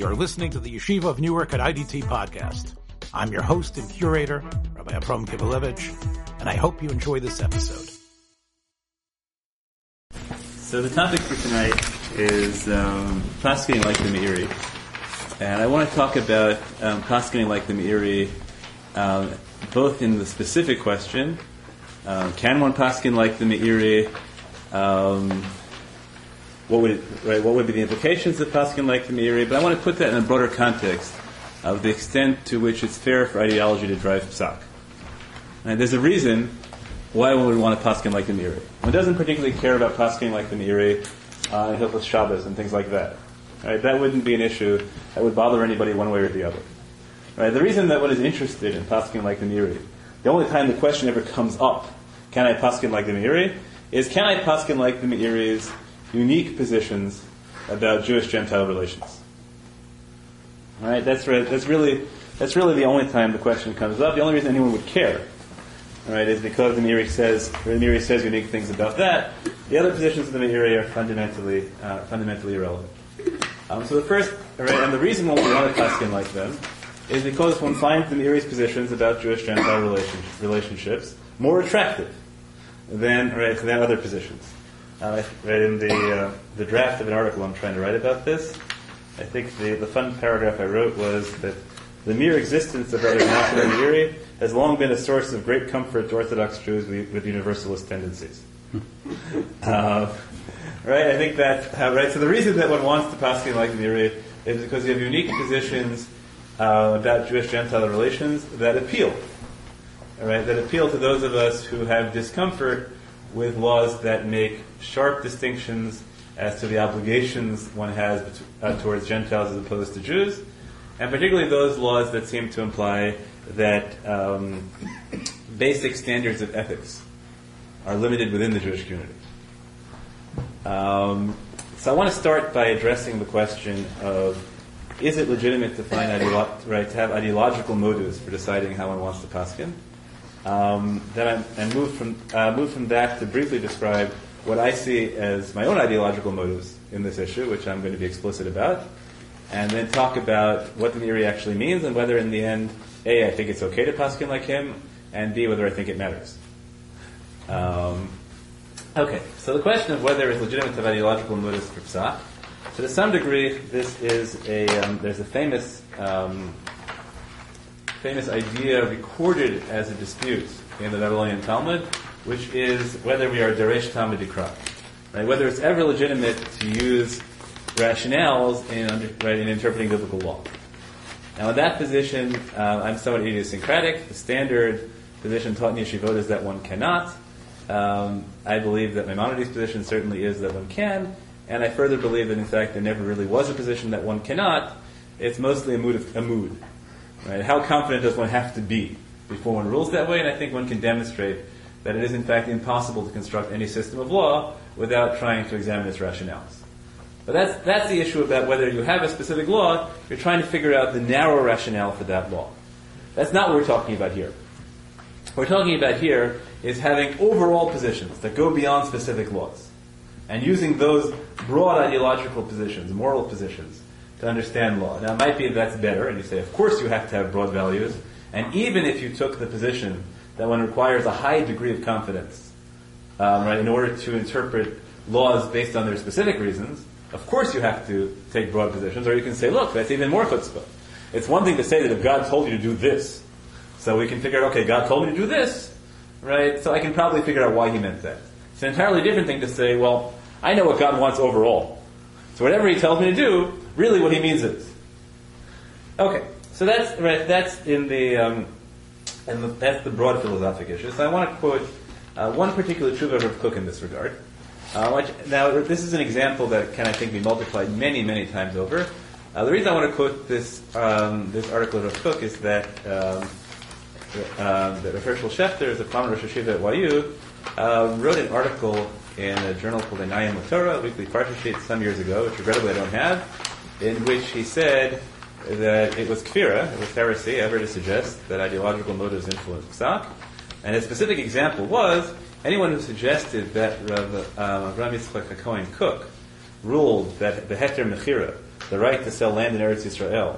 You're listening to the Yeshiva of Newark at IDT podcast. I'm your host and curator, Rabbi Abram Kibalevich, and I hope you enjoy this episode. So the topic for tonight is um, like the Meiri. And I want to talk about um, like the Meiri um, both in the specific question, um, can one Paskin like the Meiri? Um, what would right? What would be the implications of Paskin like the Meiri? But I want to put that in a broader context of the extent to which it's fair for ideology to drive psak. And there's a reason why one would want to paskin like the Meiri. One doesn't particularly care about paskin like the Meiri uh, Hilchos Shabbos and things like that. Right? That wouldn't be an issue that would bother anybody one way or the other. Right? The reason that one is interested in paskin like the Meiri, the only time the question ever comes up, can I paskin like the Meiri, is can I paskin like the Meiri's unique positions about Jewish-Gentile relations? Right? That's right. That's really that's really the only time the question comes up. The only reason anyone would care, right, is because the Meiri says the Meiri says unique things about that. The other positions of the Meiri are fundamentally uh, fundamentally irrelevant. Um, so the first, right, and the reason why we want to paskin like them is because one finds the Meiri's positions about Jewish Gentile relationships, relationships more attractive than right than other positions. Uh, read in the uh, the draft of an article I'm trying to write about this, I think the, the fun paragraph I wrote was that the mere existence of Rabbi Menachem Meiri has long been a source of great comfort to Orthodox Jews with, with universalist tendencies. uh, right, I think that uh, right. So the reason that one wants to paskin like Meiri is because you have unique positions uh, about Jewish-Gentile relations that appeal, right? That appeal to those of us who have discomfort with laws that make sharp distinctions as to the obligations one has uh, towards Gentiles as opposed to Jews, and particularly those laws that seem to imply that um, basic standards of ethics are limited within the Jewish community. Um, so I want to start by addressing the question of is it legitimate to find ideolo- right to have ideological motives for deciding how one wants to paskin? Um, then I, I move from uh, move from that to briefly describe what I see as my own ideological motives in this issue, which I'm going to be explicit about, and then talk about what the Meiri actually means and whether, in the end, a I think it's okay to paskin like him, and b whether I think it matters. Um, okay, so the question of whether it's legitimate to have ideological motives for psak. So to some degree, this is a um, there's a famous um, famous idea recorded as a dispute in the Babylonian Talmud, which is whether we are deresh Ta'ama Dikra, right? Whether it's ever legitimate to use rationales in right, in interpreting biblical law. Now, in that position, uh, I'm somewhat idiosyncratic. The standard position taught in yeshivot is that one cannot. Um, I believe that Maimonides' position certainly is that one can, and I further believe that in fact there never really was a position that one cannot. It's mostly a mood. Of, a mood, right? How confident does one have to be before one rules that way? And I think one can demonstrate that it is in fact impossible to construct any system of law without trying to examine its rationales. But that's that's the issue about whether you have a specific law. You're trying to figure out the narrow rationale for that law. That's not what we're talking about here. What we're talking about here is having overall positions that go beyond specific laws and using those broad ideological positions, moral positions, to understand law. Now, it might be that's better, and you say, of course you have to have broad values, and even if you took the position that one requires a high degree of confidence, um, right, in order to interpret laws based on their specific reasons, of course you have to take broad positions, or you can say, look, that's even more chutzpah. It's one thing to say that if God told you to do this, so we can figure out, okay, God told me to do this, right? So I can probably figure out why he meant that. It's an entirely different thing to say, well, I know what God wants overall. So whatever he tells me to do, really what he means is. Okay, so that's right. That's in the, um, and that's the broad philosophic issue. So I want to quote uh, one particular tshuva of Kook in this regard. Uh, which, now this is an example that can I think be multiplied many many times over. Uh, the reason I want to quote this um, this article of Kook is that um, uh, that Herschel Schachter, is a prominent Rosh Yeshiva at YU, uh, wrote an article in a journal called Einayim Torah, a weekly parsha sheet, some years ago, which regrettably I don't have, in which he said that it was kfira, it was heresy, ever to suggest that ideological motives influence psak. And a specific example was anyone who suggested that Rav um, Yitzchak HaKohen Kook ruled that the heter mechira the right to sell land in Eretz Yisrael,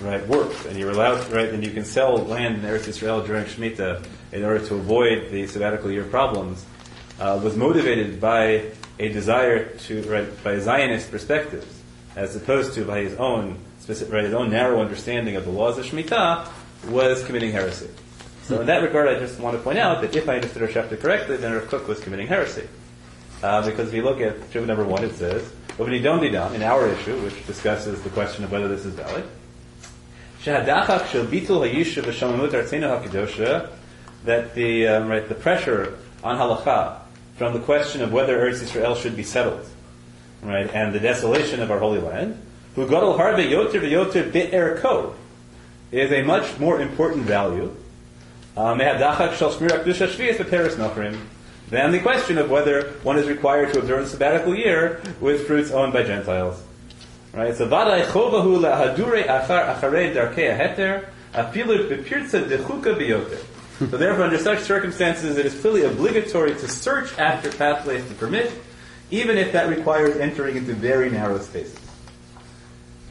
right, works, and you're allowed, right, and you can sell land in Eretz Yisrael during Shemitah in order to avoid the sabbatical year problems, uh, was motivated by a desire to, right, by Zionist perspectives, as opposed to by his own, specific, his own narrow understanding of the laws of Shemitah, was committing heresy. So in that regard, I just want to point out that if I understood Rosh correctly, then Rav Kook was committing heresy. Uh, because if you look at Shiva number one, it says, Didam, in our issue, which discusses the question of whether this is valid, that the, um, right, the pressure on halacha from the question of whether Eretz Israel should be settled, right, and the desolation of our Holy Land, who gadol harbe yoter v'yoter be'erko, is a much more important value um, than the question of whether one is required to observe a sabbatical year with fruits owned by Gentiles. Right? So lahadure achar acharei. So therefore, under such circumstances, it is clearly obligatory to search after pathways to permit, even if that requires entering into very narrow spaces.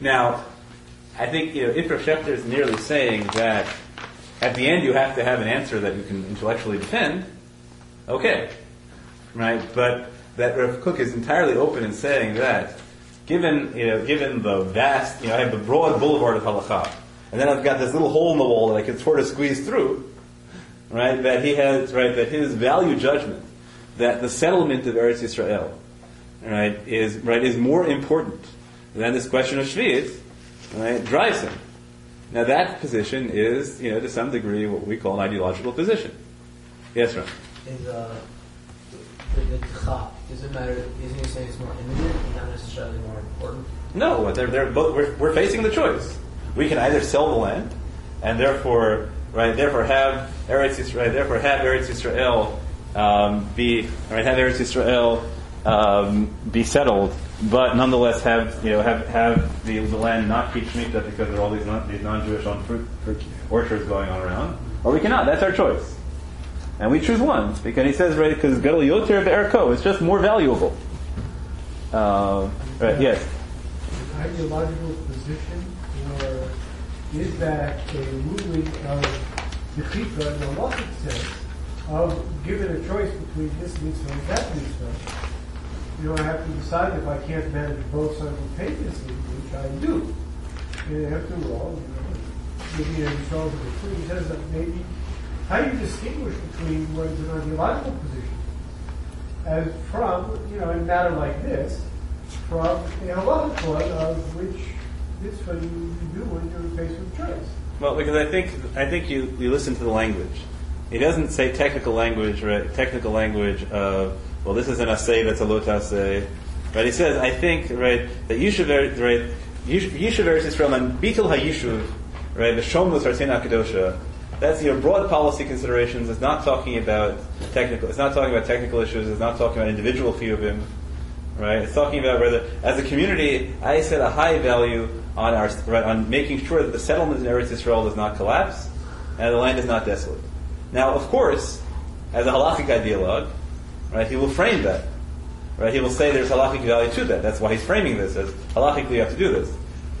Now, I think you know, if Rav Schachter is nearly saying that at the end you have to have an answer that you can intellectually defend, okay, right? But that Rav Kook is entirely open in saying that, given you know, given the vast, you know, I have the broad boulevard of halacha, and then I've got this little hole in the wall that I can sort of squeeze through, right? That he has, right? That his value judgment, that the settlement of Eretz Yisrael, right, is right is more important than this question of Shvi'it, right, drives him. Now that position is, you know, to some degree what we call an ideological position. Yes, Ron? Is, uh, the, the tcha, does it matter, isn't he saying it's more imminent and not necessarily more important? No, they're, they're both, we're, we're facing the choice. We can either sell the land, and therefore, right, therefore have Eretz Yisrael, therefore have Eretz Yisrael um, be, right, have Eretz Yisrael um, be settled, but nonetheless have you know have have the, the land not keep shemitah because there are all these non, these non-Jewish on fruit, fruit orchards going on around, or we cannot. That's our choice, and we choose one because he says right because gadol yoter be'erko is just more valuable. Uh, right? Yes. An ideological position, or is that a ruling of the chita in the logic sense of given a choice between this mitzvah and that mitzvah? You know, I have to decide if I can't manage both simultaneously, which I do. And after all, you know, maybe in Charles of the he says that maybe how do you distinguish between what is an ideological position as from, you know, in a matter like this, from a halachic one of which this you, you do when you're faced with choice. Well, because I think I think you, you listen to the language. He doesn't say technical language? Technical language of well, this is an aseh that's a lo ta'aseh. Right? He says, I think, right, that Yishuv, right, Yishuv Eretz Yisrael and Bitul HaYishuv, right, the Shomlos Artena Kedosha, that's your broad policy considerations. It's not talking about technical. It's not talking about technical issues. It's not talking about individual chiyuvim, right? It's talking about whether, as a community, I set a high value on our right, on making sure that the settlement in Eretz Yisrael does not collapse and the land is not desolate. Now, of course, as a halachic ideologue, Right? He will frame that. Right? He will say there's halachic value to that. That's why he's framing this as halachically you have to do this.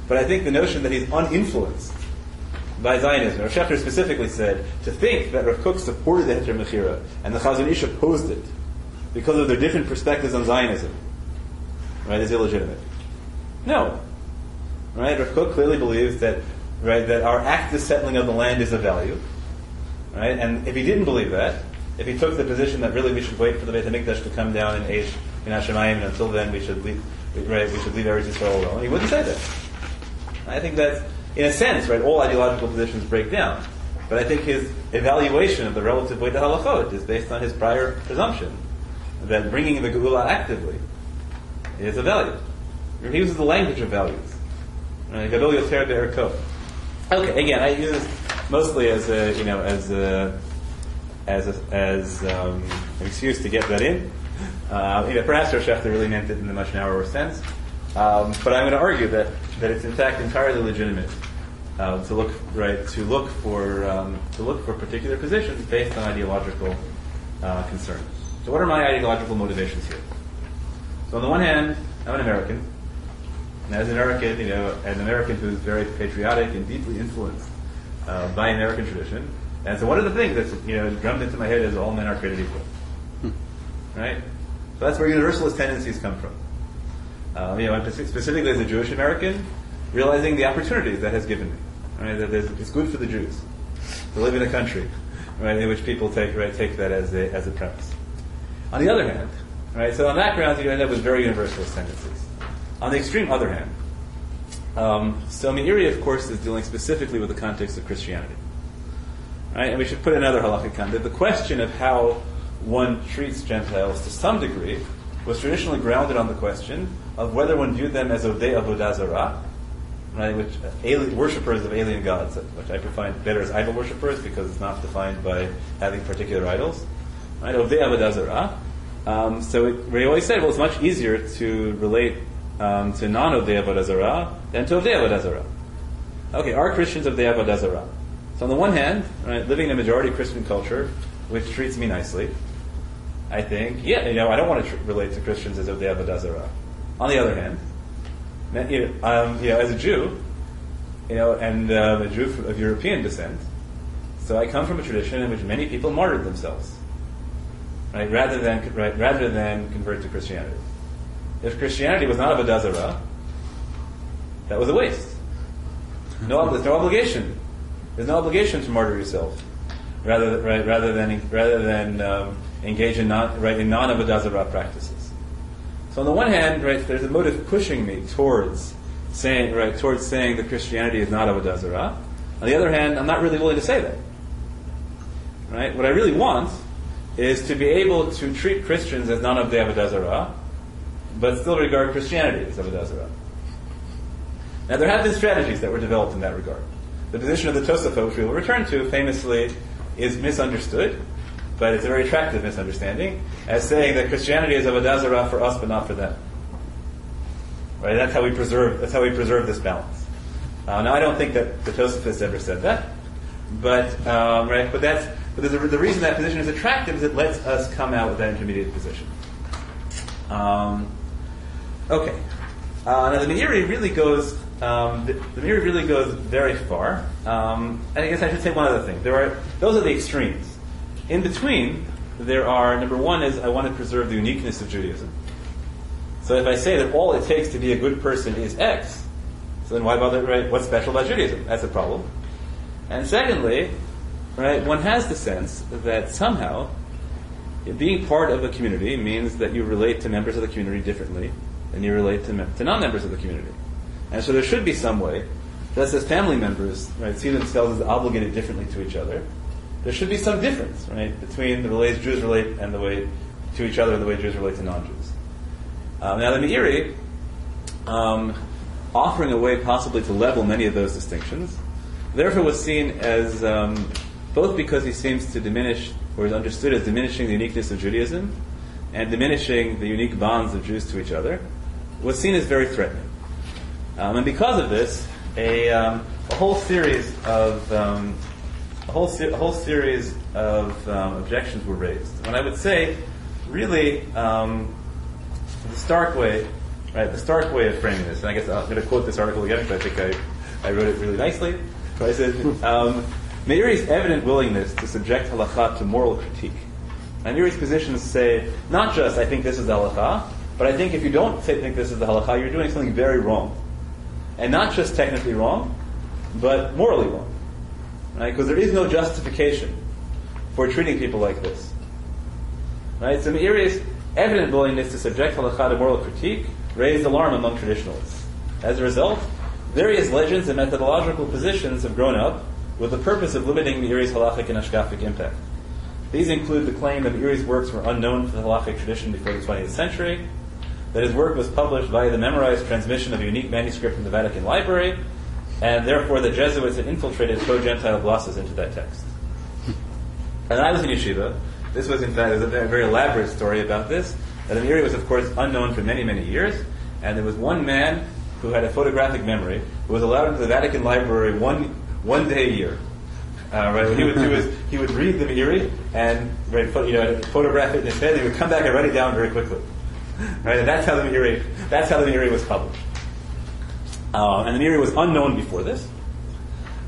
But I think the notion that he's uninfluenced by Zionism, Rav Schachter specifically said, to think that Rav supported the Heter Mechira and the Chazon Ish opposed it because of their different perspectives on Zionism, right, is illegitimate. No. Right? Rav clearly believes that, right, that our active settling of the land is of value. Right? And if he didn't believe that, if he took the position that really we should wait for the Beit Hamikdash to come down in Eish in Hashemayim, and until then we should leave, right, we should leave Eretz Yisrael alone, he wouldn't say that. I think that, in a sense, right, all ideological positions break down. But I think his evaluation of the relative weight of halachot is based on his prior presumption that bringing the geula actively is a value. He uses the language of values. Uh, okay, again, I use mostly as a, you know, as a, as, a, as um, an excuse to get that in. Uh, you know, perhaps Rosh Hashanah really meant it in a much narrower sense. Um, but I'm going to argue that, that it's in fact entirely legitimate uh, to look right to look for um, to look for particular positions based on ideological uh, concerns. So, what are my ideological motivations here? So, on the one hand, I'm an American, And as an American, you know, an American who's very patriotic and deeply influenced uh, by American tradition, and so one of the things that's you know drummed into my head is all men are created equal, right? So that's where universalist tendencies come from. Um, you know, specifically as a Jewish American, realizing the opportunities that has given me, right? That it's good for the Jews to live in a country, right, in which people take right take that as a as a premise. On the other hand, right, so on that ground you end up with very universalist tendencies. On the extreme other hand, um, so Meiri, of course, is dealing specifically with the context of Christianity. Right? And we should put another halakhic context. The question of how one treats Gentiles to some degree was traditionally grounded on the question of whether one viewed them as Ovdei Avodah right, which uh, alien, worshippers of alien gods, which I find better as idol worshippers because it's not defined by having particular idols, right, Ovdei Avodah. Um, so it, we always said, well, it's much easier to relate um, to non-Ovdei Avodah Zarah than to Ovdei Avodah. Okay, are Christians Ovdei Avodah Zarah? So on the one hand, right, living in a majority Christian culture, which treats me nicely, I think, yeah, you know, I don't want to tr- relate to Christians as Ovdei Avodah Zarah. On the other hand, you know, um, you know, as a Jew, you know, and um, a Jew of European descent, so I come from a tradition in which many people martyred themselves, right, rather than right, rather than convert to Christianity. If Christianity was not a Zarah, that was a waste. No, there's no obligation. There's no obligation to martyr yourself, rather right, rather than rather than um, engage in non right in non practices. So on the one hand, right, there's a motive pushing me towards saying right towards saying that Christianity is not Avodah Zarah. On the other hand, I'm not really willing to say that. Right? What I really want is to be able to treat Christians as non Avodah but still regard Christianity as Avodah Now there have been strategies that were developed in that regard. The position of the Tosafot, which we will return to, famously is misunderstood, but it's a very attractive misunderstanding, as saying that Christianity is Avodah Zarah for us, but not for them. Right? That's how we preserve. That's how we preserve this balance. Uh, now, I don't think that the Tosafists ever said that, but um, right. But that's but the reason that position is attractive is it lets us come out with that intermediate position. Um, okay. Uh, now the Meiri really goes. Um, the, Meiri really goes very far. Um, I guess I should say one other thing. There are those are the extremes. In between, there are number one is I want to preserve the uniqueness of Judaism. So if I say that all it takes to be a good person is X, so then why bother? Right? What's special about Judaism? That's a problem. And secondly, right, one has the sense that somehow being part of a community means that you relate to members of the community differently than you relate to, to non-members of the community. And so there should be some way that as family members right, see themselves as obligated differently to each other. There should be some difference, right, between the ways Jews relate and the way to each other and the way Jews relate to non-Jews. Um, now the Meiri, um, offering a way possibly to level many of those distinctions, therefore was seen as um, both because he seems to diminish, or is understood as diminishing the uniqueness of Judaism, and diminishing the unique bonds of Jews to each other, was seen as very threatening. Um, and because of this, a, um, a whole series of um, a whole se- a whole series of um, objections were raised. And I would say, really, um, the stark way, right? The stark way of framing this, and I guess I'm going to quote this article again because I think I, I wrote it really nicely. So I said, um, Meiri's evident willingness to subject halakha to moral critique. And Meiri's positions say, not just I think this is the halakha, but I think if you don't think this is the halakha, you're doing something very wrong. And not just technically wrong, but morally wrong. Right? Because there is no justification for treating people like this. Right? So Meiri's evident willingness to subject halakha to moral critique raised alarm among traditionalists. As a result, various legends and methodological positions have grown up with the purpose of limiting Meiri's halachic and hashkafic impact. These include the claim that Meiri's works were unknown to the halachic tradition before the 20th century, that his work was published via the memorized transmission of a unique manuscript in the Vatican Library, and therefore the Jesuits had infiltrated pro-Gentile glosses into that text. And I was in yeshiva. This was, in fact, a very elaborate story about this. That Meiri was, of course, unknown for many, many years, and there was one man who had a photographic memory who was allowed into the Vatican Library one one day a year. Uh, right, he would do is he would read the Meiri and right, you know, photograph it in his head. And he would come back and write it down very quickly. Right, and that's how the Meiri that's how the Meiri was published. Uh, and the Meiri was unknown before this.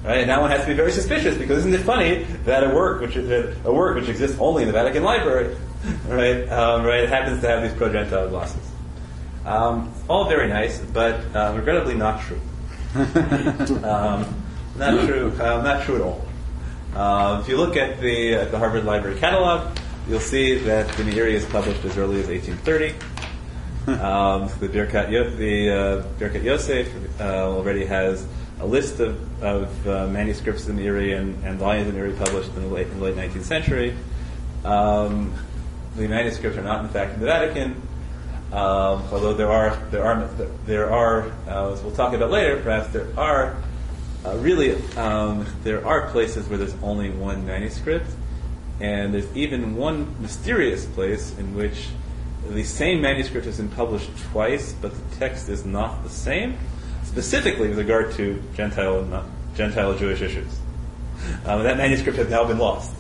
Right? And now one has to be very suspicious because isn't it funny that a work which is, a work which exists only in the Vatican Library, right, um, right, happens to have these pro-Gentile glosses. Um, all very nice, but uh, regrettably not true. um, not true. Uh, not true at all. Uh, if you look at the at the Harvard Library catalog, you'll see that the Meiri is published as early as 1830. Um, the Birkat, Yo- the uh, Birkat Yosef uh, already has a list of, of uh, manuscripts in Meiri and, and volumes in Meiri published in the late, in the late 19th century. Um, the manuscripts are not, in fact, in the Vatican. Um, although there are there are there are uh, as we'll talk about later, perhaps there are uh, really um, there are places where there's only one manuscript, and there's even one mysterious place in which the same manuscript has been published twice, but the text is not the same, specifically with regard to Gentile and not Gentile Jewish issues. Um, that manuscript has now been lost.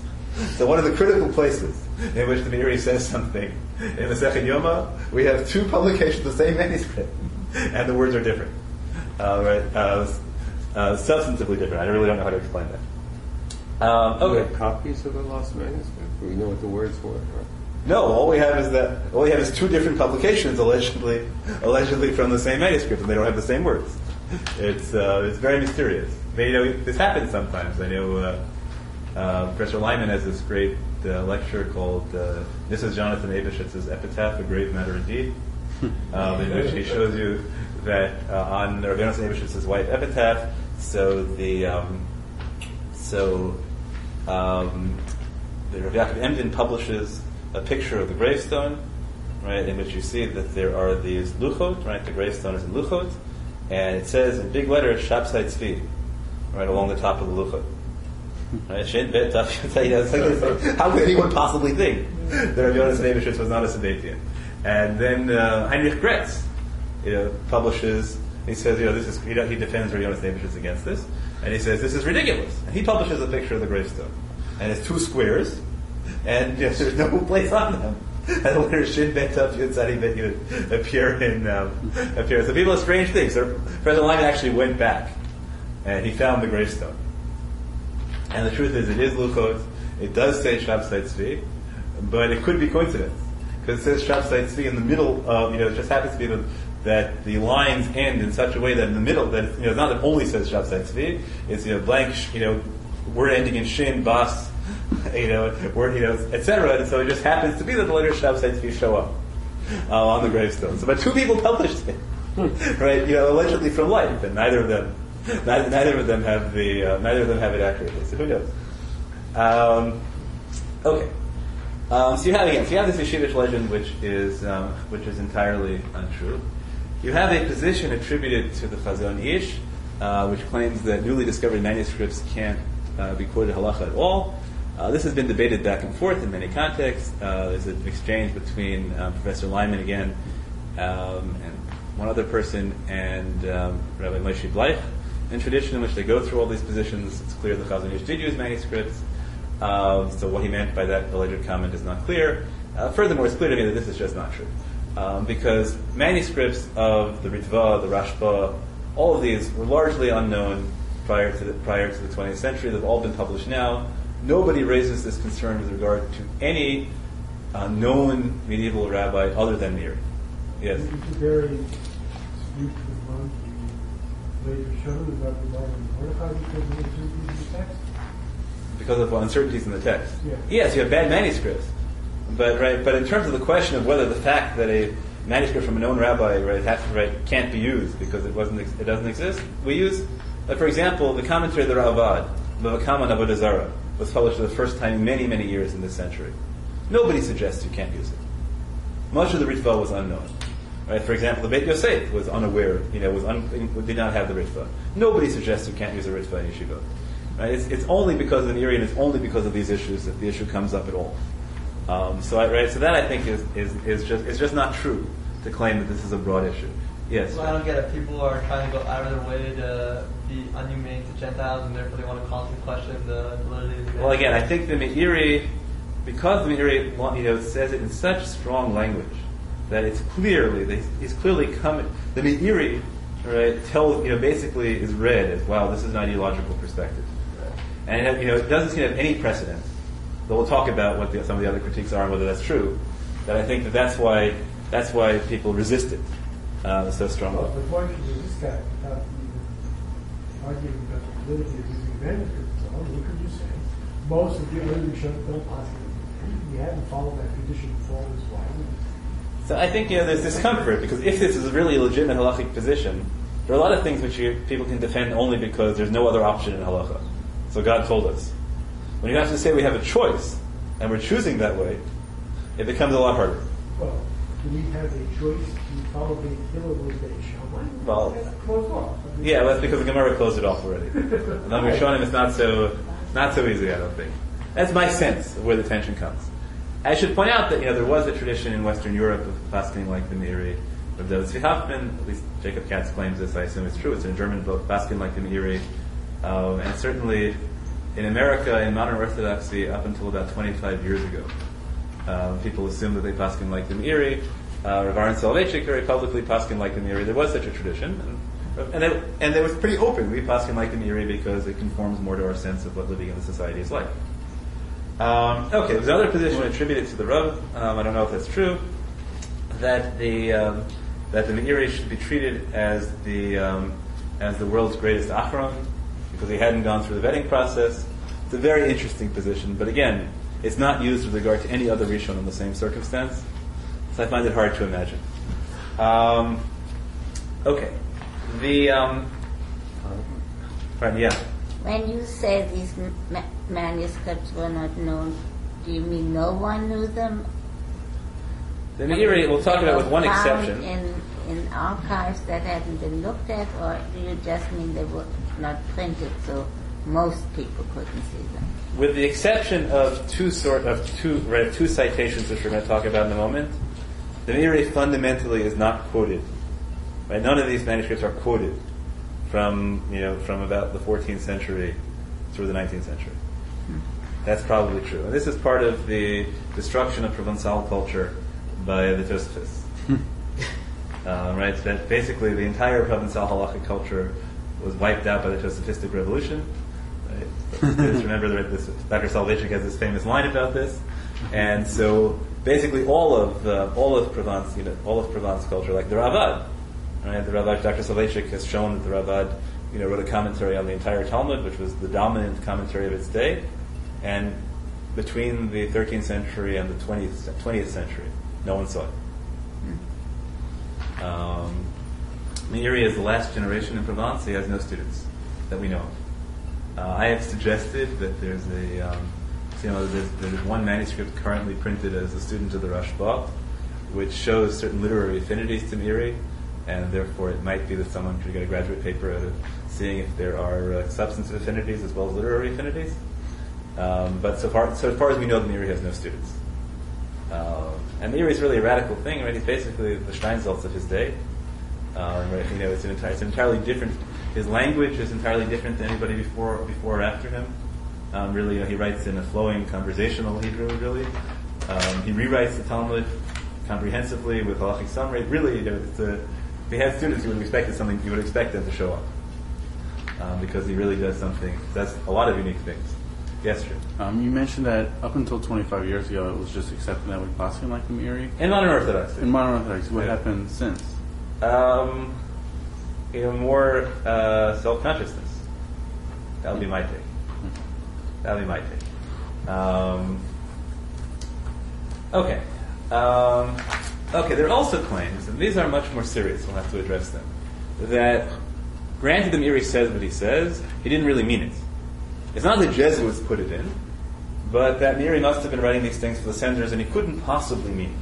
So one of the critical places in which the Meiri says something in the Second Yoma, we have two publications of the same manuscript, and the words are different. Uh, right? Uh, uh, substantively different. I really don't know how to explain that. Um, Do we okay. have copies of the lost manuscript? We know what the words were? No, all we have is that all we have is two different publications allegedly allegedly from the same manuscript, and they don't have the same words. It's uh, it's very mysterious. But, you know, this happens sometimes. I know uh, uh, Professor Leiman has this great uh, lecture called uh, "This is Jonathan Eybeschutz's Epitaph: A Grave Matter Indeed," um, in which he shows you that uh, on Jonathan Eybeschutz's wife epitaph, so the um, so um, the Rav Yaakov Emden publishes a picture of the gravestone, right, in which you see that there are these luchot, right, the gravestone is in luchot, and it says in big letters Shabsai Tzvi, right, along the top of the luchot. Right, How could anyone possibly think that Rav Yonasan Eybeschutz was not a Sabbatian? And then uh, Heinrich Graetz, you know, publishes. He says, you know, this is he, he defends Rav Yonasan Eybeschutz against this, and he says this is ridiculous. And he publishes a picture of the gravestone, and it's two squares, and there's no place on them. And the letter Shin Bet Taf Yotzadi Bet Yud appear in um, appear. So people have strange things. So President Leiman actually went back, and he found the gravestone. And the truth is, it is Luchot. It does say Shabsai Tzvi, but it could be coincidence. Because it says Shabsai Tzvi in the middle of, you know, it just happens to be the, that the lines end in such a way that in the middle, that, you know, it's not that only says Shabsai Tzvi, it's, you know, blank, you know, word ending in Shin, Bas, you know, where, you know, etc. And so it just happens to be that the Shabsai Tzvi show up uh, on the gravestone. So, but two people published it, right? You know, allegedly from life, and neither of them, neither, neither of them have the, uh, neither of them have it accurately. So who knows? Um, okay. Um, so you have again, so you have this Yeshivish legend, which is um, which is entirely untrue. You have a position attributed to the Chazon Ish, uh, which claims that newly discovered manuscripts can't uh, be quoted halacha at all. Uh, this has been debated back and forth in many contexts. Uh, there's an exchange between uh, Professor Leiman again um, and one other person and um, Rabbi Moshe Bleich in tradition in which they go through all these positions. It's clear the Chazon Ish did use manuscripts. Um, so what he meant by that alleged comment is not clear. Uh, furthermore, it's clear to me that this is just not true. Um, because manuscripts of the Ritva, the Rashba, all of these were largely unknown prior to the, prior to the 20th century. They've all been published now. Nobody raises this concern with regard to any uh, known medieval rabbi other than Meiri. Yes. It's a very dispute among the later shows about the Bible and Mordecai because of uncertainties in the text. because of uncertainties in the text. Yeah. Yes, you have bad manuscripts, but right. But in terms of the question of whether the fact that a manuscript from a known rabbi right, has, right can't be used because it wasn't ex- it doesn't exist, we use, like for example, the commentary of the Ravad, Bavakam on Avodah Zarah, was published for the first time in many many years in this century. Nobody suggests you can't use it. Much of the Ritva was unknown. Right? For example, the Beit Yosef was unaware, you know, was un, did not have the Ritva. Nobody suggests you can't use a Ritva in Yeshiva. Right? It's, it's only because of the Iri and it's only because of these issues that the issue comes up at all. Um, so, I, right, so that I think is, is, is just it's just not true to claim that this is a broad issue. Yes. Well, I don't get it. People are trying to go out of their way to be unhumane to Gentiles, and therefore they want to call into question the validity of the Well, again, I think the Meiri, because the Meiri, you know, says it in such strong language that it's clearly, he's clearly coming. The Meiri, right, tells, you know, basically is read as, wow, this is an ideological perspective. And, it, you know, it doesn't seem to have any precedent. Though we'll talk about what the, some of the other critiques are and whether that's true. That I think that that's why, that's why people resist it uh, so Well, the point is, this guy, without even arguing about the validity of using manuscripts, so look at you say. Most of the early don't pass it. We haven't followed that tradition before, is why? So I think you know there's discomfort because if this is really a really legitimate halachic position, there are a lot of things which you, people can defend only because there's no other option in halacha. So God told us. When you have to say we have a choice and we're choosing that way, it becomes a lot harder. Well, do we have a choice the Hillel Shammai? Well, Closed off. I mean, Yeah, that's because the Gemara closed it off already. And on Rishonim, it's not so not so easy. I don't think. That's my sense of where the tension comes. I should point out that you know there was a tradition in Western Europe of fasting like the Meiri of Zvi Hoffman. At least Jacob Katz claims this. I assume it's true. It's in a German book, fasting like the Meiri, um, and certainly in America in modern Orthodoxy up until about 25 years ago, um, people assumed that they paskin like the Meiri. Uh, Rav Aaron Soloveitchik very publicly paskin like the Meiri. There was such a tradition, and and it, and it was pretty open. We paskin like the Meiri because it conforms more to our sense of what living in the society is like. Um, okay, there's another position attributed to the Rav. Um, I don't know if that's true. That the um, that the Meiri should be treated as the um, as the world's greatest achron because he hadn't gone through the vetting process. It's a very interesting position, but again, it's not used with regard to any other Rishon in the same circumstance. So I find it hard to imagine. Um, okay, the um, right, yeah. When you say these ma- manuscripts were not known, do you mean no one knew them? The Meiri, we'll talk about with one found exception. In, in archives that hadn't been looked at, or do you just mean they were not printed so most people couldn't see them? with the exception of two sort of two right, two citations which we're going to talk about in a moment, the Meiri fundamentally is not quoted. Right? None of these manuscripts are quoted from you know from about the 14th century through the 19th century. That's probably true. And this is part of the destruction of Provençal culture by the Tosafis. uh, right? That basically the entire Provençal halachic culture was wiped out by the Tosafistic revolution. Right? Just remember that this, Dr. Soloveitchik has this famous line about this. And so basically all of uh, all of Provence, you know, all of Provence culture, like the Ravad, right? The Ravad, Dr. Soloveitchik has shown that the Ravad, you know, wrote a commentary on the entire Talmud, which was the dominant commentary of its day. And between the 13th century and the 20th, 20th century, no one saw it. Um, Meiri is the last generation in Provence. He has no students that we know of. Uh, I have suggested that there's a, um, you know, there's, there's one manuscript currently printed as a student of the Rashba, which shows certain literary affinities to Meiri, and therefore it might be that someone could get a graduate paper out of seeing if there are uh, substantive affinities as well as literary affinities. Um, but so far, so as far as we know, the Meiri has no students. Uh, and Meiri is really a radical thing, right? He's basically the Steinsaltz of his day. Um, right? You know, it's an, it's entirely different. His language is entirely different than anybody before, before or after him. Um, really, know, he writes in a flowing conversational Hebrew. Really, um, he rewrites the Talmud comprehensively with halachic summary. Really, you know, it's a, if he had students, you would have expected something. You would expect them to show up um, because he really does something. Does a lot of unique things. Yes, sure. Um, you mentioned that up until 25 years ago, it was just accepted that we passing like the Meiri. In modern Orthodoxy, In modern Orthodoxy, what Yeah. happened since? Um, you know, more uh, self-consciousness. That would be my take. That would be my take. Um, okay. Um, okay, there are also claims, and these are much more serious, we'll have to address them, that granted the Meiri says what he says, he didn't really mean it. It's not the Jesuits put it in, but that Meiri must have been writing these things for the senators, and he couldn't possibly mean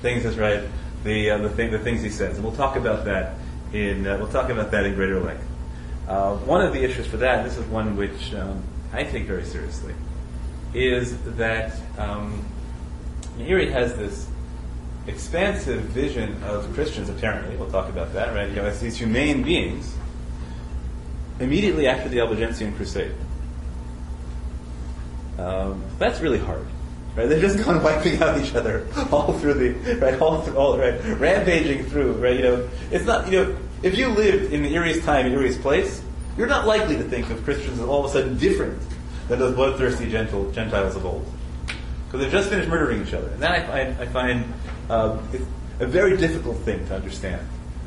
things is right, the uh, the thing the things he says, and we'll talk about that in uh, we'll talk about that in greater length. Uh, one of the issues for that, this is one which um, I take very seriously, is that um, Meiri has this expansive vision of Christians. Apparently, we'll talk about that, right? You know, as these humane beings. Immediately after the Albigensian Crusade, um, that's really hard. Right? They're just gone wiping out each other all through the right, all through, all right, rampaging through. Right? You know, it's not. You know, If you lived in the Erie's time, Erie's place, you're not likely to think of Christians as all of a sudden different than those bloodthirsty Gentil- Gentiles of old. Because they've just finished murdering each other. And that I find, I find um, a very difficult thing to understand.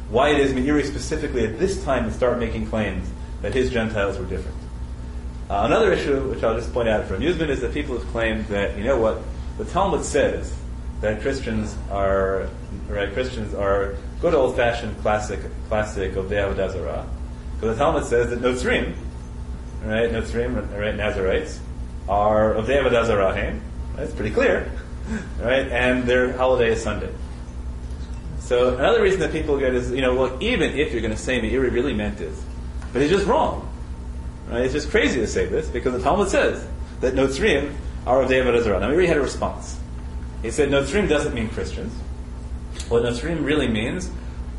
Why it is Meiri specifically at this time to start making claims that his Gentiles were different. Uh, another issue, which I'll just point out for amusement, is that people have claimed that, you know what, the Talmud says that Christians are, right, Christians are good old-fashioned classic, classic of the Avodah. Because the Talmud says that Notzrim, right, Notzrim, right, Nazarites, are of the Avodah Zarah, that's pretty clear, right, and their holiday is Sunday. So another reason that people get is, you know, well, even if you're going to say Meiri really meant this, but it's just wrong. Right? It's just crazy to say this because the Talmud says that Notzrim are of the Avodah. Now Meiri had a response. He said Notzrim doesn't mean Christians. What Notzrim really means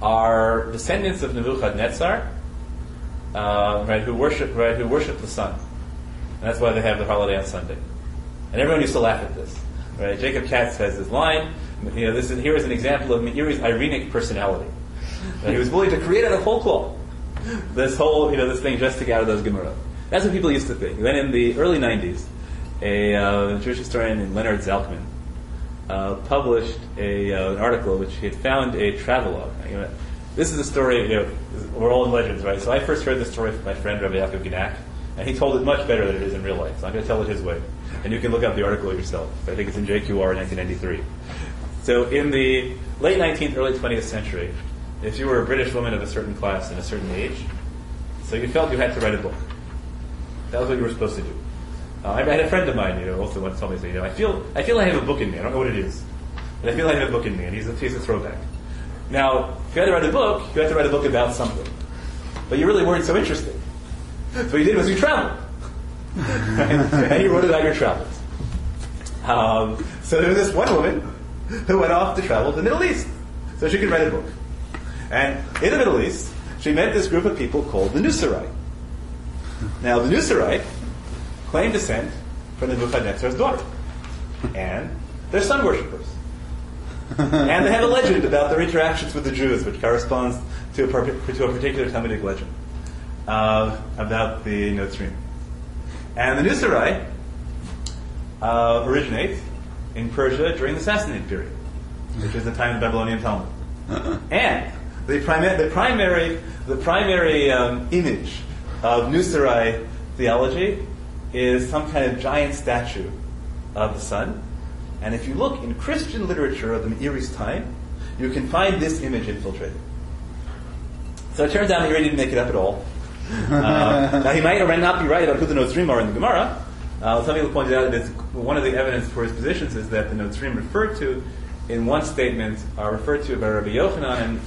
are descendants of Nebuchadnezzar, uh, right, who worship right, who worship the sun. And that's why they have the holiday on Sunday. And everyone used to laugh at this. Right? Jacob Katz has this line. You know, this is, here is an example of Meiri's irenic personality. Right? He was willing to create out of whole this whole, you know, this thing just to get out of those Gemara. That's what people used to think. Then in the early 90s, a uh, Jewish historian named Leonard Zalkman uh, published a, uh, an article which he had found a travelogue. This is a story, you know, we're all in legends, right? So I first heard this story from my friend Rabbi Yaakov Genack, and he told it much better than it is in real life. So I'm going to tell it his way. And you can look up the article yourself. I think it's in JQR 1993. So in the late 19th, early 20th century, if you were a British woman of a certain class and a certain age, so you felt you had to write a book. That was what you were supposed to do. Uh, I had a friend of mine, you know, also once told me, say, you know, I feel, I feel I have a book in me. I don't know what it is, but I feel I have a book in me, and he's a, he's a throwback. Now, if you had to write a book, you had to write a book about something, but you really weren't so interested. So what you did was you traveled, and you wrote about your travels. Um, so there was this one woman who went off to travel to the Middle East, so she could write a book. And in the Middle East, she met this group of people called the Nusarai. Now, the Nusarai claim descent from the Nebuchadnezzar's daughter. And they're sun worshippers. and they have a legend about their interactions with the Jews, which corresponds to a, to a particular Talmudic legend uh, about the Notzrim. And the Nusarai uh, originate in Persia during the Sassanid period, which is the time of the Babylonian Talmud. and the, primi- the primary, the primary um, image of Nusarai theology is some kind of giant statue of the sun. And if you look in Christian literature of the Meiri's time, you can find this image infiltrated. So it turns out Meiri didn't make it up at all. Uh, now he might or might not be right about who the Notzrim are in the Gemara. Uh, some people pointed out that one of the evidence for his positions is that the Notzrim referred to in one statement are referred to by Rabbi Yochanan, and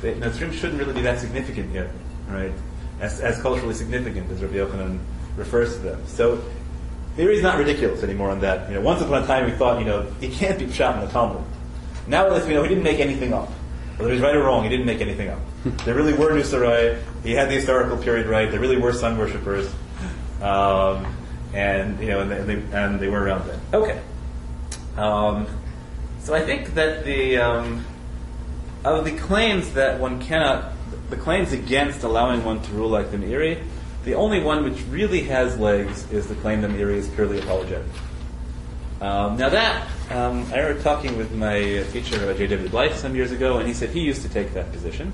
the Notzrim shouldn't really be that significant yet, right? As, as culturally significant as Rabbi Yochanan refers to them. So theory is not ridiculous anymore on that. You know, once upon a time we thought, you know, it can't be shot in the Talmud. Now at least we know he didn't make anything up. Whether he's right or wrong, he didn't make anything up. there really were Nusarai. He had the historical period right. There really were sun worshippers. Um, and, you know, and they, and they, and they were around then. Okay. Um, so I think that the, um, of the claims that one cannot, the claims against allowing one to rule like the Meiri, the only one which really has legs is the claim that Meiri is purely apologetic. Um, now that, um, I remember talking with my teacher, uh, J. David Bleich, some years ago, and he said he used to take that position.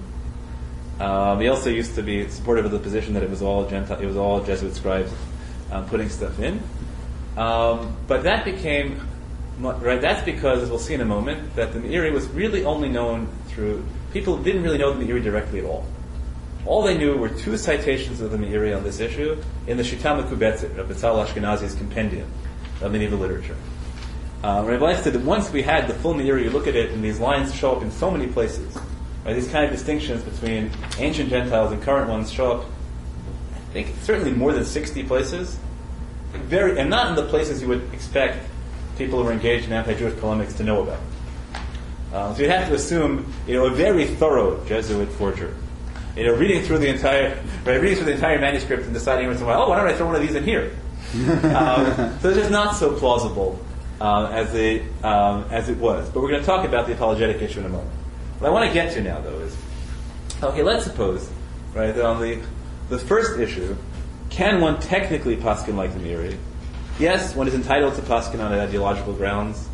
Um, he also used to be supportive of the position that it was all Gentile, it was all Jesuit scribes um, putting stuff in. Um, but that became right. That's because, as we'll see in a moment, that the Meiri was really only known through people didn't really know the Meiri directly at all. All they knew were two citations of the Meiri on this issue in the Shita Mekubetzet of Betzalel Ashkenazi's compendium of medieval literature. Uh, Rabbi Bleich said that once we had the full Meiri, you look at it, and these lines show up in so many places. Right? These kind of distinctions between ancient Gentiles and current ones show up, I think, certainly more than 60 places. Very, and not in the places you would expect people who are engaged in anti-Jewish polemics to know about. Um, so you'd have to assume, you know, a very thorough Jesuit forger. You know, reading through the entire, right, reading through the entire manuscript and deciding once in a while, oh, why don't I throw one of these in here? um, so it's just not so plausible uh, as it um, as it was. But we're going to talk about the apologetic issue in a moment. What I want to get to now, though, is Okay, let's suppose, right, that on the the first issue, can one technically paskin like the Meiri? Yes, one is entitled to paskin on ideological grounds.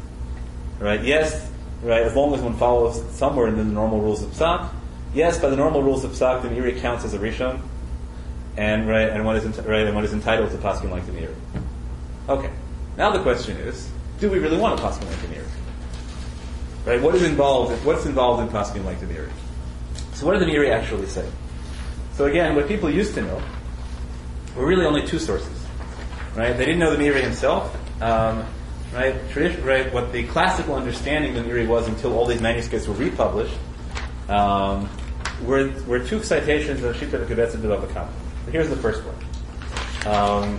Right? Yes, right, as long as one follows somewhere in the normal rules of psak. Yes, by the normal rules of psak, the Meiri counts as a rishon, and right, and one is enti- right, and one is entitled to paskin like the Meiri. Okay. Now the question is, do we really want to paskin like the Meiri? Right? What is involved? What's involved in paskin like the Meiri? So what did the Meiri actually say? So again, what people used to know were really only two sources. Right? They didn't know the Meiri himself. Um, right? Tradition, right? What the classical understanding of the Meiri was until all these manuscripts were republished um, were, were two citations of Shita Bava Kama. Here's the first one. Um,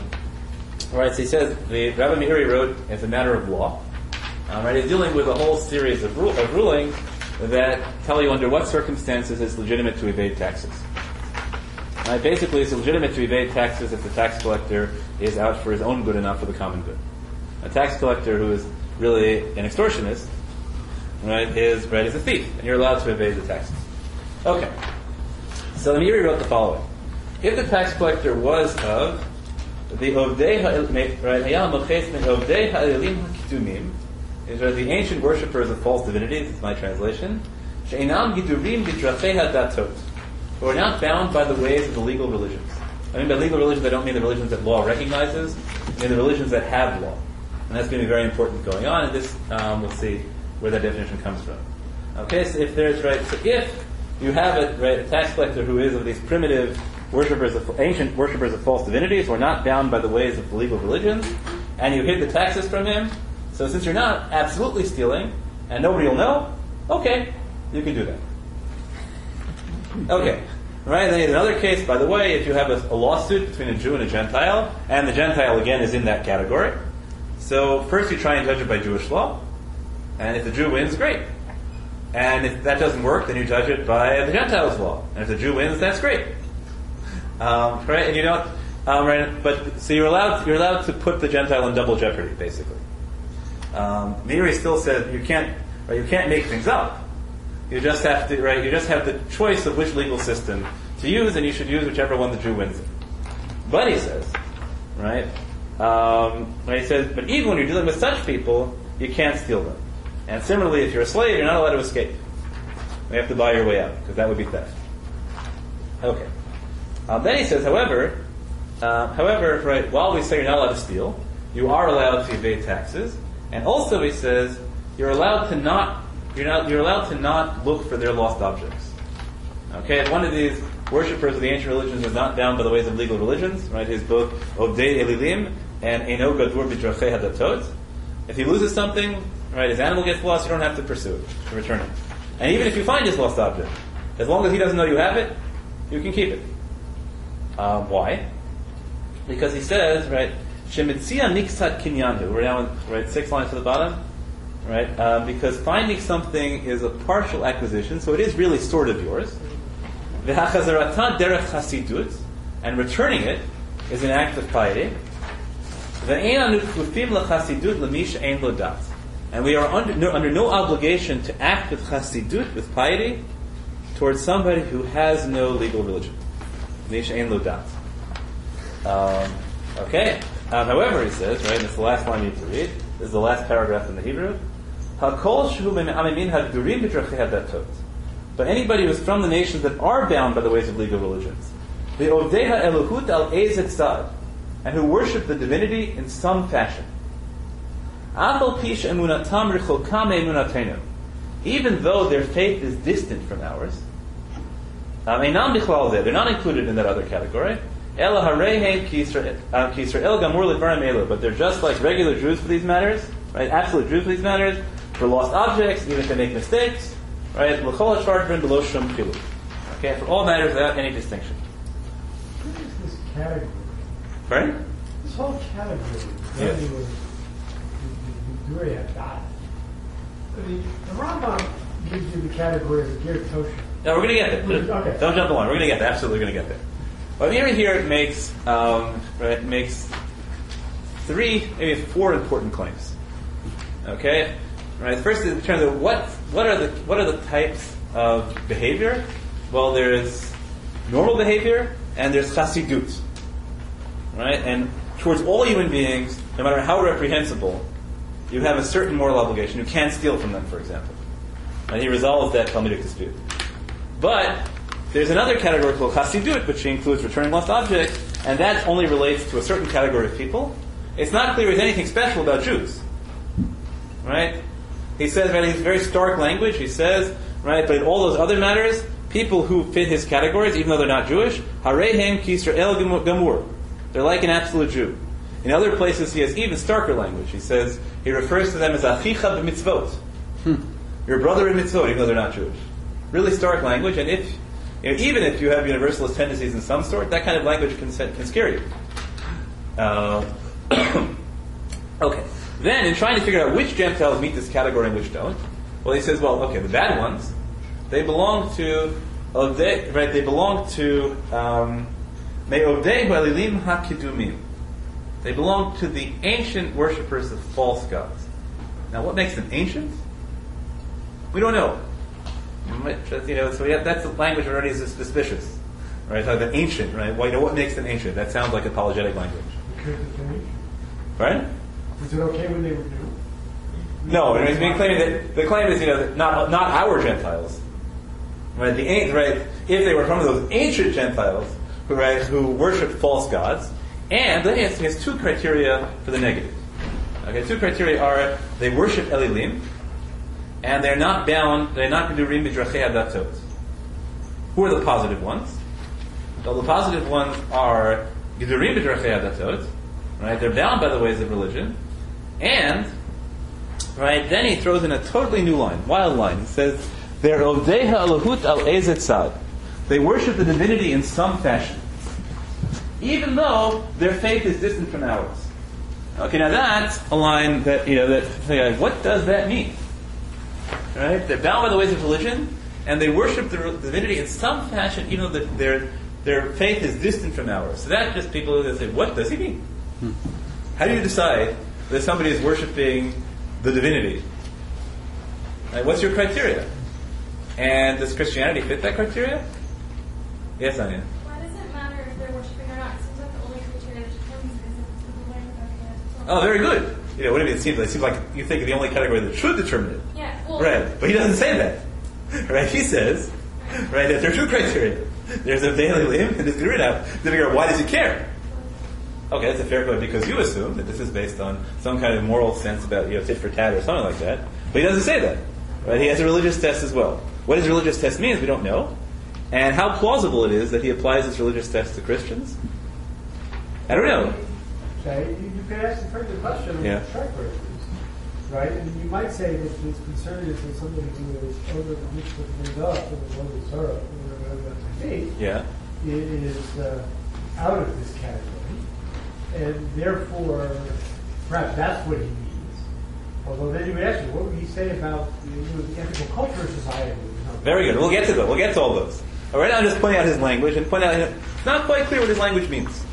right, so he says the Rabbi Meiri wrote as a matter of law. Um, right, he's dealing with a whole series of, rule, of rulings that tell you under what circumstances it's legitimate to evade taxes. Right, basically, it's legitimate to evade taxes if the tax collector is out for his own good and not for the common good. A tax collector who is really an extortionist, right, is right is a thief, and you're allowed to evade the taxes. Okay. So the Meiri wrote the following: If the tax collector was of the Ovdei ha'il- right, Hayal Moches min Ovdei Ha'ilim HaKitumim, is right, the ancient worshippers of false divinities, it's my translation, She'inam Gidurim Bidrachei HaDatot, who are not bound by the ways of the legal religions. I mean by legal religions, I don't mean the religions that law recognizes, I mean the religions that have law. And that's going to be very important going on, and this, um, we'll see where that definition comes from. Okay, so if there's, right, so if you have a, right, a tax collector who is of these primitive worshippers of, ancient worshippers of false divinities, who are not bound by the ways of the legal religions, and you hid the taxes from him, so since you're not absolutely stealing, and nobody will know, okay, you can do that. Okay. Right, then in another case, by the way, if you have a, a lawsuit between a Jew and a Gentile, and the Gentile again is in that category, so first you try and judge it by Jewish law, and if the Jew wins, great. And if that doesn't work, then you judge it by the Gentiles' law. And if the Jew wins, that's great. Um, right, and you don't. Um, right, but so you're allowed you're allowed to put the Gentile in double jeopardy, basically. Um, Meiri still says you can't right, you can't make things up. You just have to right. You just have the choice of which legal system to use, and you should use whichever one the Jew wins in. But he says, right? Um, he says, but even when you're dealing with such people, you can't steal them. And similarly, if you're a slave, you're not allowed to escape. You have to buy your way out because that would be theft. Okay. Um, then he says, however, uh, however, right, while we say you're not allowed to steal, you are allowed to evade taxes, and also he says you're allowed to not you're not you're allowed to not look for their lost objects. Okay, if one of these worshippers of the ancient religions is not bound by the ways of legal religions, right? He's both Ovdei Elilim and Eno Gadur Bidrachei Hadatot. If he loses something, right, his animal gets lost, you don't have to pursue it, to return it. And even if you find his lost object, as long as he doesn't know you have it, you can keep it. Um, why? Because he says, right, Shemitzia Niksat Kinyanhu. We're now on, right, six lines to the bottom. Right? Um, because finding something is a partial acquisition, so it is really sort of yours. V'hachazarata derech chasidut, and returning it is an act of piety. V'ein anu kufim lechasidut lemish ein. And we are under no, under no obligation to act with chasidut, with piety, towards somebody who has no legal religion. Ein lo dat. Um, okay. Um, however, he says, right, and it's the last line you need to read. This is the last paragraph in the Hebrew. But anybody who's from the nations that are bound by the ways of legal religions, the Odeha Elohut al Ezet and who worship the divinity in some fashion. Even though their faith is distant from ours, um, einam bichlal zeh, they're not included in that other category. Ela harehem ki Yisrael gamur levarim elu, but they're just like regular Jews for these matters, right? Absolute Jews for these matters, for lost objects, even if they make mistakes, right? L'chol hashvartrin below shum chilu. Okay, for all matters without any distinction. What is this category? Pardon? This whole category. Yes. The- the- the I mean, the Rambam gives you the category of Ger Tosha. No, we're going to get there. Okay. Don't jump the line. We're going to get there. Absolutely going to get there. Well, Meiri here it makes um, right, makes three, maybe four important claims. Okay, right. First, in terms of what what are the what are the types of behavior Well, there's normal behavior and there's chasidut. Right? And towards all human beings, no matter how reprehensible, you have a certain moral obligation. You can't steal from them, for example. And he resolves that Talmudic dispute. But there's another category called chasidut, which includes returning lost objects, and that only relates to a certain category of people. It's not clear there's anything special about Jews. Right? He says, right, he's very stark language. He says, right, but in all those other matters, people who fit his categories, even though they're not Jewish, harehem kisrael gamur. They're like an absolute Jew. In other places, he has even starker language. He says, he refers to them as achicha b'mitzvot. Your brother in mitzvot, even though they're not Jewish. Really stark language, and if, you know, even if you have universalist tendencies in some sort, that kind of language can, can scare you. Uh, okay. Then, in trying to figure out which Gentiles meet this category and which don't, well, he says, well, okay, the bad ones, they belong to, Ovdei, right, they belong to, um. They belong to the ancient worshippers of false gods. Now, what makes them ancient? We don't know. You know, so have, that's the language already is suspicious, right? So the ancient, right? Well, you know what makes them ancient? That sounds like apologetic language, right? Is it okay when they were new? No, I mean, being claiming that the claim is, you know, that not not our Gentiles, right? The right, if they were from those ancient Gentiles who right who worship false gods, and then he has, two criteria for the negative. Okay, two criteria are they worship Elilim, and they're not bound, they're not Gedurim Midrachei Adatot. Who are the positive ones? Well, the positive ones are Gedurim Midrachei Adatot, right? They're bound by the ways of religion, and, right, then he throws in a totally new line, wild line. He says, they're Ovdeha Alahut Al Ezet Sad. They worship the divinity in some fashion, even though their faith is distant from ours. Okay, now that's a line that, you know, that, what does that mean? Right? They're bound by the ways of religion, and they worship the divinity in some fashion, even though their their faith is distant from ours. So that's just people that say, "What does he mean?" Hmm. How do you decide that somebody is worshiping the divinity? Right? What's your criteria? And does Christianity fit that criteria? Yes, Anya. Why does it matter if they're worshiping or not? It seems like the only criteria that determines it is if the learning about Oh, very good. You know, what do you mean? It seems, it seems like you think the only category that should determine it. Yeah, well, Right. But he doesn't say that. Right? He says, right, that there are two criteria. There's a daily limb and there's good out. To figure out why does he care? Okay, that's a fair point because you assume that this is based on some kind of moral sense about you know tit for tat or something like that. But he doesn't say that. Right? He has a religious test as well. What his religious test means, we don't know. And how plausible it is that he applies this religious test to Christians. I don't know. Okay, you, you could ask a further question on Yeah. the short versions, right? And you might say that his concern is that somebody who is over the mixed with things up and is the sorrow, or whatever that may be, Yeah. it is uh, out of this category, and therefore, perhaps that's what he means. Although then you would ask me, what would he say about you know, the ethical culture of society? Very good. We'll get to those. We'll get to all those. All right, I'm just pointing out his language and point out it's not quite clear what his language means.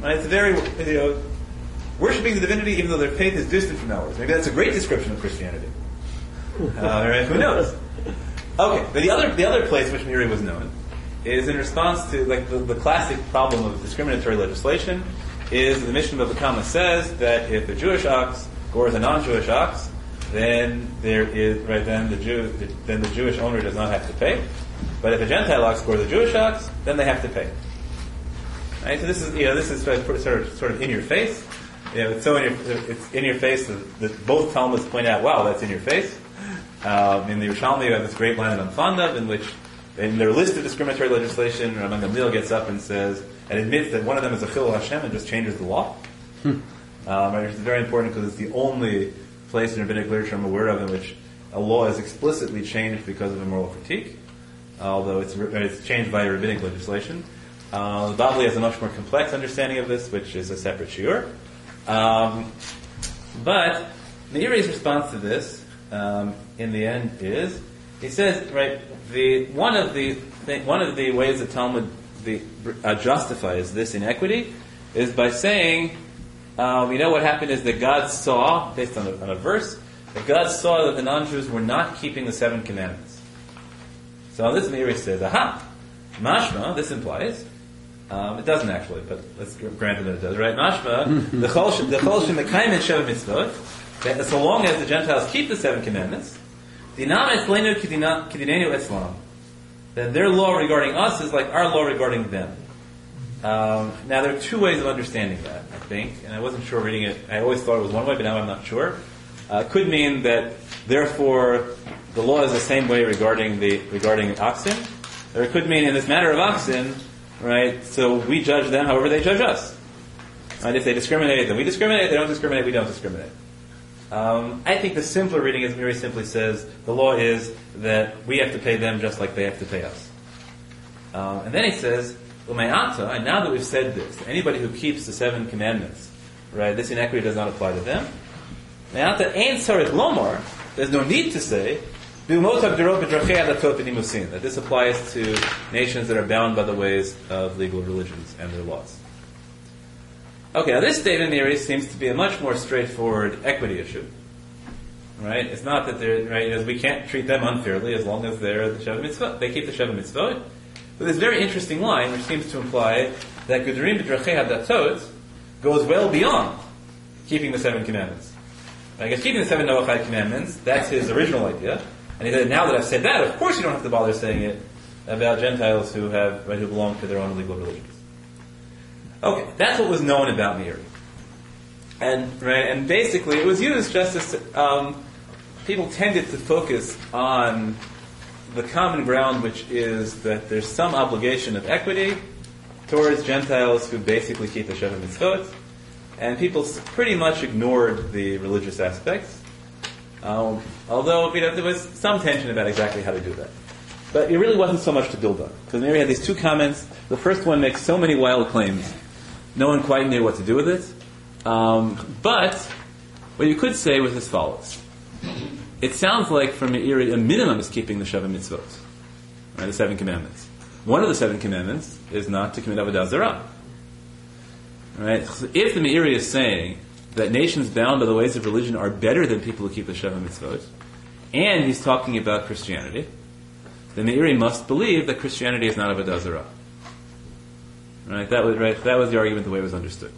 Right? It's very you know worshiping the divinity even though their faith is distant from ours. Maybe that's a great description of Christianity. Uh, all right, who knows? Okay, but the other the other place which Meiri was known is in response to like the, the classic problem of discriminatory legislation is the mission of the Kama says that if a Jewish ox gores a non-Jewish ox, then there is right then the Jew then the Jewish owner does not have to pay. But if a Gentile ox gores a Jewish ox, then they have to pay. Right? So this is you know this is sort of sort of in your face. You know, it's so in your it's in your face that, that both Talmuds point out, wow, that's in your face. Um, in the Yerushalmi, you have this great line that I'm fond of, in which in their list of discriminatory legislation, Rabban Gamliel gets up and says and admits that one of them is a chilul Hashem and just changes the law. Um, and it's very important because it's the only place in rabbinic literature I'm aware of in which a law is explicitly changed because of a moral critique, although it's, it's changed by rabbinic legislation. Uh, the Bavli has a much more complex understanding of this, which is a separate shiur. Um, but Meiri's response to this, um, in the end, is he says, right, the one of the one of the ways that Talmud the, uh, justifies this inequity is by saying, um, you know, what happened is that God saw, based on a, on a verse, that God saw that the non-Jews were not keeping the seven commandments. So this Meiri says, aha, mashma, this implies, um, it doesn't actually, but let's grant that it does, right? Mashma, the chol shemekayim sheva mitzvot, that so long as the Gentiles keep the seven commandments, dinam kidina- kidinenu etzlam, then their law regarding us is like our law regarding them. Um, now there are two ways of understanding that, I think, and I wasn't sure reading it. I always thought it was one way, but now I'm not sure. Uh, it could mean that therefore the law is the same way regarding the regarding oxen, or it could mean in this matter of oxen, right? So we judge them however they judge us. Right? If they discriminate, then we discriminate. If they don't discriminate, we don't discriminate. Um, I think the simpler reading is very simply says the law is that we have to pay them just like they have to pay us. Um, and then he says, "Umayata." And now that we've said this, anybody who keeps the seven commandments, right? This inequity does not apply to them. Umayata ain't sarich lomar. There's no need to say that this applies to nations that are bound by the ways of legal religions and their laws. Okay, now this statement the seems to be a much more straightforward equity issue. Right? It's not that they're right. We can't treat them unfairly as long as they're the Sheva Mitzvah. They keep the Sheva Mitzvah. But this very interesting line, which seems to imply that Gedurim B'drachei Hadatot goes well beyond keeping the seven commandments. I guess keeping the seven Noachide commandments, that's his original idea. And he said, now that I've said that, of course you don't have to bother saying it about Gentiles who have who belong to their own legal religions. Okay, that's what was known about Meiri. And right, and basically it was used just as um, people tended to focus on the common ground, which is that there's some obligation of equity towards Gentiles who basically keep the Sheva Mitzvot, and people pretty much ignored the religious aspects. Um, although you know, there was some tension about exactly how to do that. But it really wasn't so much to build on. Because Meiri had these two comments. The first one makes so many wild claims, no one quite knew what to do with it. Um, but what you could say was as follows. It sounds like from Meiri, a minimum is keeping the Sheva Mitzvot, right, the seven commandments. One of the seven commandments is not to commit Avodah Zarah. Right? If the Meiri is saying that nations bound by the ways of religion are better than people who keep the Sheva Mitzvot, and he's talking about Christianity, the Meiri must believe that Christianity is not Avodah Zarah. Right? That was right. That was the argument the way it was understood.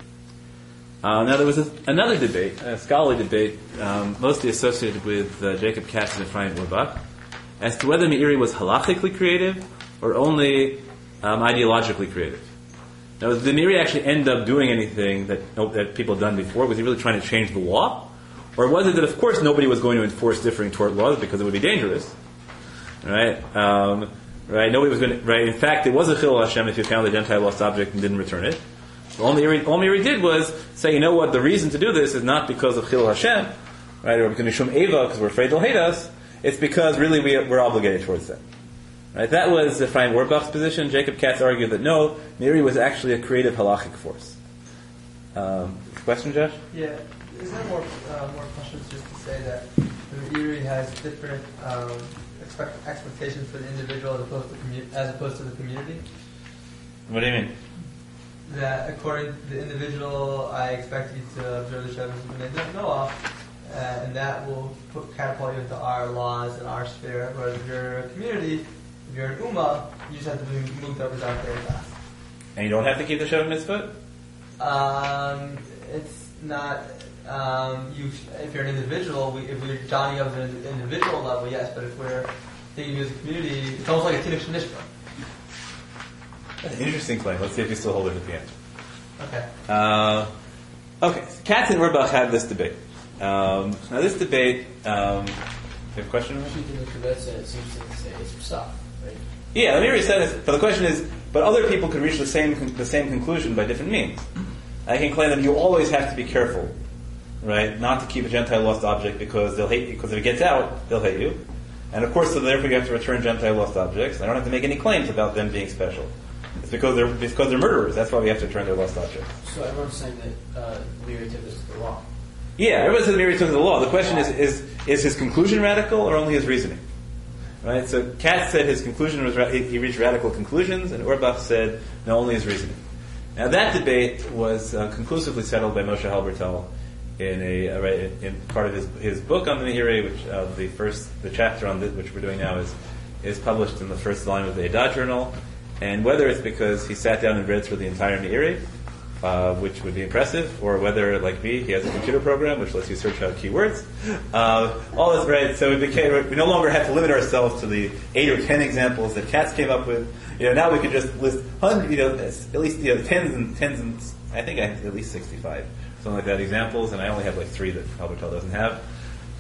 Uh, now there was a, another debate, a scholarly debate, um, mostly associated with uh, Jacob Katz and Ephraim Urbach, as to whether Meiri was halachically creative or only um, ideologically creative. Now, did Meiri actually end up doing anything that that people had done before? Was he really trying to change the law, or was it that, of course, nobody was going to enforce differing tort laws because it would be dangerous? Right? Um, right? Nobody was going to. Right? In fact, it was a chil Hashem if you found the Gentile lost object and didn't return it. All Meiri, all Meiri did was say, you know what? The reason to do this is not because of chil Hashem, right? Or because because we're afraid they'll hate us. It's because really we, we're obligated towards them. Right? That was Ephraim Urbach's position. Jacob Katz argued that no, Meiri was actually a creative halachic force. Um, question, Josh? Yeah, is there more uh, more questions just to say that the Meiri has different um, expect, expectations for the individual as opposed to commu- as opposed to the community? What do you mean? That according to the individual, I expect you to observe the Shabbat B'nai Noah, uh, and that will put, catapult you into our laws and our sphere. Whereas a community, if you're an ummah, you just have to be moved over down very fast. And you don't have to keep the Shabbat mitzvah? Um, it's not. Um, you, if you're an individual, we, if we're joining up at an individual level, yes. But if we're thinking as a community, it's almost like a Tinuk Shanishma. That's an interesting claim. Let's see if you still hold it at the end. Okay. Uh, okay, so Katz and Urbach had this debate. Um, now, this debate. Um, you have a question? Rich? Treating the it seems to say it's stuff, right? Yeah, let me said this. But the question is, but other people could reach the same the same conclusion by different means. I can claim that you always have to be careful, right, not to keep a Gentile lost object because they'll hate you. Because if it gets out, they'll hate you. And of course, so therefore, you have to return Gentile lost objects. I don't have to make any claims about them being special. It's because they're because they're murderers. That's why we have to return their lost objects. So everyone's saying that uh, Meiri took this to the law. Yeah, everybody says Meiri took the law. The question is, is is his conclusion radical or only his reasoning? Right. So Katz said his conclusion was ra- he he reached radical conclusions, and Urbach said no, only his reasoning. Now that debate was uh, conclusively settled by Moshe Halbertal in a uh, right, in part of his his book on the Meiri, which uh, the first the chapter on this, which we're doing now is is published in the first volume of the Edah Journal, and whether it's because he sat down and read through the entire Meiri, uh, which would be impressive, or whether, like me, he has a computer program which lets you search out keywords. Uh, all is right. So we became we no longer had to limit ourselves to the eight or ten examples that Katz came up with. You know, now we can just list hundred, you know, at least you know tens and tens and I think I have at least sixty-five, something like that, examples, and I only have like three that Halbertal doesn't have.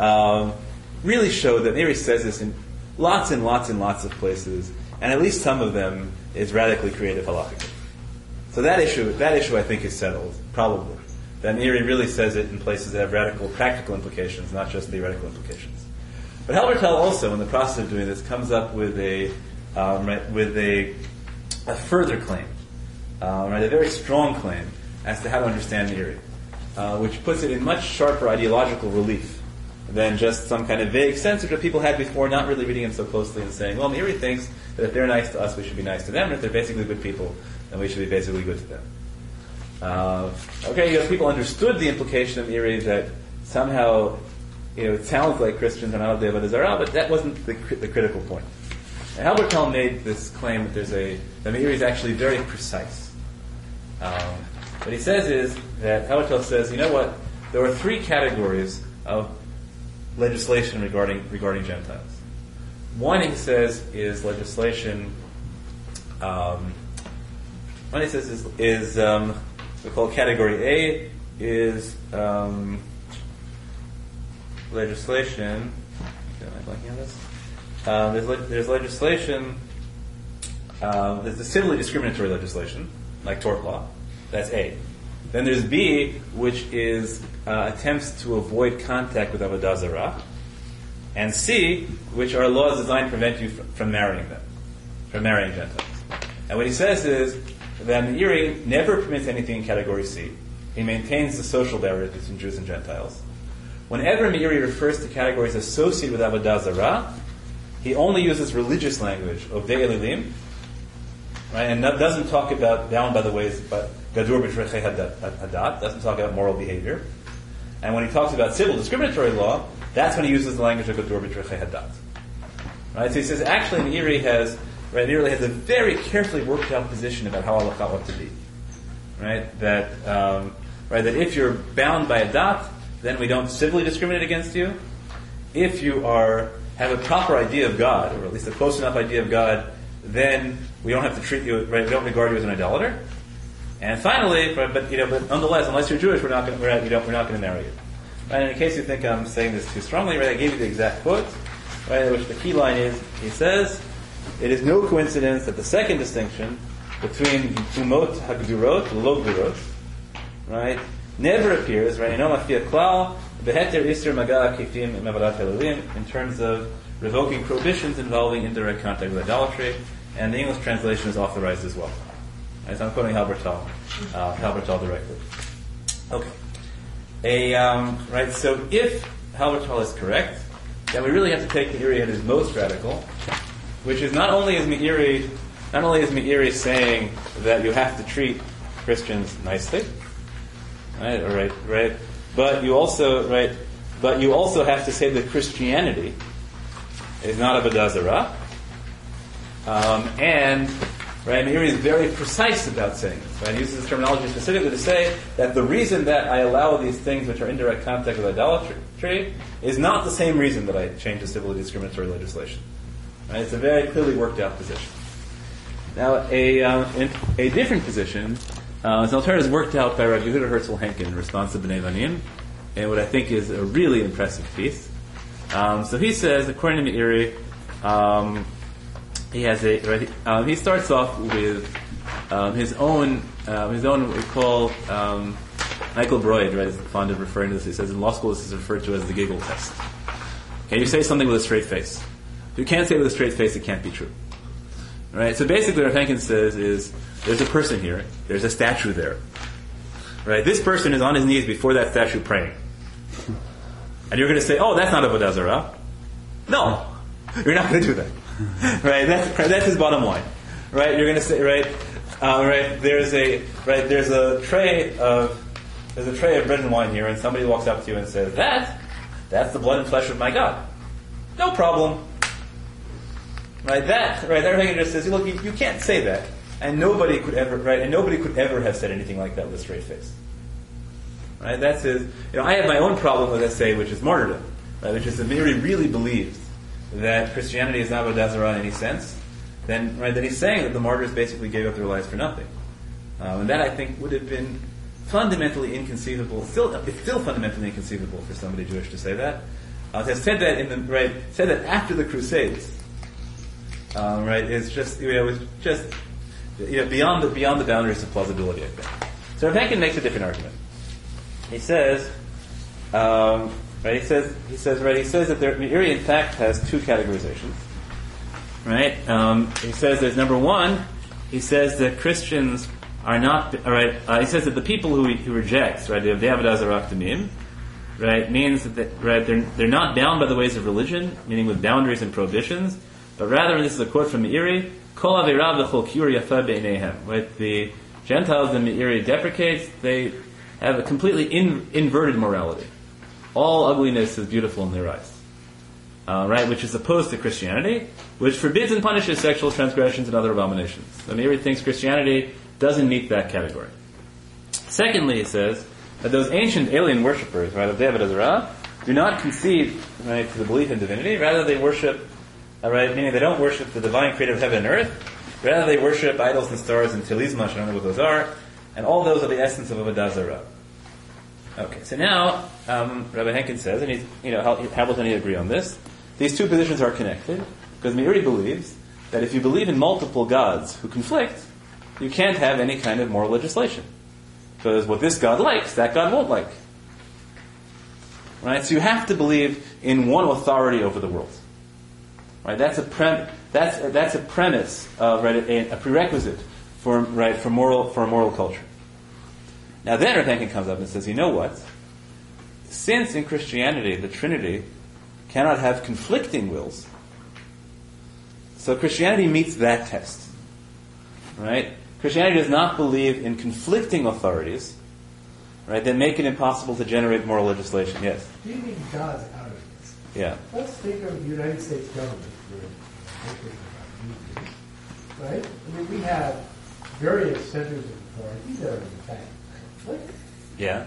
Um, really show that Meiri says this in lots and lots and lots of places, and at least some of them is radically creative halachically. So that issue, that issue, I think, is settled probably. That Meiri really says it in places that have radical practical implications, not just theoretical implications. But Halbertal also, in the process of doing this, comes up with a um, right, with a, a further claim, uh, right, a very strong claim as to how to understand Meiri, uh, which puts it in much sharper ideological relief than just some kind of vague sense that people had before, not really reading him so closely and saying, well, Meiri thinks that if they're nice to us, we should be nice to them, and if they're basically good people, then we should be basically good to them. Uh, okay, you know, people understood the implication of Meiri that somehow, you know, it sounds like Christians are not Avodah Zarah, but that wasn't the, the critical point. And Halbertal made this claim that there's a that Meiri is actually very precise. Um, what he says is that Halbertal says, you know what? There are three categories of legislation regarding regarding Gentiles. One, he says, is legislation. Um, one he says is, is um, we call category A is um, legislation. Am I blanking on this? Um, there's, le- there's legislation. Um, there's the civilly discriminatory legislation, like tort law. That's A. Then there's B, which is uh, attempts to avoid contact with Avodah Zarah. And C, which are laws designed to prevent you from, from marrying them, from marrying Gentiles. And what he says is that Meiri never permits anything in category C. He maintains the social barriers between Jews and Gentiles. Whenever Meiri refers to categories associated with Avodah Zarah, he only uses religious language, Ovdei Elilim, right, and doesn't talk about bound by the ways, but Gadur B'Trechei Hadat, doesn't talk about moral behavior. And when he talks about civil discriminatory law, that's when he uses the language of Gadur B'Trechei Hadat. Right, so he says actually Meiri has, right, Meiri has a very carefully worked out position about how Allah ought to be. Right, that, um, right, that if you're bound by a dot, then we don't civilly discriminate against you. If you are have a proper idea of God, or at least a close enough idea of God, then we don't have to treat you right. We don't regard you as an idolater. And finally, but, you know, but nonetheless, unless you're Jewish, we're not going we're, you we're not going to marry you. Right? And in case you think I'm saying this too strongly, right, I gave you the exact quote, right, which the key line is. He says, "It is no coincidence that the second distinction between umot hagdurot, lo gdurot, right, never appears, right, in maga in terms of revoking prohibitions involving indirect contact with idolatry, and the English translation is authorized as well. So I'm quoting Halbertal, uh, Halbertal directly. Okay. A, um, right, so if Halbertal is correct, then we really have to take the at that is most radical, which is not only is Meiri, not only is Meiri saying that you have to treat Christians nicely, right, right, right, but you also, right, but you also have to say that Christianity is not Avodah Zarah, um, and Right? Meiri is very precise about saying this. Right? He uses this terminology specifically to say that the reason that I allow these things which are in direct contact with idolatry is not the same reason that I change the civilly discriminatory legislation. Right? It's a very clearly worked out position. Now, a, uh, a different position uh, is alternative worked out by Rabbi Yehuda Herzl Henkin in response to B'nai Vanim, and what I think is a really impressive piece. Um, so he says, according to Meiri, um, he has a um, he starts off with um, his own um, his own what we call um, Michael Broyde right is fond of referring to this. He says in law school this is referred to as the giggle test. Can you say something with a straight face? If you can't say it with a straight face, it can't be true. Right. So basically, what Henkin says is there's a person here. There's a statue there. Right. This person is on his knees before that statue praying. And you're going to say, "Oh, that's not Avodah Zarah." No, you're not going to do that. right? That's that's his bottom line, right? You're going to say, right, uh, right? There's a right. There's a tray of there's a tray of bread and wine here, and somebody walks up to you and says, "That, that's the blood and flesh of my God." No problem. Right, that, right, that just says, look, you, you can't say that. And nobody could ever, right, and nobody could ever have said anything like that with a straight face. Right, that's his, you know, I have my own problem with essay, which is martyrdom, right, which is if Meiri really believes that Christianity is not Avodah Zarah in any sense, then, right, then he's saying that the martyrs basically gave up their lives for nothing. Um, and that, I think, would have been fundamentally inconceivable, still, it's still fundamentally inconceivable for somebody Jewish to say that. Uh, have said that in the, right, said that after the Crusades, um, right, It's just, you know, it's just, you know, beyond the, beyond the boundaries of plausibility, I think. So Rav Henkin makes a different argument. He says, um, right, he says, he says, right, he says that there, Meiri in fact has two categorizations. Right? Um, he says there's number one, he says that Christians are not, all right, uh, he says that the people who he, who rejects, right, Zarah Tamim, right, means that, right, they're, they're not bound by the ways of religion, meaning with boundaries and prohibitions, but rather, and this is a quote from Meiri, Kol Avirav V'chol Kiur right, the Gentiles that Meiri deprecates, they have a completely in, inverted morality. All ugliness is beautiful in their eyes. Uh, right, which is opposed to Christianity, which forbids and punishes sexual transgressions and other abominations. So Meiri thinks Christianity doesn't meet that category. Secondly, he says that those ancient alien worshippers, right, of Avodah Zarah, do not concede right, to the belief in divinity. Rather, they worship, uh, right, meaning they don't worship the divine creator of heaven and earth. Rather, they worship idols and stars and talismans. I don't know what those are, and all those are the essence of Avodah Zarah. Okay, so now um, Rabbi Henkin says, and he's, you know, Hamilton and he agree on this. These two positions are connected because Meiri believes that if you believe in multiple gods who conflict, you can't have any kind of moral legislation. Because what this God likes, that God won't like. Right? So you have to believe in one authority over the world. Right? That's a prem- that's that's a premise of right, a, a, prerequisite for right for moral for a moral culture. Now then, Rav Henkin comes up and says, you know what? Since in Christianity the Trinity cannot have conflicting wills, so Christianity meets that test. Right? Christianity does not believe in conflicting authorities, right, that make it impossible to generate moral legislation. Yes? Leaving God's out of this. Yeah. Let's think of the United States government for right? I mean, we have various centers of authority that are in fact conflict. Yeah.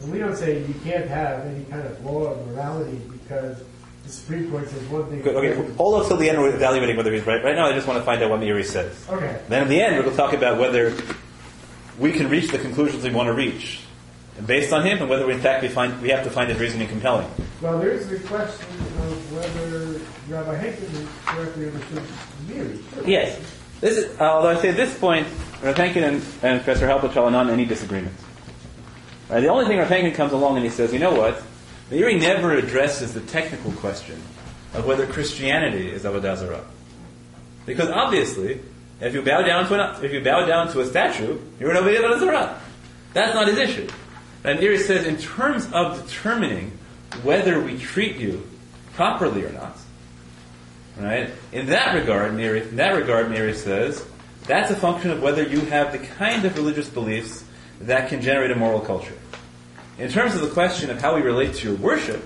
And we don't say you can't have any kind of law of morality because the Supreme Court says one thing. Good. Okay, hold up till the end. We're evaluating whether he's right. Right now, I just want to find out what Meiri says. Okay. Then, at the end, we're going to talk about whether we can reach the conclusions we want to reach, and based on him, and whether we, in fact we find we have to find his reasoning compelling. Well, there's the question of whether Rabbi Henkin correctly understood Meiri. Yes. This is, although I say at this point, Rav Henkin and, and Professor Halbach are not in any disagreement. Right, the only thing Rav Henkin comes along and he says, you know what? Meiri never addresses the technical question of whether Christianity is Avodah Zarah. Because obviously, if you bow down to an, if you bow down to a statue, you're an Avodah Zarah. That's not his issue. And Meiri says, in terms of determining whether we treat you properly or not, right? In that regard, Meiri, in that regard, Meiri says, that's a function of whether you have the kind of religious beliefs that can generate a moral culture. In terms of the question of how we relate to your worship,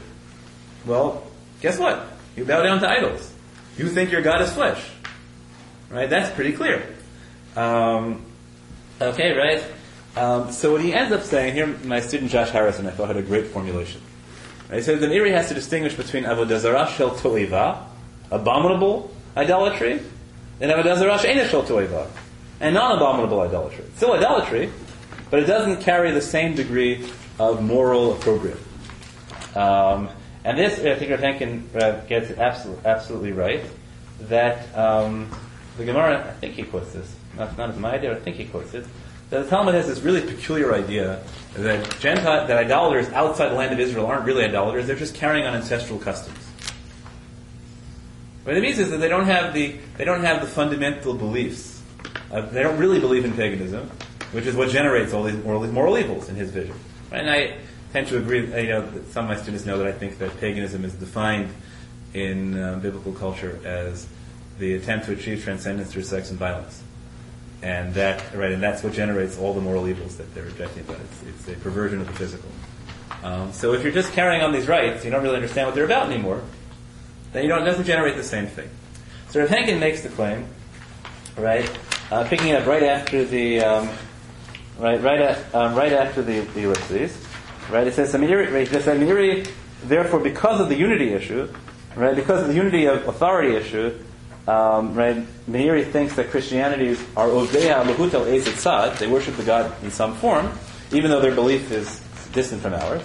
well, guess what? You bow down to idols. You think your God is flesh. Right? That's pretty clear. Um, okay, right? Um, so what he ends up saying here, my student Josh Harrison, I thought had a great formulation. He says the Meiri has to distinguish between avodah zarah shel to'iva, abominable idolatry, and avodah zarah she'ena shel to'iva, and non-abominable idolatry. It's still idolatry, but it doesn't carry the same degree of moral opprobrium. Um, and this, I think Rav uh, gets it absolutely, absolutely right, that um, the Gemara, I think he quotes this, not, not as my idea, I think he quotes it, the Talmud has this really peculiar idea that Gentile, that idolaters outside the land of Israel aren't really idolaters, they're just carrying on ancestral customs. What it means is that they don't have the, they don't have the fundamental beliefs. Uh, they don't really believe in paganism, which is what generates all these moral, moral evils in his vision. Right? And I tend to agree, you know, some of my students know that I think that paganism is defined in uh, biblical culture as the attempt to achieve transcendence through sex and violence. And that, right, and that's what generates all the moral evils that they're rejecting about. It's, it's a perversion of the physical. Um, so if you're just carrying on these rites, you don't really understand what they're about anymore, then you don't, it doesn't generate the same thing. So Rav Henkin makes the claim, right, uh, picking up right after the, um, right, right, at, um, right after the, the ellipses, right? It says Samiri, right, it says Samiri, therefore, because of the unity issue, right, because of the unity of authority issue, um, right, Meiri thinks that Christianities are Ozeya Lahutel Eis Tzad, they worship the God in some form, even though their belief is distant from ours.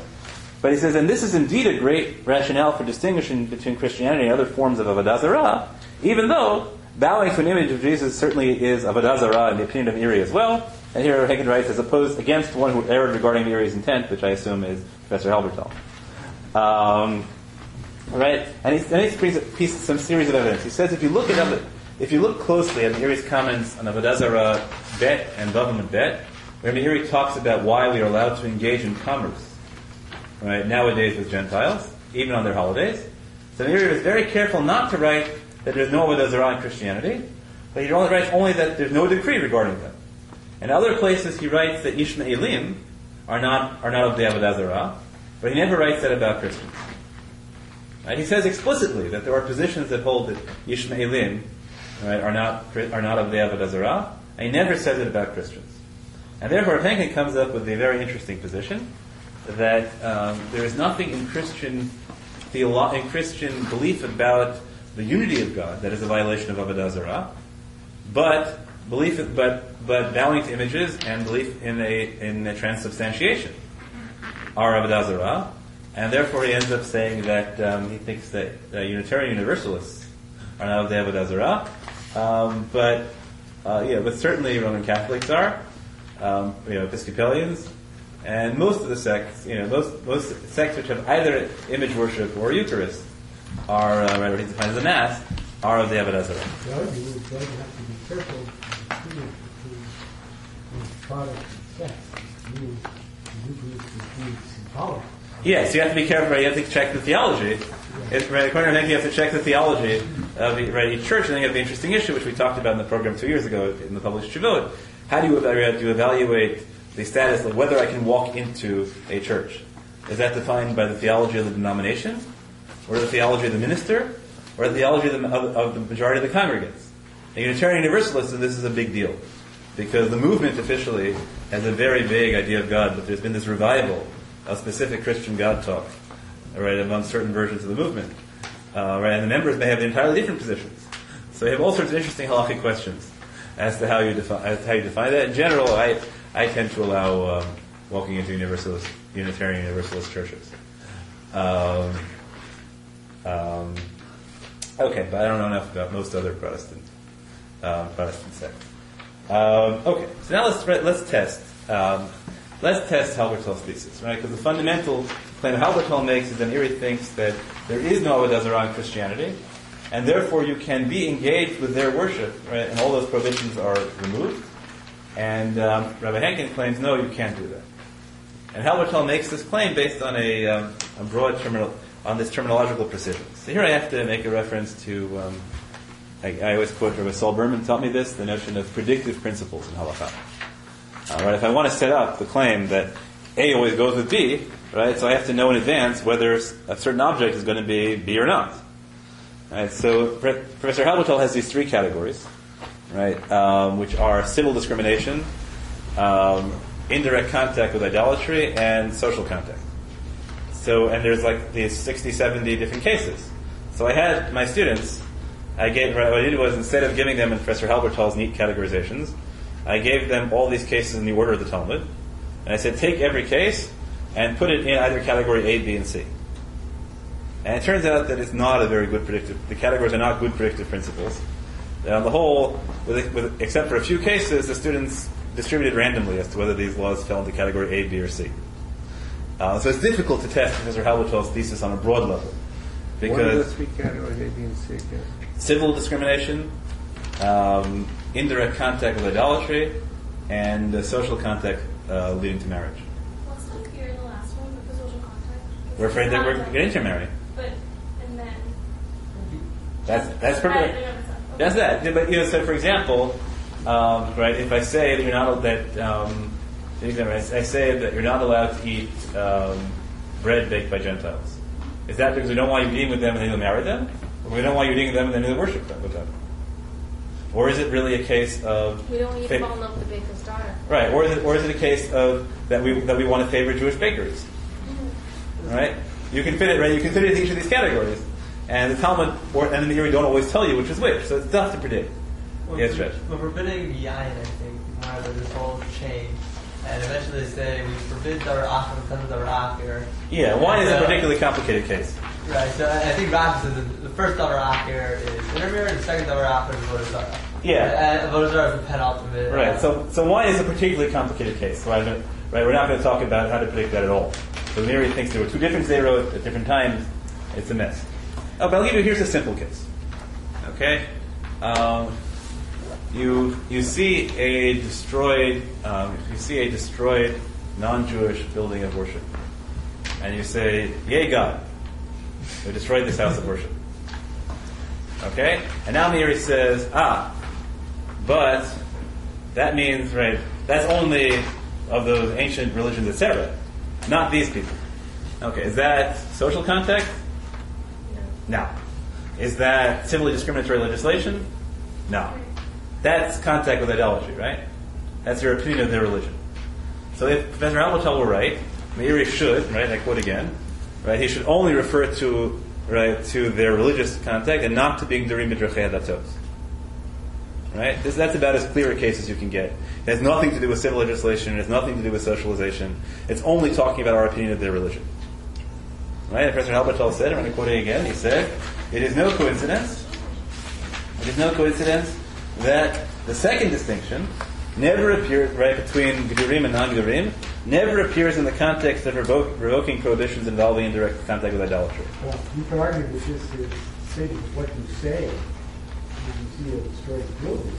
But he says, and this is indeed a great rationale for distinguishing between Christianity and other forms of Avodah Zarah, even though bowing to an image of Jesus certainly is Avodah Zarah in the opinion of Meiri as well. And here Hagen writes, as opposed against one who erred regarding Meiri's intent, which I assume is Professor Halbertal. Um, right? And he, he brings a piece, some series of evidence. He says if you look at if you look closely at Meiri's comments on Avodah Zarah bet and Bavim bet, where Meiri talks about why we are allowed to engage in commerce right, nowadays with Gentiles, even on their holidays. So Meiri is very careful not to write that there's no Avodah Zarah in Christianity, but he only writes only that there's no decree regarding them. In other places, he writes that Ishmaelim are not are not of the Avodah Zarah, but he never writes that about Christians. Right? He says explicitly that there are positions that hold that Ishmaelim right, are not are not of the Avodah and he never says it about Christians. And therefore, Henkin comes up with a very interesting position that um, there is nothing in Christian theolo- in Christian belief about the unity of God that is a violation of Avodah Zarah, but belief, but but bowing to images and belief in a in a transubstantiation are Avodah Zarah, and therefore he ends up saying that um, he thinks that uh, Unitarian Universalists are not of the Avodah um, but uh, yeah, but certainly Roman Catholics are, um, you know, Episcopalians, and most of the sects, you know, most most sects which have either image worship or Eucharist are uh, right, what he defines as a mass are of the Avodah Zarah. The argument you have to be careful between product and sex. Eucharist is being symbolic. Yes, you have to be careful. Right? You have to check the theology. Right, according to you have to check the theology of right, each church, and then you have the interesting issue, which we talked about in the program two years ago in the published Shavot. How do you evaluate, do you evaluate the status of whether I can walk into a church? Is that defined by the theology of the denomination, or the theology of the minister, or the theology of the, of, of the majority of the congregants? A Unitarian Universalist, this is a big deal because the movement officially has a very vague idea of God, but there's been this revival of specific Christian God talk, right, among certain versions of the movement, uh, right, and the members may have entirely different positions. So you have all sorts of interesting halakhic questions as to how you define as to how you define that. In general, I I tend to allow um, walking into Universalist Unitarian Universalist churches. Um, um, okay, but I don't know enough about most other Protestant um, Protestant sects. Um, okay, so now let's let's test um, let's test Halbertal's thesis, right? Because the fundamental claim Halbertal makes is that Meiri thinks that there is no Avodah Zarah in Christianity, and therefore you can be engaged with their worship, right? And all those prohibitions are removed. And um, Rabbi Henkin claims no, you can't do that. And Halbertal makes this claim based on a, um, a broad terminal on this terminological precision. So here I have to make a reference to. Um, I, I always quote Rabbi Saul Berman taught me this, the notion of predictive principles in halakha. Uh, right, if I want to set up the claim that A always goes with B, right, so I have to know in advance whether a certain object is going to be B or not. Right, so Pre- Professor Halbertal has these three categories, right, um, which are civil discrimination, um, indirect contact with idolatry, and social contact. So, and there's like these 60, 70 different cases. So I had my students, I gave, what I did was instead of giving them Professor Halbertal's neat categorizations, I gave them all these cases in the order of the Talmud. And I said, take every case and put it in either category A, B, and C. And it turns out that it's not a very good predictive, the categories are not good predictive principles. And on the whole, with, with, except for a few cases, the students distributed randomly as to whether these laws fell into category A, B, or C. Uh, so it's difficult to test Professor Halbertal's thesis on a broad level. One of Because the three categories, A, B, and C again. civil discrimination, um, indirect contact with idolatry, and uh, social contact uh, leading to marriage. What's not clear in the last one with the social contact? We're afraid that we're going to intermarry. But, and then. That's that's perfect. it in of itself. Okay. That's that. But you know, so for example, um, right? If I say that you're not that, um, for example, I I say that you're not allowed to eat um, bread baked by Gentiles. Is that because we don't want you eating with them and then you'll marry them, or We don't want you eating with them and then you'll worship them with them. Or is it really a case of We don't need fa- to fall in love with the baker's daughter. right? Or is it or is it a case of that we that we want to favor Jewish bakeries? Mm-hmm. Right? You can fit it right. You can fit it in each of these categories, and the Talmud or and the Meiri don't always tell you which is which, so it's tough to predict. Well, Yes, Judge. We're forbidding yayin, I think, more than this whole chain. And eventually they say we forbid davar achar because of davar achar. Yeah, wine is a uh, particularly complicated case. Right, so I I think Rashi says that the first davar after is intermir, the second davar after is Avodah Zarah. Yeah. And Avodah Zarah is the penultimate. Right. So, so wine is a particularly complicated case. So right, we're not going to talk about how to predict that at all. So Meiri thinks there were two different zeros at different times. It's a mess. Oh, but I'll give you. Here's a simple case. Okay. Um, you you see a destroyed um, you see a destroyed non-Jewish building of worship, and you say, "Yay, God! We destroyed this house of worship." Okay. And now Meiri says, "Ah, but that means, right, that's only of those ancient religions, etc. Not these people. Okay, is that social context? No. Is that civilly discriminatory legislation? No. That's contact with idolatry, right? That's your opinion of their religion. So if Professor Halbertal were right, Meiri should, right, I quote again, right, he should only refer to, right, to their religious contact and not to being Durim Midrachei Hadatot. Right? This, that's about as clear a case as you can get. It has nothing to do with civil legislation. It has nothing to do with socialization. It's only talking about our opinion of their religion. Right? And Professor Halbertal said, I'm going to quote it again, he said, it is no coincidence, it is no coincidence that the second distinction never appeared right, between Gedurim and non-Gedurim, never appears in the context of revoke, revoking prohibitions involving indirect contact with idolatry. Well, you can argue that this is stating what you say when you see a destroyed building.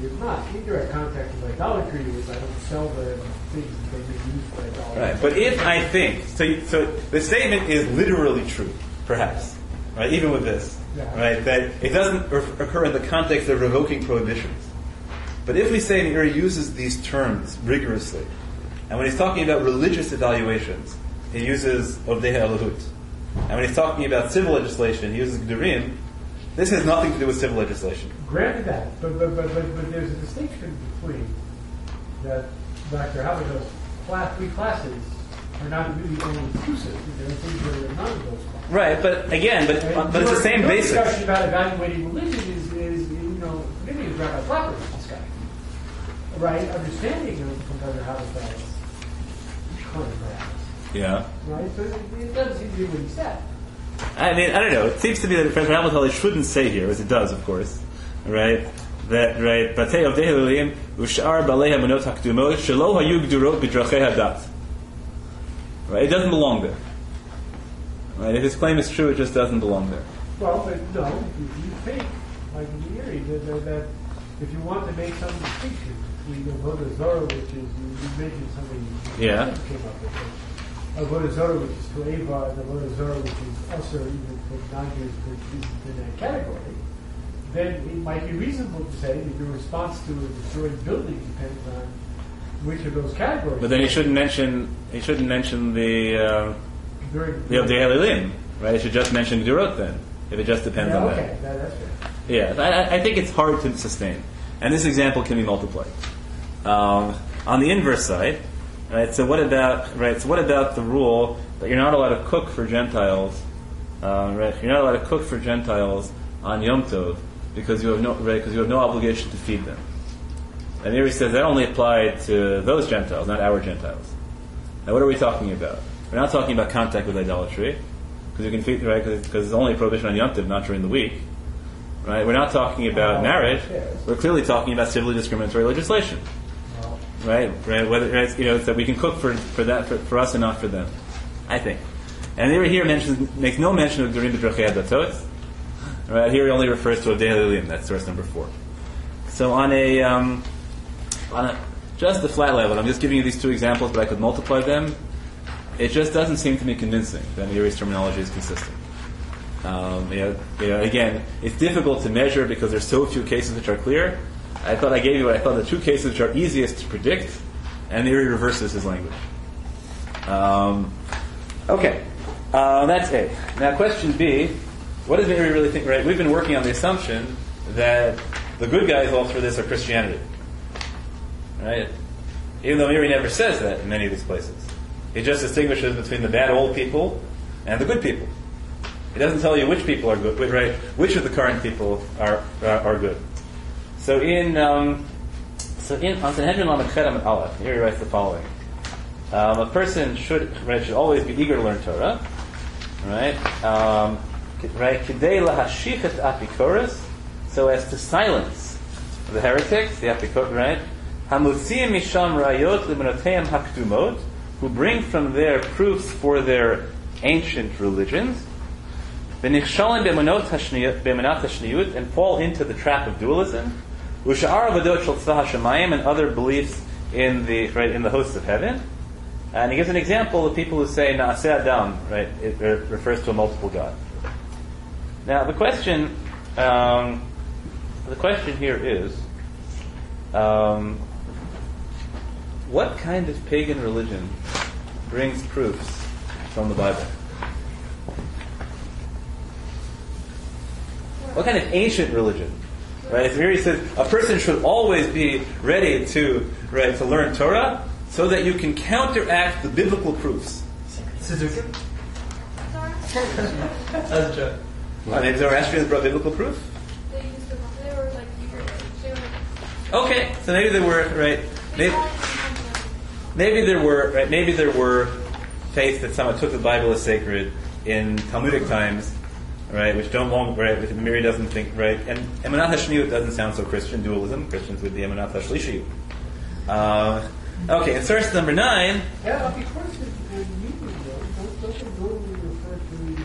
You're not. Indirect contact with idolatry is I don't sell the things that they may use for idolatry. Right. But if I think, so, you- so the statement is literally true, perhaps, right? Even with this, Yeah. right? That it doesn't occur in the context of revoking prohibitions. But if we say Uri uses these terms rigorously, and when he's talking about religious evaluations, he uses Ovdei Elahut. And when he's talking about civil legislation, he uses Gdurim. This has nothing to do with civil legislation. Granted that, but, but, but, but, but there's a distinction between that Dr. Halbertal class, three classes are not really only inclusive. There are things that are not in those classes. Right, but again, but, but it's the same your basis. discussion about evaluating religion is, is you know, maybe it's Rabbi Flopper's discussion. Right? Understanding of Professor Halbertal's Yeah. Right? So it, it doesn't seem to be what he said. I mean, I don't know. It seems to me that Professor Hamilton shouldn't say here, as it does, of course, right? That right, Batei of Dehilim Ushar Balei Hamanot Hakdumot Shelo Hayu Gdurot Bidrachei Hadat. Right, it doesn't belong there. Right, if his claim is true, it just doesn't belong there. Well, but no, you think, like in the area, that, that, that if you want to make some distinction between the Avodah Zarah, which is, you, you mentioned somebody Yeah. came up with it, a Voda which is to Ava, and the Avodah Zarah, which is also even for non-Jews, in that category, then it might be reasonable to say that your response to a destroyed building depends on which of those categories. But then he shouldn't mention he shouldn't mention the uh, During, the Avdei Halilim, right? He should just mention Gdurot then, if it just depends yeah, on okay, that. that, that's fair. Yeah, I- I think it's hard to sustain. And this example can be multiplied. Um, on the inverse side, right? So what about right? So what about the rule that you're not allowed to cook for Gentiles? Uh, right? You're not allowed to cook for Gentiles on Yom Tov because you have no right because you have no obligation to feed them. And here he says that only applied to those Gentiles, not our Gentiles. Now, what are we talking about? We're not talking about contact with idolatry because you can feed right because it's only a prohibition on Yom Tov, not during the week. Right? We're not talking about Oh, marriage. We're clearly talking about civilly discriminatory legislation. Right? Right? Whether right, you know it's that we can cook for, for that for, for us and not for them. I think. And here here mentions makes no mention of Durim B'drachei Hadatot. Right? Here he only refers to Avdei Halilim. That's source number four. So on a um, on a just the flat level, I'm just giving you these two examples, but I could multiply them. It just doesn't seem to me convincing that Meiri's terminology is consistent. Um, you know, you know, again, it's difficult to measure because there's so few cases which are clear. I thought I gave you what I thought the two cases which are easiest to predict, and Meiri reverses his language. Um, okay, uh, that's A. Now, question B what does Meiri really think? Right, we've been working on the assumption that the good guys all through this are Christianity, right? Even though Meiri never says that in many of these places, he just distinguishes between the bad old people and the good people. He doesn't tell you which people are good, right? Which of the current people are are, are good. So in um, so in on Sanhedrin Lamed Chet Aleph, here he writes the following: um, A person should right, should always be eager to learn Torah, right? Um, right, kidei lahashich et apikoros, so as to silence the heretics, the apikoros, right? Hamutziim misham rayot limenoteim hakdumot, who bring from there proofs for their ancient religions. V'nichshalim be'emunat hashniyut, and fall into the trap of dualism. Usha'ar avadot shel and other beliefs in the right in the hosts of heaven. And he gives an example of people who say Naaseh Adam, right? It re- refers to a multiple God. Now the question, um, the question here is, um, what kind of pagan religion brings proofs from the Bible? What kind of ancient religion? Right? So here he says a person should always be ready to right to learn Torah so that you can counteract the biblical proofs. Suzuki? Sorry? That's a joke. I mean, Zoroastrians brought biblical proof. They used to, they were like, eager, they were, Okay, so maybe there were right. they Maybe, maybe there were right. Maybe there were faiths that someone took the Bible as sacred in Talmudic times, right? Which don't long right. Which Meiri doesn't think right. And Emunat Hashniyut doesn't sound so Christian dualism. Christians would be Emunat Hashlishiyut. Uh, okay, and source number nine. Yeah, because in, in Hebrew, though, don't- doesn't normally refer to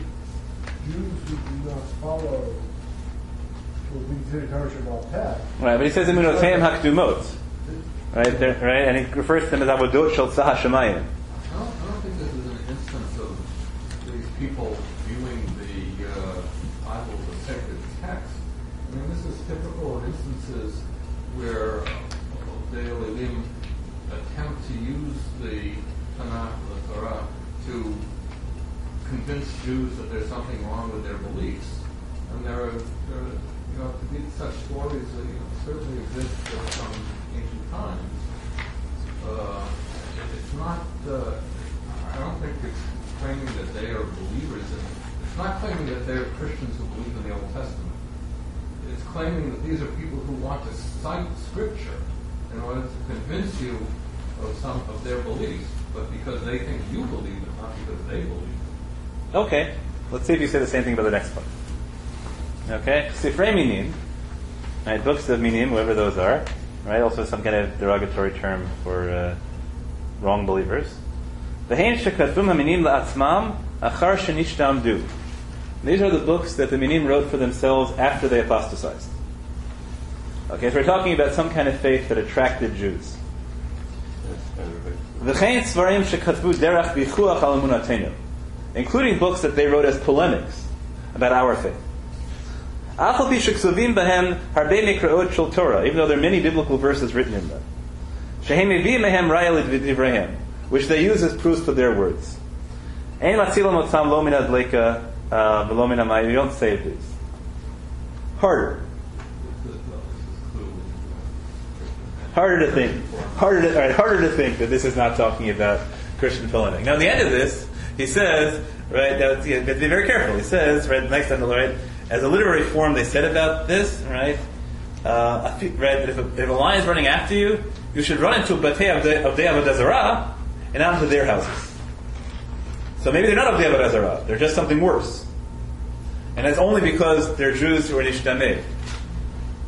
Jews who do not follow what we consider Torah Shabbat Peh. Right, but he says Emunoteim Hakdumot. Right, there, right, and he refers to them as Avodot Shel Tzah Hashemayim. I don't, I don't think this is an instance of these people viewing the uh, Bible as a sacred text. I mean, this is typical of instances where Elim attempt to use the Tanakh, the Torah, to convince Jews that there's something wrong with their beliefs. And there are, there are you know, such stories that you know, certainly exist from ancient times. Uh, it's not, uh, I don't think it's claiming that they are believers in, it's not claiming that they're Christians who believe in the Old Testament. Claiming that these are people who want to cite Scripture in order to convince you of some of their beliefs, but because they think you believe it, not because they believe it. Okay, let's see if you say the same thing about the next one. Okay, Sifrei Minim, right, books of Minim, whoever those are, right, also some kind of derogatory term for uh, wrong believers. The V'hein shekatbum haminim la'atzmam achar shenishtamdu. These are the books that the Minim wrote for themselves after they apostatized. Okay, so we're talking about some kind of faith that attracted Jews. Including books that they wrote as polemics about our faith. Even though there are many biblical verses written in them. Which they use as proofs for their words. Uh. You don't save these. Harder. Harder to think. Harder to, right, harder to think that this is not talking about Christian polemic. Now, at the end of this, he says, right, now, you have to be very careful. He says, right, next time, right, as a literary form, they said about this, right, uh, a right, that if a, if a lion is running after you, you should run into Batei of the of the Avodah and not into their houses. So maybe they're not of the Avodah Zarah. They're just something worse. And that's only because they're Jews who are Nishtameh.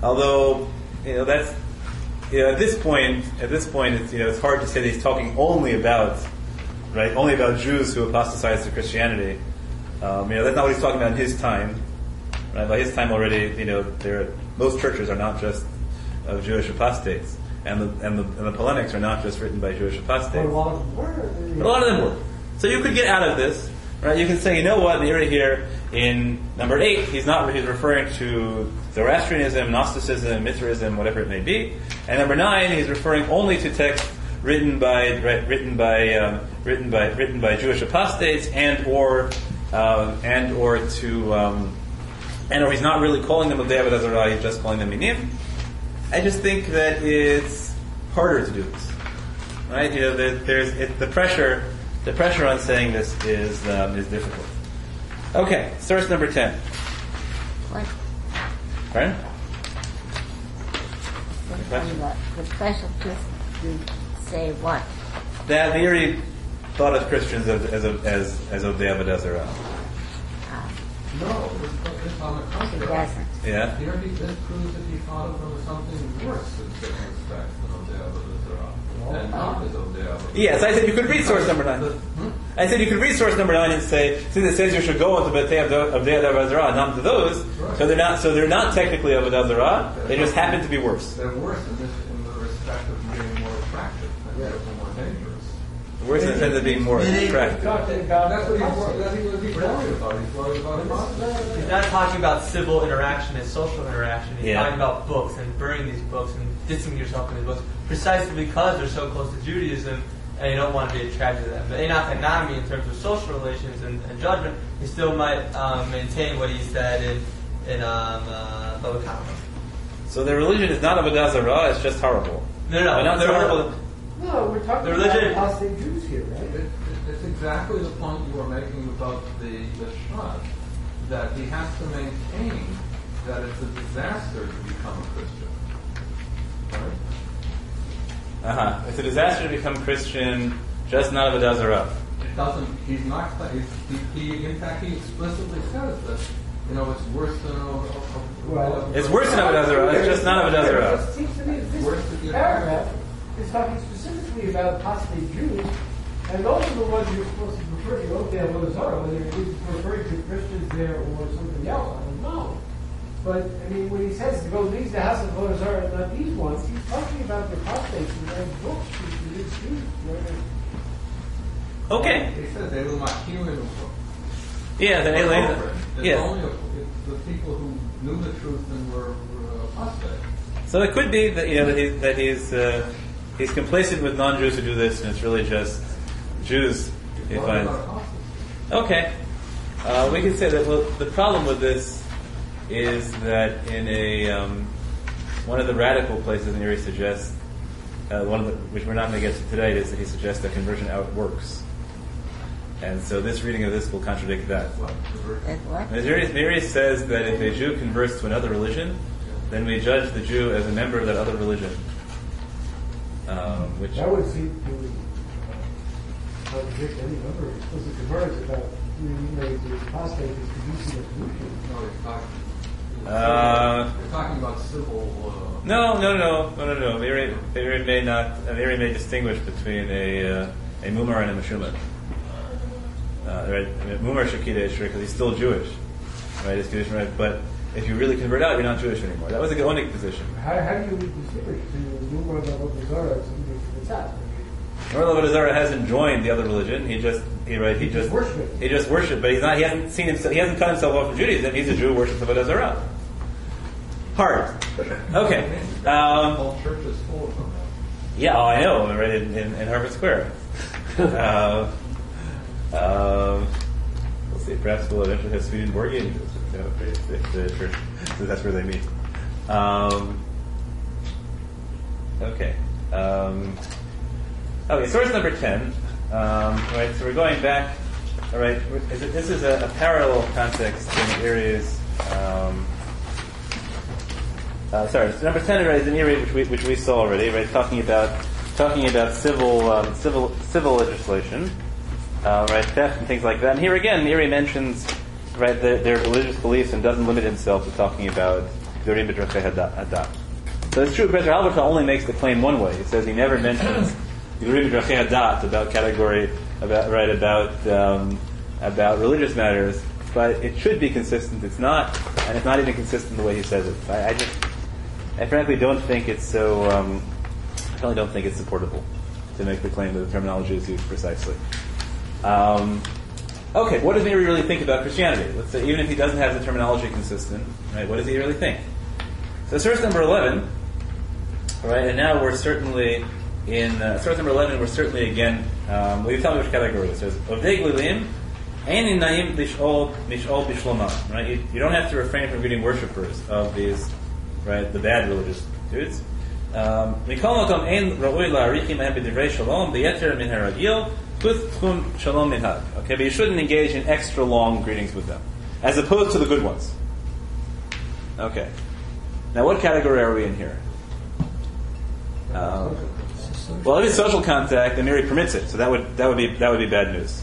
Although, you know, that's you know, at this point, at this point, it's, you know, it's hard to say that he's talking only about, right, only about Jews who apostatized to Christianity. Um, you know, that's not what he's talking about in his time. Right? By his time already, you know, there most churches are not just of Jewish apostates, and the and the, and the polemics are not just written by Jewish apostates. But a lot of them were. But a lot of them were. So you could get out of this, right? You can say, you know what, the Meiri here in number eight, he's not he's referring to Zoroastrianism, Gnosticism, Mithraism, whatever it may be. And number nine, he's referring only to texts written by written by um, written by written by Jewish apostates and or um, and or to um, and or he's not really calling them Avdei Avodah he's just calling them Minim. I just think that it's harder to do this, right? You know, that there's it, the pressure, the pressure on saying this is um, is difficult. Okay, source number ten. What? Pardon? The, the, the pressure to, to say what? That the Meiri thought of Christians as as as as Avdei Avodah Zarah. Uh, No, it's, it's on the contrary. doesn't. Yeah. Here he this proves that he thought of them as something worse in certain respects than Odeh Avodah Zarah. And not as Odeh Yes, I said you could read source number nine. Hmm? I said you could read source number nine and say, since it says you should go into B'tei Avdei Avodah Zarah, not to those, so they're not, so they're not technically Avodah Zarah. They just happen to be worse. They're worse in, this, in the respect of being more attractive and therefore more dangerous. Worse in the sense of being more attractive. That's what he's, wor- that's what he's worried about. He's worried about. He's not talking about civil interaction and social interaction. He's Yeah. talking about books and burning these books and distancing yourself from these books precisely because they're so close to Judaism and you don't want to be attracted to them. But Enoch and Nami, in terms of social relations and, and judgment, he still might um, maintain what he said in in um, uh, Baba Kama. So their religion is not Avodah Zarah, it's just horrible. No, no, But not they're- horrible. No, we're talking The religion- about apostate Jews here, right? It, it, it's exactly the point you were making about the, the Shad, that he has to maintain that it's a disaster to become a Christian. Right? Uh-huh. It's a disaster to become Christian, just not Avodah Zarah. It doesn't, he's not, he's, he, he, in fact, he explicitly says that, you know, it's worse than a, a, a Well- It's worse than Avodah Zarah, it's just not Avodah Zarah. It seems to me that Worse to this get- paragraph is talking specifically about apostate Jews, and those are the ones you're supposed to refer to. Okay, Avodah Zarah, whether you're referring to Christians there or something else, I don't know. But I mean, when he says to go leave the house of Avodah Zarah, not these ones, he's talking about the apostates and their books, the the students. where they're- Okay. He says they will not heal in Yeah, the alien. It's Yes. only a, it's the people who knew the truth and were, were apostate. So it could be that you know that, he, that he's uh, he's complacent with non-Jews who do this, and it's really just Jews. He What finds. Okay, uh, we can say that. Well, the problem with this is that in a um, one of the radical places in here he suggests uh, one of the which we're not going to get to today is that he suggests that conversion outworks. and so this reading of this will contradict that. What? Conversion? What? Meiri Meiri says that if a Jew converts to another religion, then we judge the Jew as a member of that other religion. Um, which That would seem to uh, contradict any number of explicit words about you know, the apostate is producing a pollution. No, he's talking. Uh, You're talking about civil. Uh, no, no, no, no, no, no. Meiri, Meiri may not. Uh, Meiri may distinguish between a uh, a mumar and a meshumah. Uh, right, I mean, mumar shakida because he's still Jewish, right? He's Jewish, right? But if you really convert out, you're not Jewish anymore. That was a Gaonic position. How, how do you distinguish between the Numar and and the Tzat? Norla Avodah hasn't joined the other religion. He just he right he just worship. he just worshipped, but he's not. He hasn't seen himself. He hasn't cut himself off from Judaism. He's a Jew who worships Avodah Zarah. Hard. Okay. Um, whole church is full of them. yeah, oh, I know. Right in, in, in Harvard Square. uh, um, we'll see. Perhaps we'll eventually have Swedenborgian You know, if, if the church, so that's where they meet. Um, okay. Um, Okay, source number 10. Um, right, so we're going back. All right, this is a, a parallel context in areas. Um, uh, sorry, number 10 right, is an area which we, which we saw already, right? Talking about talking about civil um, civil civil legislation, uh, right? Theft and things like that. And here again, the Meiri mentions right their, their religious beliefs and doesn't limit himself to talking about Dorim B'Drachei Hadat. So it's true, Professor Halbertal only makes the claim one way. He says he never mentions Yurim Drachei Hadat about category about right about um, about religious matters, but it should be consistent. It's not, and it's not even consistent the way he says it. I, I just, I frankly don't think it's so. Um, I really don't think it's supportable to make the claim that the terminology is used precisely. Um, okay, what does Meiri really think about Christianity? Let's say even if he doesn't have the terminology consistent, right? What does he really think? So source number eleven. Right, and now we're certainly in uh, source number 11, we're certainly again, um, will you tell me which category this is? Ein in naim lish'ol mish'ol bishlomah. Right? You, you don't have to refrain from greeting worshippers of these, right, the bad religious dudes. Um, Mikol makom ein ra'ui la'arichim ahem b'divrei shalom b'yeter min haragil kuth shalom minhag. Okay, but you shouldn't engage in extra long greetings with them, as opposed to the good ones. Okay. Now, what category are we in here? Um, well, if it's social contact, then Meiri permits it, so that would that would be that would be bad news,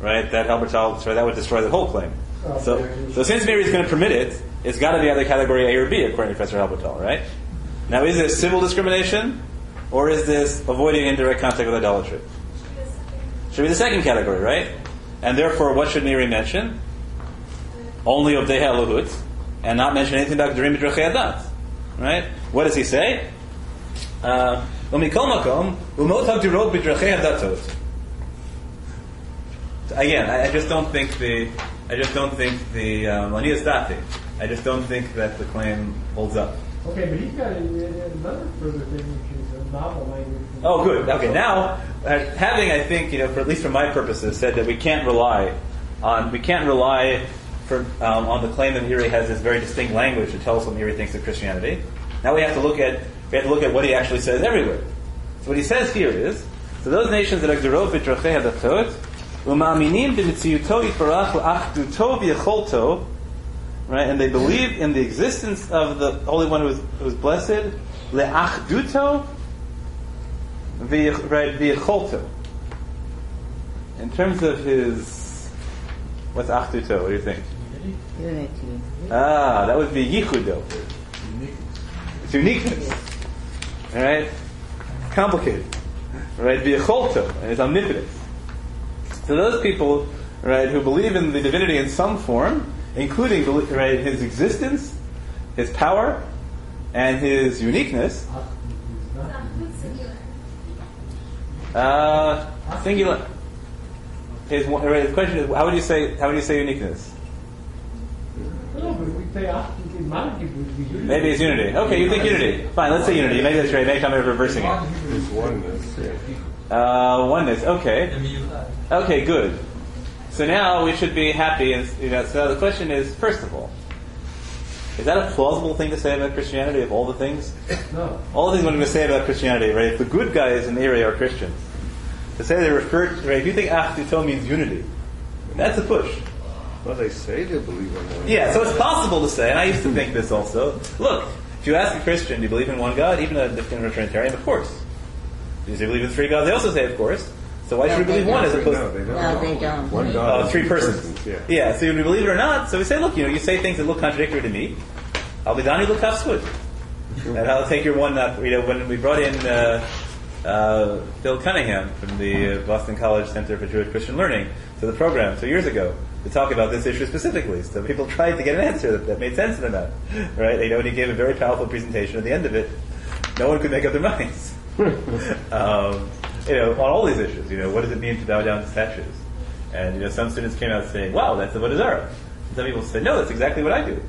right? That Halbertal, sorry, that would destroy the whole claim. So, so since Meiri is going to permit it, it's got to be either category A or B, according to Professor Halbertal, right? Now, is this civil discrimination, or is this avoiding indirect contact with idolatry? Should be the second category, right? And therefore, what should Meiri mention? Only of Deha Lohut, and not mention anything about B'Drachei Adat. Right? What does he say? Uh. Again, I, I just don't think the, I just don't think the um. I just don't think that the claim holds up. Okay, but he's got another further thing, which is a novel language. Oh, good. Okay, now uh, having, I think, you know, for at least for my purposes, said that we can't rely on we can't rely for um, on the claim that Meiri has this very distinct language to tell us what Meiri thinks of Christianity. Now we have to look at we have to look at what he actually says everywhere. So what he says here is, so those nations that are gzerot b'drachei hadatot u'ma'aminim b'mitziyuto yitbarach u'achduto v'yecholto, right? And they believe in the existence of the Holy One who is, who is blessed, le'achduto v'yecholto. In terms of his, what's achduto? What do you think? Unity. Ah, that would be yichudo. It's uniqueness. All right? Complicated. Right? V'yecholto, and his omnipotence. So those people, right, who believe in the divinity in some form, including right, his existence, his power, and his uniqueness, uh, singular. His, right, the question is, how would you say, how would you say uniqueness? No, but we say Achdu in Maliki would be unity. Maybe it's unity. Okay, you think unity. Fine, let's say unity. Maybe that's right. Maybe I'm reversing it. It's oneness. Uh, oneness. Okay. Okay, good. So now we should be happy. And you know, so the question is, first of all, is that a plausible thing to say about Christianity? Of all the things, No. all the things I'm going to say about Christianity, right? If the good guys in the Meiri are Christians, to say they refer, right? If you think Achduto means unity, that's a push. Well, they say they believe in one. Yeah, so it's possible to say, and I used to think this also. Look, if you ask a Christian, do you believe in one God? Even a definitive Trinitarian, of course. Do they believe in three gods? They also say, of course. So why should we believe one as opposed No, to they don't. No, they don't. One uh, three two persons? Yeah. Yeah, so we believe it or not. So we say, look, you know, you say things that look contradictory to me. I'll be Dani Lukafswood. And I'll take your one, uh, you know, when we brought in uh, uh, Bill Cunningham from the uh, Boston College Center for Jewish Christian Learning to the program two years ago to talk about this issue specifically. So people tried to get an answer that, that made sense to them, right? You know, and he gave a very powerful presentation. At the end of it, no one could make up their minds. um, you know, on all these issues. You know, what does it mean to bow down to statues? And you know, some students came out saying, "Wow, that's the Buddha's Arab." And some people said, "No, that's exactly what I do."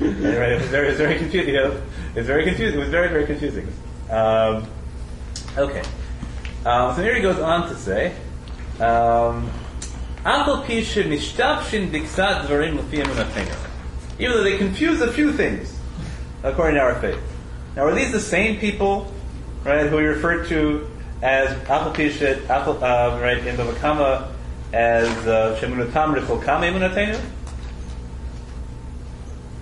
and, right, it was very, it was very confusing. You know, it's very confusing. It was very, very confusing. Um, okay, um, so here he goes on to say. Um, even though they confuse a few things, according to our faith. Now, are these the same people, right, who we referred to as Apal Pishet, uh, right, in the Vakama as uh, Shemunatam Rifol Kama?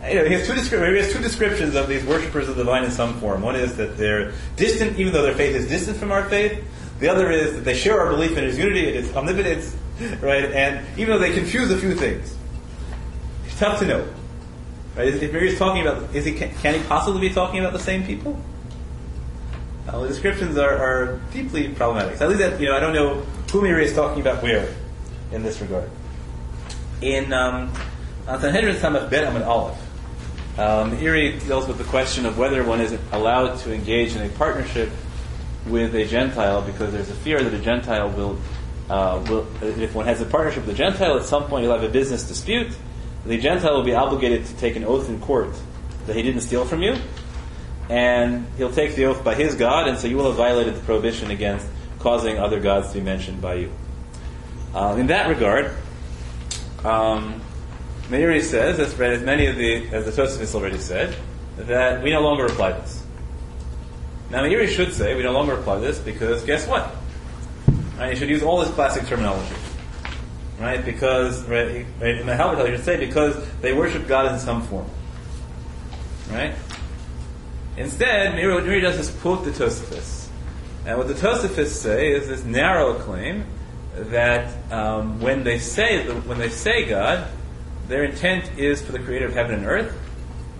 You know, he has, two descri- he has two descriptions of these worshippers of the divine in some form. One is that they're distant, even though their faith is distant from our faith. The other is that they share our belief in His unity and His omnipotence, right? And even though they confuse a few things, it's tough to know. Right? If Meiri is talking about, is he can he possibly be talking about the same people? Uh, the descriptions are, are deeply problematic. So at least that, you know, I don't know who Meiri is talking about where in this regard. In um, on Sanhedrin Samach Bet Amid Aleph, um, Meiri deals with the question of whether one is allowed to engage in a partnership with a Gentile because there's a fear that a Gentile will, uh, will if one has a partnership with a Gentile, at some point you'll have a business dispute. The Gentile will be obligated to take an oath in court that he didn't steal from you, and he'll take the oath by his God, and so you will have violated the prohibition against causing other gods to be mentioned by you. Um, in that regard, um, Meiri says, as, many of the as the Tosafos already said, that we no longer apply this. Now Meiri should say we no longer apply this because guess what? Right, you should use all this classic terminology. Right? Because right, in the Halbertal you should say because they worship God in some form. Right? Instead, Meiri, what does is quote the Tosafos. And what the Tosafos say is this narrow claim that um, when they say when they say God, their intent is for the Creator of heaven and earth.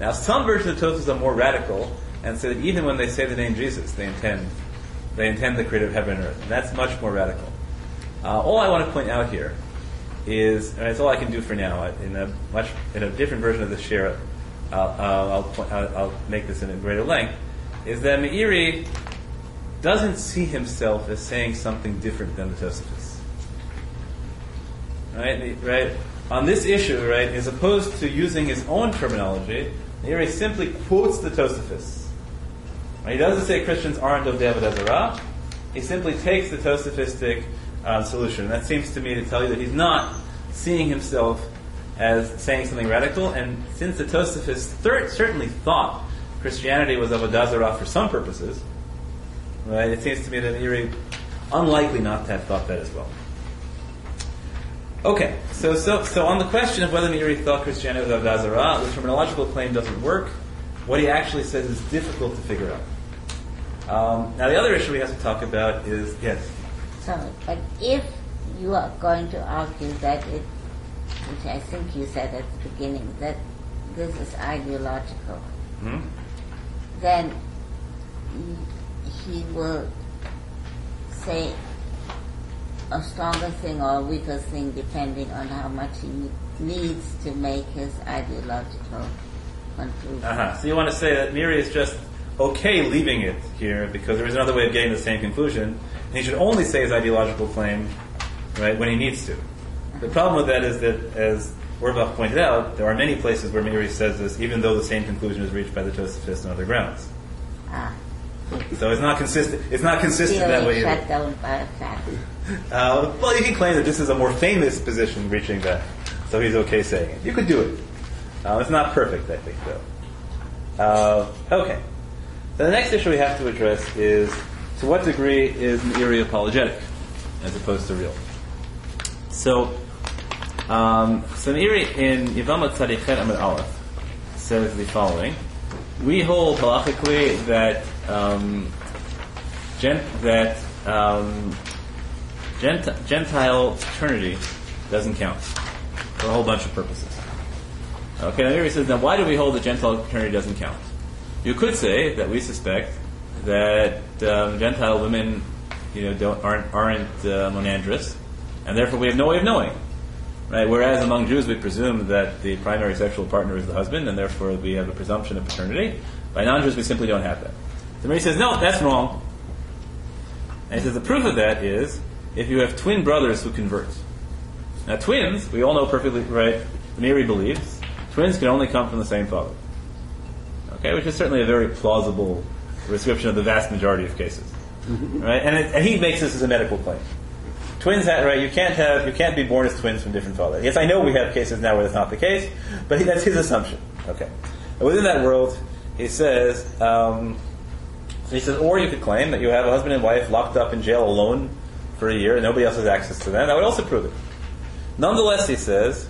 Now, some versions of the Tosafos are more radical and say that even when they say the name Jesus, they intend they intend the Creator of heaven and earth. And that's much more radical. Uh, all I want to point out here is, and that's all I can do for now. In a much in a different version of the share, uh, I'll, I'll, I'll make this in a greater length. Is that Meiri doesn't see himself as saying something different than the Tosafos. Right, right. On this issue, right, as opposed to using his own terminology, Meiri simply quotes the Tosafos. Right, he doesn't say Christians aren't Avodah Zarah. He simply takes the Tosafistic uh, solution. That seems to me to tell you that he's not seeing himself as saying something radical. And since the Tosafists thir- certainly thought Christianity was Avodah Zarah for some purposes, right, it seems to me that Meiri unlikely not to have thought that as well. Okay, so, so, so on the question of whether Meiri thought Christianity was Avodah Zarah, the terminological claim doesn't work. What he actually says is difficult to figure out. Um, now, the other issue we have to talk about is yes. Sorry, but if you are going to argue that it, which I think you said at the beginning, that this is ideological, Hmm? then he- will say a stronger thing or a weaker thing depending on how much he needs to make his ideological conclusion. Uh-huh. So you want to say that Meiri is just okay leaving it here because there is another way of getting the same conclusion, and he should only say his ideological claim, right, when he needs to. The problem with that is that, as Urbach pointed out, there are many places where Meiri says this, even though the same conclusion is reached by the Tosafists on other grounds. Ah, So it's not consistent. It's not consistent that way shut down by a. Uh, well, you can claim that this is a more famous position reaching that, so he's okay saying it. You could do it. Uh, it's not perfect, I think, though. Uh, okay. So the next issue we have to address is to what degree is Meiri apologetic as opposed to real? So, um, so Meiri in Yavama Tzadichet Amid Aleph says the following. We hold halachically that um, gent- that um, Gent- Gentile paternity doesn't count for a whole bunch of purposes. Okay, now here he says, now why do we hold that Gentile paternity doesn't count? You could say that we suspect that um, Gentile women, you know, don't, aren't aren't uh, monandrous, and therefore we have no way of knowing. Right? Whereas among Jews we presume that the primary sexual partner is the husband, and therefore we have a presumption of paternity. By non-Jews we simply don't have that. So Meiri says, no, that's wrong. And he says the proof of that is if you have twin brothers who convert. Now twins, we all know perfectly right. Meiri believes twins can only come from the same father. Okay, which is certainly a very plausible description of the vast majority of cases. Mm-hmm. Right, and, it, and he makes this as a medical claim. Twins, right? You can't have, you can't be born as twins from different fathers. Yes, I know we have cases now where that's not the case, but he, that's his assumption. Okay, and within that world, he says, um, he says, or you could claim that you have a husband and wife locked up in jail alone for a year and nobody else has access to them. That would also prove it. Nonetheless, he says,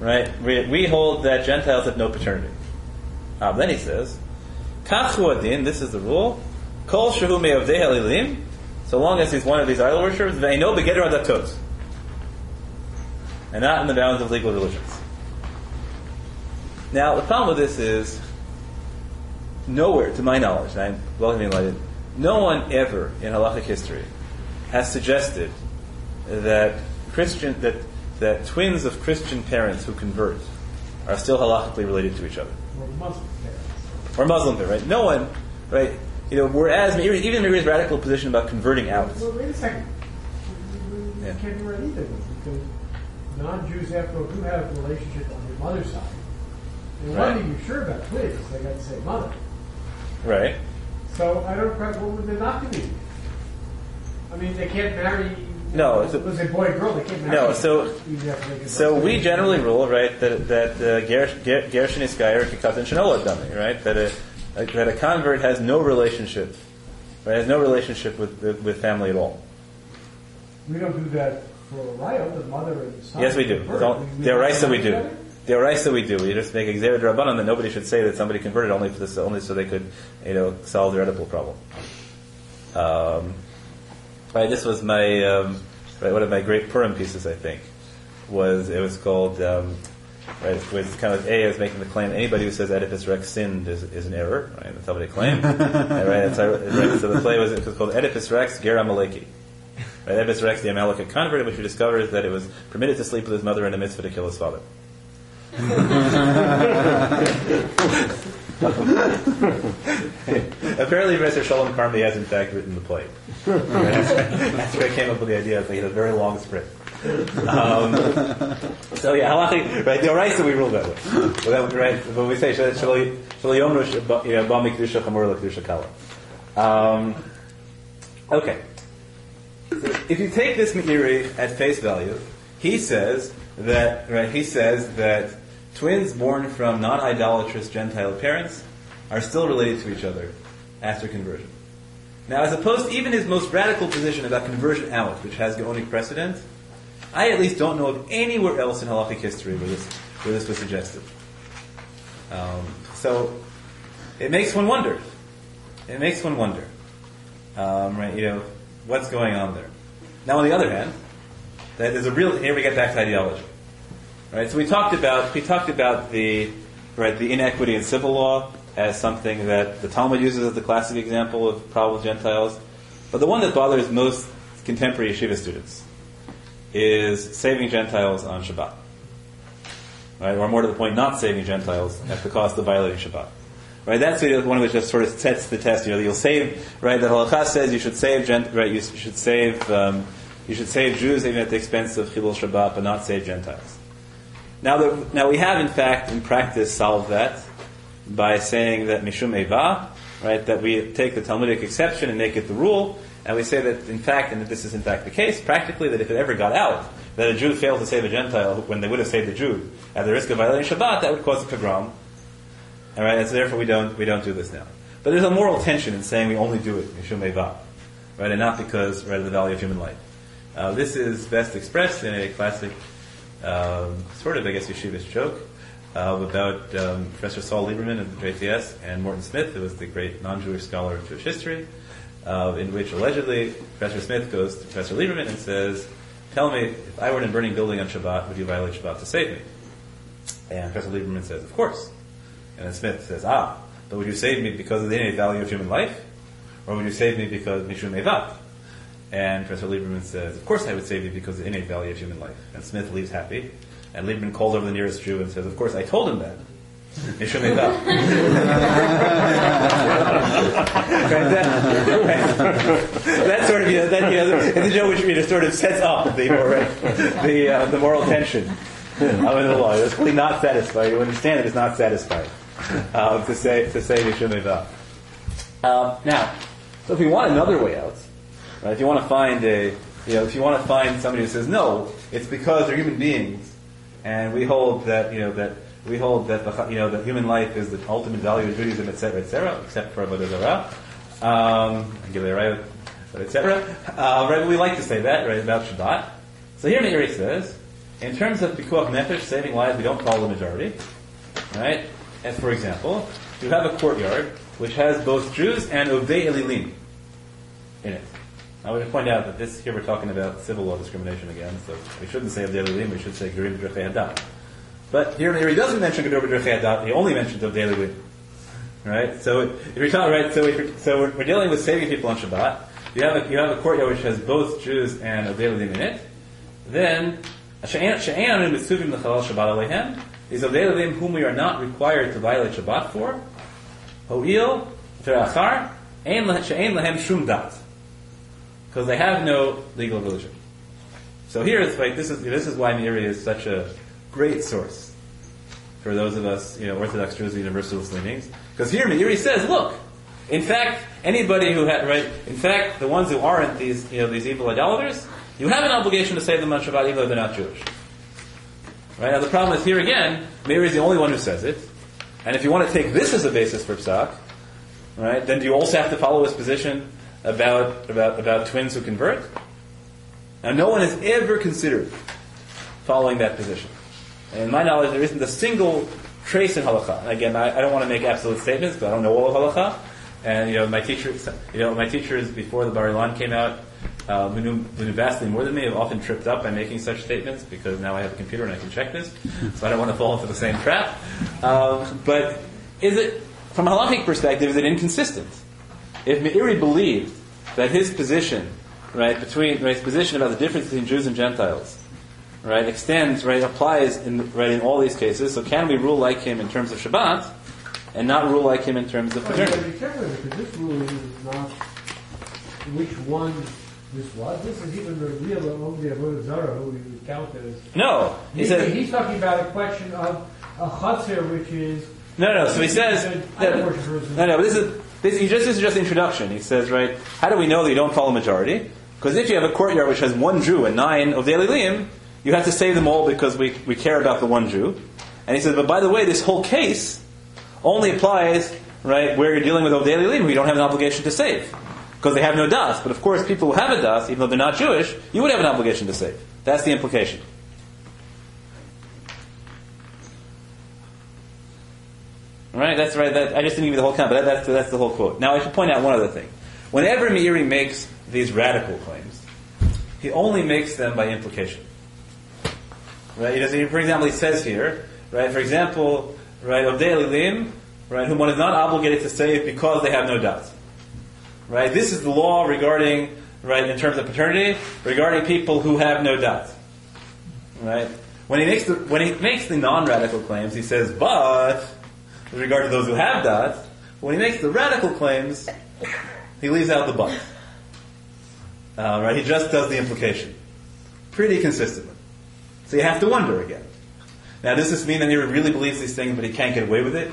right, we, we hold that Gentiles have no paternity. Um, then he says, this is the rule, kol shehu so long as he's one of these idol worshippers, ve'eno begeder adatot. And not in the bounds of legal religions. Now, the problem with this is, nowhere, to my knowledge, and I'm welcoming enlightened, no one ever in halachic history has suggested that Christian that that twins of Christian parents who convert are still halachically related to each other, Or Muslim parents. or Muslim parents, right? No one, right? You know, whereas even Meiri's radical position about converting out, Well, wait a second. You- Yeah. can't be right either, because non-Jews, after all, do have a relationship on their mother's side. And Right. one thing you're sure about twins, they got the same mother. right? So I don't quite, what would they not be? I mean, they can't marry No, it's a- Let's say boy and girl, they can't marry. No, so- You have to make it So we generally rule, right, that that uh, Gersh- Ger- Gershon is Gayer Kikatan Shanola Dami, right? That a, that a convert has no relationship, right? Has no relationship with with, with family at all. We don't do that for a riot, the mother and the son. Yes, we do. give birth. Don't- We- we The don't Oraisa we do. The Oraisa we do. We just make Xavier Rabbanon that nobody should say that somebody converted only for this, only so they could, you know, solve their Oedipal problem. Um, right, this was my um, right, one of my great Purim pieces. I think was it was called um, right. It was kind of A is making the claim anybody who says Oedipus Rex sinned is, is an error. Right, that's how they claim. And, right, that's how, right, so the play was, it was called Oedipus Rex Ger Amaleki. Right, Oedipus Rex, the Amalekite convert, in which he discovered that it was permitted to sleep with his mother in a mitzvah to kill his father. Apparently, Professor Shalom Carmy has in fact written the play. that's, where, that's where I came up with the idea. It's like a very long script. Um, so yeah, halachic, right? The oraisa we rule that way. Well, that, right? But we say shalayomru bami kedusha chamor kedusha kala. Um, okay. So if you take this Meiri at face value, he says that right. He says that twins born from non-idolatrous Gentile parents are still related to each other after conversion. Now, as opposed to even his most radical position about conversion out, which has Gaonic precedent, I at least don't know of anywhere else in halachic history where this, where this was suggested. Um, so, it makes one wonder. It makes one wonder. Um, right, you know, what's going on there? Now, on the other hand, that there's a real. Here we get back to ideology, right? So we talked about we talked about the right the inequity in civil law as something that the Talmud uses as the classic example of problem with Gentiles, but the one that bothers most contemporary yeshiva students is saving Gentiles on Shabbat, right? Or more to the point, not saving Gentiles at the cost of violating Shabbat. Right, that's one of which just sort of sets the test. You know, you'll save. Right, the halacha says you should save. Gent, right, you should save. Um, you should save Jews even at the expense of Chilul Shabbat, but not save Gentiles. Now, the, now we have in fact, in practice, solved that by saying that Mishum Eva, right, that we take the Talmudic exception and make it the rule, and we say that in fact, and that this is in fact the case, practically, that if it ever got out that a Jew failed to save a Gentile when they would have saved a Jew at the risk of violating Shabbat, that would cause a pogrom. All right, and so therefore we don't we don't do this now. But there's a moral tension in saying we only do it Mishum Eva, right, and not because right of the value of human life. Uh, this is best expressed in a classic, um, sort of, I guess, yeshivish joke uh, about um, Professor Saul Lieberman of the JTS and Morton Smith, who was the great non-Jewish scholar of Jewish history, uh, in which allegedly Professor Smith goes to Professor Lieberman and says, "Tell me, if I were in a burning building on Shabbat, would you violate Shabbat to save me?" And Professor Lieberman says, "Of course." And then Smith says, "Ah, but would you save me because of the innate value of human life, or would you save me because mishum evav?" And Professor Lieberman says, Of course I would save you because of the innate value of human life. And Smith leaves happy. And Lieberman calls over the nearest Jew and says, Of course I told him that. Mishum evav. Right, that- sort of, you know, that, you know, and the joke which you know, sort of sets up the, moral- the, uh, the moral tension of the law. It's clearly not satisfied. You understand it is not satisfied uh, to say to say Mishum evav. Um, now, so if we want another way out, Right? If you want to find a, you know, if you want to find somebody who says no, it's because they're human beings, and we hold that, you know, that we hold that the, you know, that human life is the ultimate value of Judaism, etc., etc., except for Avodah Zarah, um, Gilei etc. Uh, right? We like to say that, right, about Shabbat. So here Meiri says, in terms of pikuach nefesh, saving lives, we don't follow the majority, right? And for example, you have a courtyard which has both Jews and Ovdei Elilim in it. I would point out that this here we're talking about civil law discrimination again, so we shouldn't say Avdei Elilim, we should say Gerim B'Drechei Hadat. But here, here he doesn't mention B'Drechei Hadat, he only mentions of daily Elilim. Right? So if you're talking, right, so, if so we're, we're dealing with saving people on Shabbat. You have a, you have a courtyard which has both Jews and Avdei Elilim in it. Then, She'en Anu Mitzuvim L'Chalal Shabbat Alehem is Avdei Elilim whom we are not required to violate Shabbat for. Ho'il, Terachar, She'en Lahem Shum Dat because they have no legal religion. So here it's like this is this is why Meiri is such a great source for those of us, you know, Orthodox Jews, Universalist leanings. Because here Meiri says, look, in fact, anybody who had right, in fact, the ones who aren't these, you know, these evil idolaters, you have an obligation to save them on Shabbat even though they're not Jewish. Right? Now the problem is here again, Meiri is the only one who says it. And if you want to take this as a basis for psak, right, then do you also have to follow his position about, about, about twins who convert? Now no one has ever considered following that position. And in my knowledge, there isn't a single trace in halacha. Again, I, I don't want to make absolute statements, but I don't know all of halacha. And you know, my teachers, you know, my teachers before the Bar Ilan came out, uh, who, knew, who knew vastly more than me, have often tripped up by making such statements because now I have a computer and I can check this. so I don't want to fall into the same trap. Um, but is it, from a halachic perspective, is it inconsistent? If Meiri believed that his position, right, between right, his position about the difference between Jews and Gentiles, right, extends, right, applies in right in all these cases. So can we rule like him in terms of Shabbat, and not rule like him in terms of Well, you gotta paternity? this ruling is not which one this was. This is even the real of the Avodah Zarah who we would count as. No, he He- said he's talking about a question of a chatzir, which is no, no. So he says no, no, no. This is this. He just this is just introduction. He says right. How do we know that you don't follow majority? Because if you have a courtyard which has one Jew and nine of the Elilim, you have to save them all because we, we care about the one Jew. And he says, but by the way, this whole case only applies right where you're dealing with Ovdei Elilim, who you don't have an obligation to save because they have no das. But of course, people who have a das, even though they're not Jewish, you would have an obligation to save. That's the implication. Right? That's right. That, I just didn't give you the whole count, but that, that's, that's the whole quote. Now, I should point out one other thing. Whenever Meiri makes these radical claims, he only makes them by implication. Right? He does, for example, he says here, right? For example, right, Ovdei Elilim, right, whom one is not obligated to save because they have no doubts. Right? This is the law regarding, right, in terms of paternity, regarding people who have no doubts. Right? When he makes the when he makes the non-radical claims, he says, but with regard to those who have doubts, when he makes the radical claims, he leaves out the but. Uh, right? He just does the implication pretty consistently. So you have to wonder again. Now, does this mean that he really believes these things, but he can't get away with it?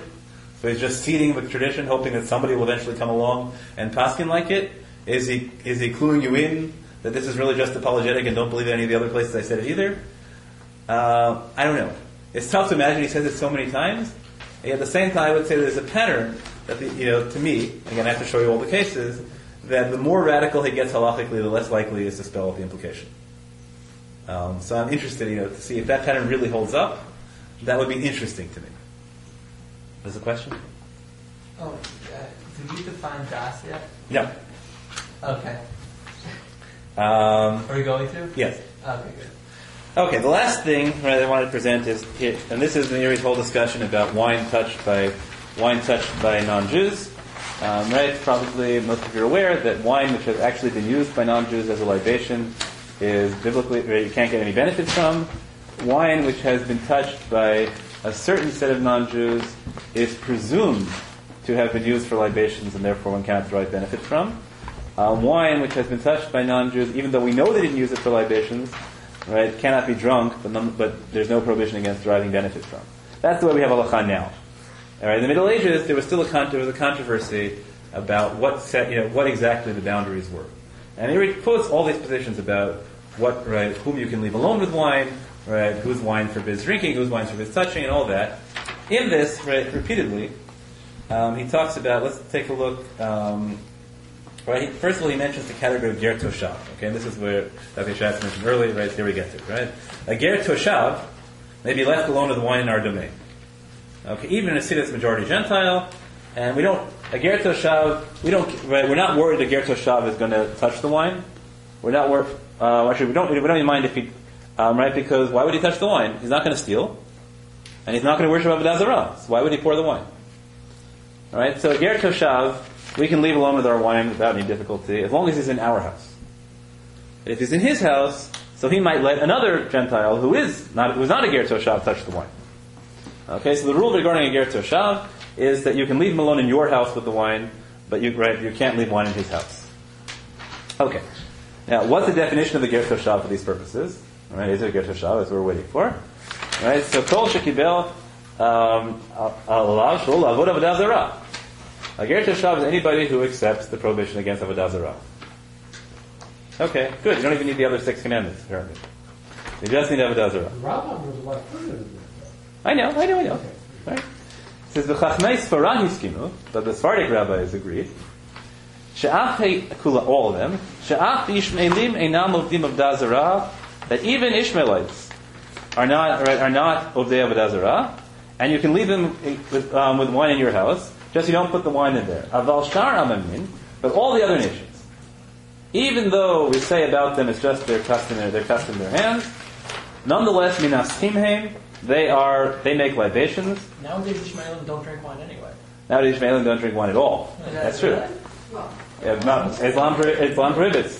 So he's just feeding with tradition, hoping that somebody will eventually come along and paskin like it? Is he is he cluing you in that this is really just apologetic and don't believe any of the other places I said it either? Uh, I don't know. It's tough to imagine he says it so many times. And at the same time, I would say there's a pattern that, the, you know, to me, again, I have to show you all the cases, that the more radical he gets halachically, the less likely he is to spell out the implication. Um, so I'm interested, you know, to see if that pattern really holds up. That would be interesting to me. There's a question? Oh, uh, did you define das yet? Yeah. Okay. Um, Are we going to? yes. Okay, good. Okay, the last thing right, I wanted to present is here, and this is Meiri's whole discussion about wine touched by wine touched by non-Jews. Um, right, probably most of you are aware that wine which has actually been used by non-Jews as a libation is biblically you can't get any benefit from. Wine which has been touched by a certain set of non-Jews is presumed to have been used for libations, and therefore one cannot derive benefit from. Uh, wine which has been touched by non-Jews, even though we know they didn't use it for libations, right, cannot be drunk, but, but there's no prohibition against deriving benefit from. That's the way we have halacha now. All right, in the Middle Ages, there was still a con- there was a controversy about what set, you know, what exactly the boundaries were, and he quotes all these positions about what, right, whom you can leave alone with wine, right, whose wine forbids drinking, whose wine forbids touching, and all that. In this, right, repeatedly, um, he talks about. Let's take a look. Um, Right? First of all, he mentions the category of ger toshav. Okay, and this is where Dr. Schatz mentioned earlier. Right here we get to. Right, a ger toshav may be left alone with wine in our domain. Okay, even in a city that's majority Gentile, and we don't a ger toshav. We don't. Right, we're not worried a ger toshav is going to touch the wine. We're not worried. Uh, actually, we don't. We don't even mind if he. Um, right, because why would he touch the wine? He's not going to steal, and he's not going to worship Avodah. So why would he pour the wine? All right, so a ger toshav we can leave alone with our wine without any difficulty, as long as he's in our house. If he's in his house, so he might let another Gentile who is not who's not a ger toshav touch the wine. Okay, so the rule regarding a ger toshav is that you can leave him alone in your house with the wine, but you right you can't leave wine in his house. Okay, now what's the definition of the ger toshav for these purposes? All right, is it a ger toshav? That's what we're waiting for. All right, so kol shekibel um, alav shul avod avodah zarah. A ger toshav is anybody who accepts the prohibition against avodah zarah. Okay, good. You don't even need the other six commandments, apparently. You just need Avodah Zarah. The Rambam was a lot further than that. I know, I know, I know. Right? Says the Chachmei Sfarad Hiskimu, but the Sephardic rabbis agreed. All of them. Ishmaelim einam ovdim of Dazara, that even Ishmaelites are not are not ovdei of Dazara, and you can leave them with, um, with wine in your house. Just you don't put the wine in there. Aval shar amamin, but all the other nations, even though we say about them it's just their custom, their custom, their hands, nonetheless minas timheim, they are they make libations. Nowadays, Ishmaelim don't drink wine anyway. Nowadays, Ishmaelim don't drink wine at all. Is that That's true. really? Yeah, not, Islam, pro- Islam prohibits.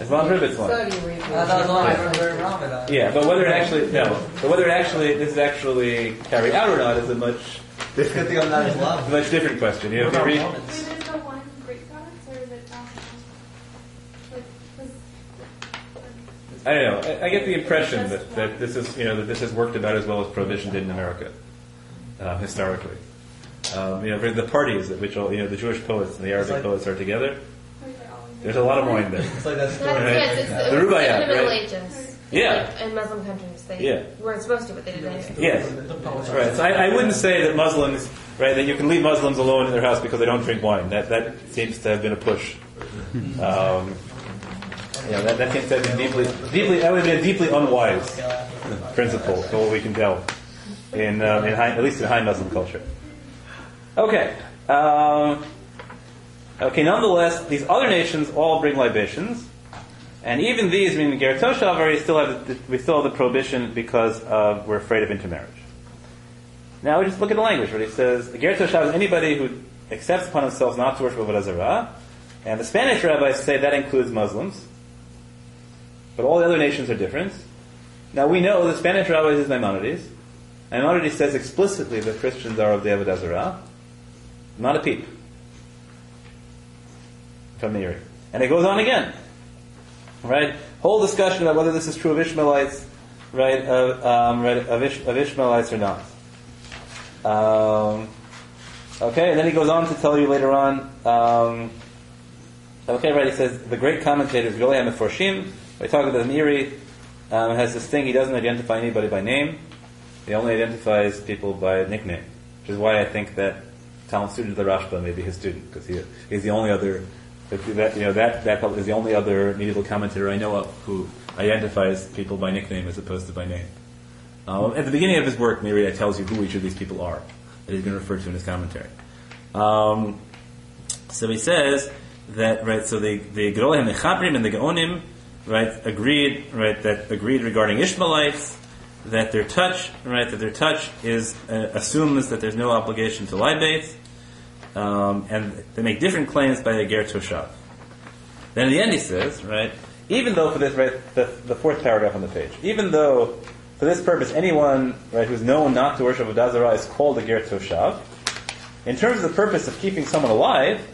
Islam prohibits wine. I thought it was only during Ramadan. Yeah, but whether it actually no, but whether it actually this is actually carried out or not is a much It's good to go not Islam. a much different question. You know, if you read, almonds? Wait, is the wine grape products or is it alcohol? Like, was, I don't know. I, I get the impression that, that this is you know that this has worked about as well as prohibition did in America uh, historically. Um, you know, the parties at which all you know the Jewish poets and the Arabic like- poets are together. wait, they're all- There's a lot of wine there. It's like that story. Right. Yes, it's, The it Rubaiyat, in Middle right? Ages. Yeah. Like, in Muslim countries, they Yeah. weren't supposed to, but they did anyway. Yes. The Right. So I, I wouldn't say that Muslims, right, that you can leave Muslims alone in their house because they don't drink wine. That that seems to have been a push. Um, yeah, that, that seems to been deeply, deeply, that would been a deeply unwise principle, for what we can tell, in, uh, in high, at least in high Muslim culture. Okay. Um, okay. Nonetheless, these other nations all bring libations. And even these, meaning Ger Toshav, already still have the, we still have the prohibition because of, we're afraid of intermarriage. Now we just look at the language. Right? It says Ger Toshav is anybody who accepts upon himself not to worship Avodah Zarah, and the Spanish rabbis say that includes Muslims, but all the other nations are different. Now we know the Spanish rabbis is Maimonides. Maimonides says explicitly that Christians are of the Avodah Zarah, not a peep from Meiri. And it goes on again. Right? Whole discussion about whether this is true of Ishmaelites, right, of, um, right, of, Ish, of Ishmaelites or not. Um, okay, and then he goes on to tell you later on, um, okay, right, he says, the great commentators, William Meforshim, talk about Meiri, um, has this thing, he doesn't identify anybody by name, he only identifies people by nickname, which is why I think that Talmud student of the Rashba may be his student, because he, he's the only other that, you know, that, that is the only other medieval commentator I know of who identifies people by nickname as opposed to by name. Um, at the beginning of his work, Miriam tells you who each of these people are that he's going to refer to in his commentary. Um, so he says that right. So the the Gedolim Mechabrim and the Geonim right agreed right that agreed regarding Ishmaelites that their touch right that their touch is uh, assumes that there's no obligation to libate. Um, and they make different claims by the Ger Toshav. Then in the end he says, right, even though for this, right, the, the fourth paragraph on the page, even though for this purpose anyone, right, who's known not to worship Avodah Zarah is called a Ger Toshav, in terms of the purpose of keeping someone alive,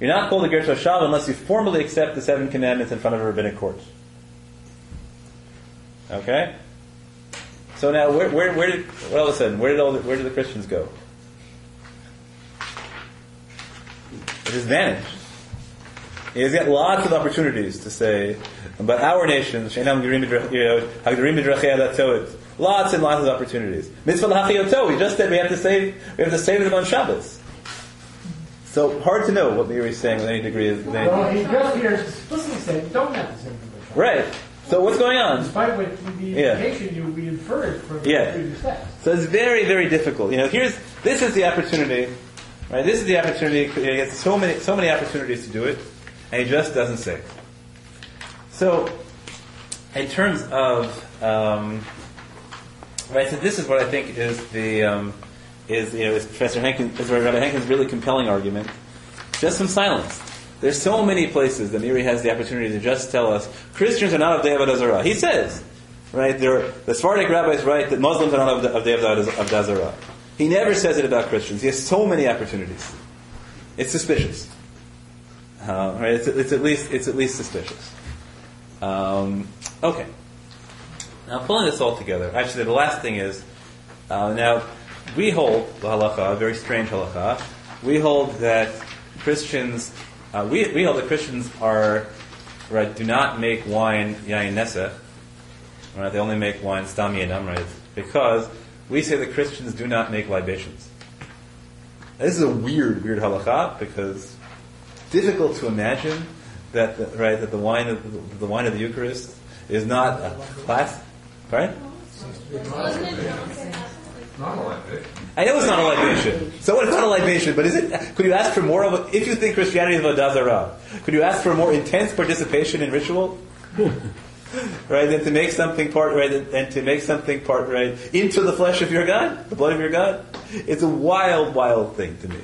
you're not called a Ger Toshav unless you formally accept the seven commandments in front of a rabbinic court. Okay? So now, where, where, where did, well, all of a sudden, where did all the, where did the Christians go? It has vanished. He's got lots of opportunities to say but our nation. Lots and lots of opportunities. Mitzvah we just said we have to save, we have to save them on Shabbos. So hard to know what Meiri is saying with any degree of Well, he just here explicitly said, don't have the same information. Right. So what's going on? Despite what the Yeah. indication you we inferred from Yeah. the previous text. So it's very, very difficult. You know, here's this is the opportunity, right? This is the opportunity. He gets so many, so many opportunities to do it, and he just doesn't say. So, in terms of, um, right? So this is what I think is the um, is you know is Professor Henkin, is Rabbi Henkin's really compelling argument. Just some silence. There's so many places that Meiri has the opportunity to just tell us Christians are not of of Azara. He says, right? There, the Sephardic rabbis write that Muslims are not of, of Azara. He never says it about Christians. He has so many opportunities. It's suspicious, uh, right? It's, it's at least it's at least suspicious. Um, okay. Now pulling this all together. Actually, the last thing is uh, now we hold the halacha, a very strange halacha. We hold that Christians, uh, we, we hold that Christians are right, do not make wine yain nesech, right? They only make wine stam yenam, right? Because we say that Christians do not make libations. Now, this is a weird, weird halacha because difficult to imagine that the, right that the wine of the wine of the Eucharist is not a class, right? Not a libation. I know it's not a libation. So? It's not a libation, but is it? Could you ask for more of? A, if you think Christianity is avodah zarah, could you ask for more intense participation in ritual? right, than to make something part, right, and to make something part, right, into the flesh of your God, the blood of your God. It's a wild, wild thing to me.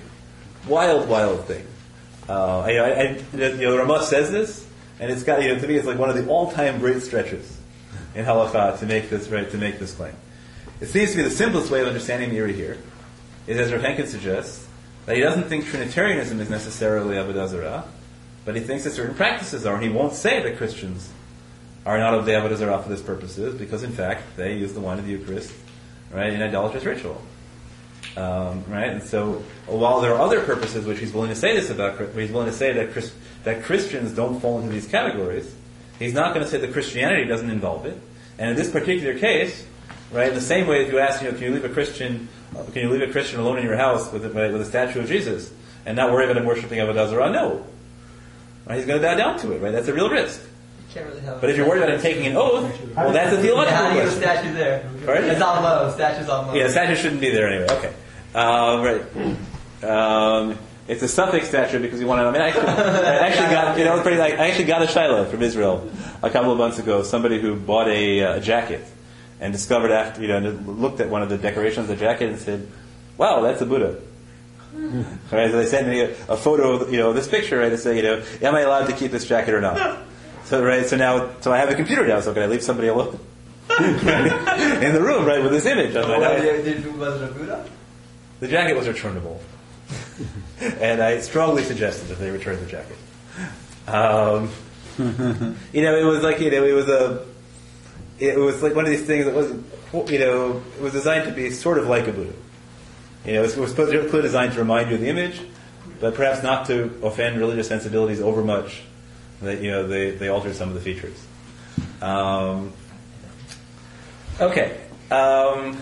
Wild, wild thing. Uh, I, I, I, you know, Ramah says this, and it's got, you know, to me, it's like one of the all-time great stretches in halacha to make this, right, to make this claim. It seems to be the simplest way of understanding Meiri here is, as Rav suggests, that he doesn't think Trinitarianism is necessarily Avodah Zarah, but he thinks that certain practices are, and he won't say that Christians are not of the Avodah Zarah for this purposes, because in fact they use the wine of the Eucharist, right, in idolatrous ritual. Um, right, and so while there are other purposes which he's willing to say this about, he's willing to say that Chris, that Christians don't fall into these categories, he's not going to say that Christianity doesn't involve it. And in this particular case, right, in the same way if you ask, you know, can you leave a Christian, uh, can you leave a Christian alone in your house with a, with a statue of Jesus and not worry about him worshiping Avodah Zarah? No, right, he's going to bow down to it. Right, that's a real risk. Really But if you're worried about him taking an oath, well, that's a Yeah, theological how do you get a question. statue there? Right? It's on low. Statue's on low. Yeah, the statue shouldn't be there anyway. Okay. Um, right. Um, it's a suffix statue because you want to. I mean, I actually, I actually got you know, pretty like I actually got a shiloh from Israel a couple of months ago. Somebody who bought a, uh, jacket and discovered after you know looked at one of the decorations of the jacket and said, "Wow, that's a Buddha." Right, so they sent me a, a photo of you know this picture right to say you know am I allowed to keep this jacket or not? So right, so now so I have a computer now. So can I leave somebody alone in the room right with this image? I'm like, What, I- did, did, was it a Buddha? the jacket was returnable, and I strongly suggested that they return the jacket. Um, you know, it was like you know, it was a, it was like one of these things that wasn't, you know, it was designed to be sort of like a Buddha. You know, it was supposed to clearly designed to remind you of the image, but perhaps not to offend religious sensibilities over much. That you know, they they altered some of the features. Um, okay. Um,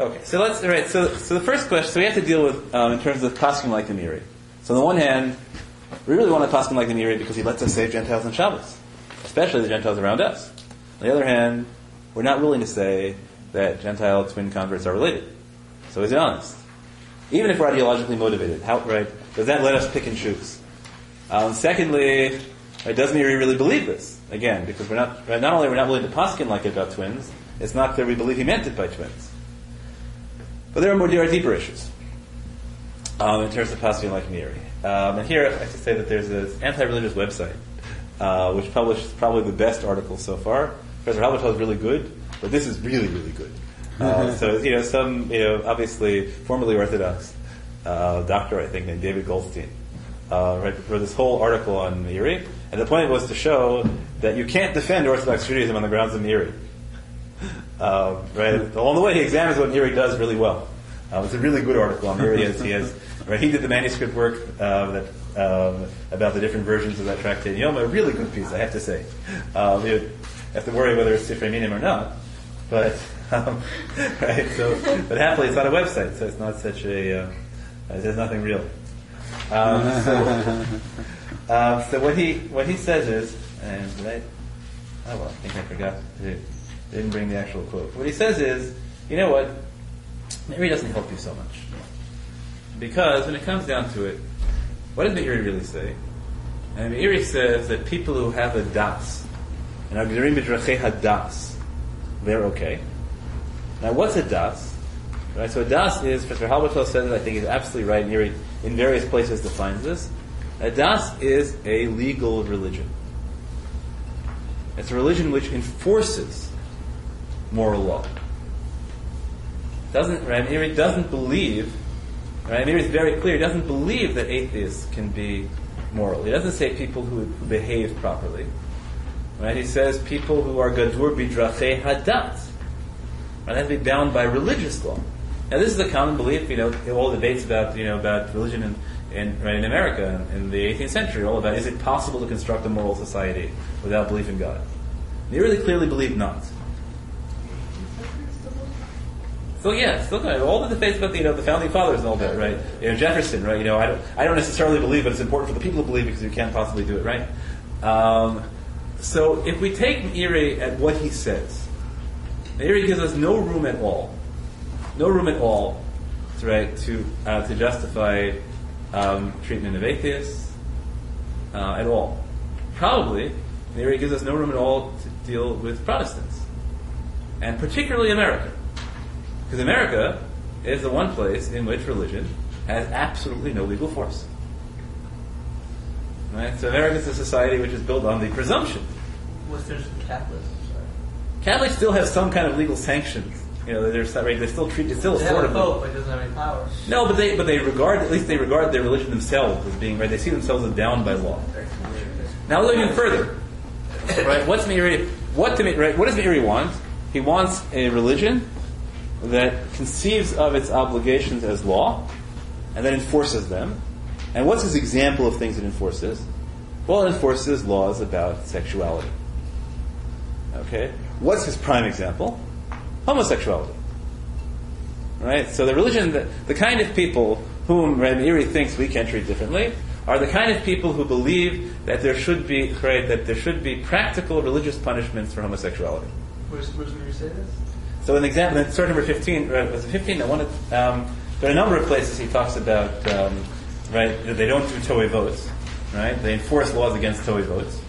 Okay, so let's all right. So, so the first question, so we have to deal with um, in terms of Paskin like the Meiri. So on the one hand, we really want to Paskin like the Meiri because he lets us save Gentiles and Shabbos, especially the Gentiles around us. On the other hand, we're not willing to say that Gentile twin converts are related. So is he honest? Even if we're ideologically motivated, how right does that let us pick and choose? Um, secondly, right, does Meiri really believe this? Again, because we're not right, not only we're not willing to Paskin like it about twins, it's not that we believe he meant it by twins. But there are more there are deeper issues um, in terms of Paskin like Meiri. Um, and here I have to say that there's this anti-religious website uh, which published probably the best article so far. Professor Halbertal is really good, but this is really really good. Uh, so you know some you know obviously formerly Orthodox uh, doctor I think named David Goldstein uh, right for this whole article on Meiri, and the point was to show that you can't defend Orthodox Judaism on the grounds of Meiri. Um, right along the way, he examines what Meiri does really well. Uh, it's a really good article on Miri. He has, he has right. He did the manuscript work uh, that um, about the different versions of that tractate. You know, a really good piece, I have to say. Um, you have to worry whether it's Sifrei Minim or not, but um, right. So, but happily, it's on a website, so it's not such a. Uh, there's nothing real. Um, so, um, so what he what he says is, and did I, oh well, I think I forgot. To, didn't bring the actual quote. What he says is, you know what? Meiri doesn't help you so much. Because when it comes down to it, what does Meiri really say? And Meiri says that people who have a das, and Agdirim Midrachei hadas, they're okay. Now what's a das? Right, so a das is, Professor Halbertal says it, I think he's absolutely right, Meiri in various places defines this. A das is a legal religion. It's a religion which enforces moral law. Doesn't right? Meiri doesn't believe. Right? Meiri is very clear. He doesn't believe that atheists can be moral. He doesn't say people who behave properly. Right? He says people who are gadur bidrache hadat. Right? Have to be bound by religious law. Now, this is a common belief. You know, all debates about you know about religion in, in, right, in America in the 18th century, all about is it possible to construct a moral society without belief in God? They really clearly believe not. So yeah, still kind of all the debates about the, you know the founding fathers and all that, right? You know Jefferson, right? You know I don't I don't necessarily believe, but it's important for the people to believe because you can't possibly do it, right? Um, so if we take Meiri at what he says, Meiri gives us no room at all, no room at all, to, right, to uh, to justify um, treatment of atheists uh, at all. Probably, Meiri gives us no room at all to deal with Protestants, and particularly America. Because America is the one place in which religion has absolutely no legal force. Right? So America is a society which is built on the presumption. What's from Catholics? Sorry. Catholics still have some kind of legal sanctions. You know, they're right, they still treat it's still They sort have a pope, but doesn't have any power. no, but they but they regard at least they regard their religion themselves as being right. They see themselves as bound by law. Now look even further. Right? What's Meiri? What to, right? What does Meiri want? He wants a religion that conceives of its obligations as law and then enforces them. And what's his example of things it enforces? Well, it enforces laws about sexuality. Okay? What's his prime example? Homosexuality. Right? So the religion, that, the kind of people whom Meiri thinks we can treat differently are the kind of people who believe that there should be right, that there should be practical religious punishments for homosexuality. Where's, where's where you say this? So an example, in number 15, right, was it 15? I wanted, um, there are a number of places he talks about, um, right, they don't do Toei votes, right? They enforce laws against Toei votes,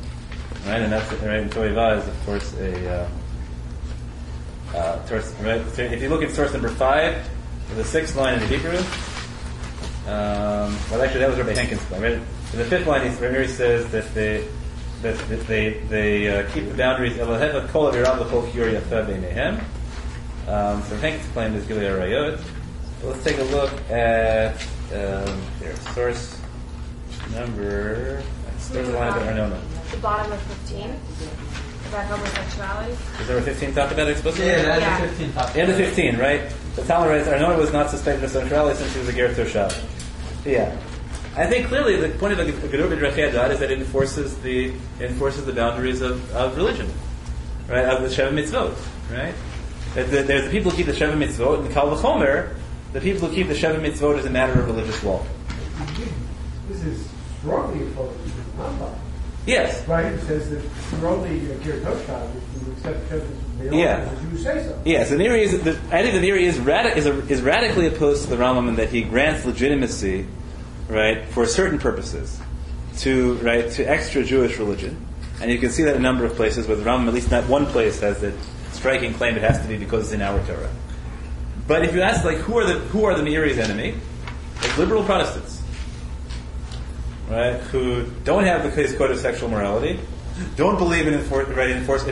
right? And that's, right, and is, of course, a, uh, uh, right? So if you look at source number 5, the sixth line in the Hebrew, um, well, actually, that was Rabbi Henkin's point, right? In the fifth line, he, says that they, that, that they, they uh, keep the boundaries, Eloheva um, so Hank's claim is Gilui Arayot. Let's take a look at um, here, source number. Source line of Arnona. The bottom of 15 about homosexuality. Is number 15 talked about explicitly? Yeah, that's Yeah. the 15 top. End of 15, right? The Talmud writes, Arnona was not suspected of sexuality since she was a Ger Toshav. Yeah. I think clearly the point of the Gedur B'Drachedat is that it enforces the enforces the boundaries of, of religion, right? Of the Sheva Mitzvot, right? That the- There's the people who keep the Sheva Mitzvot, and the Kal V'chomer, the people who keep the Sheva Mitzvot as a matter of religious law. This is strongly opposed to the Rambam. Yes. Right, it says that you're only a Ger Toshav if you accept Shev's Yeah. as you say so. Yes, the Meiri is. The, I think the Meiri is, radi- is, a, is radically opposed to the Rambam in that he grants legitimacy, right, for certain purposes, to right to extra Jewish religion, and you can see that in a number of places where the Rambam, at least not one place, has that striking claim it has to be because it's in our Torah. But if you ask, like, who are the who are the Meiri's enemy? It's liberal Protestants, right, who don't have the case code of sexual morality, don't believe in enfor- right, enforce,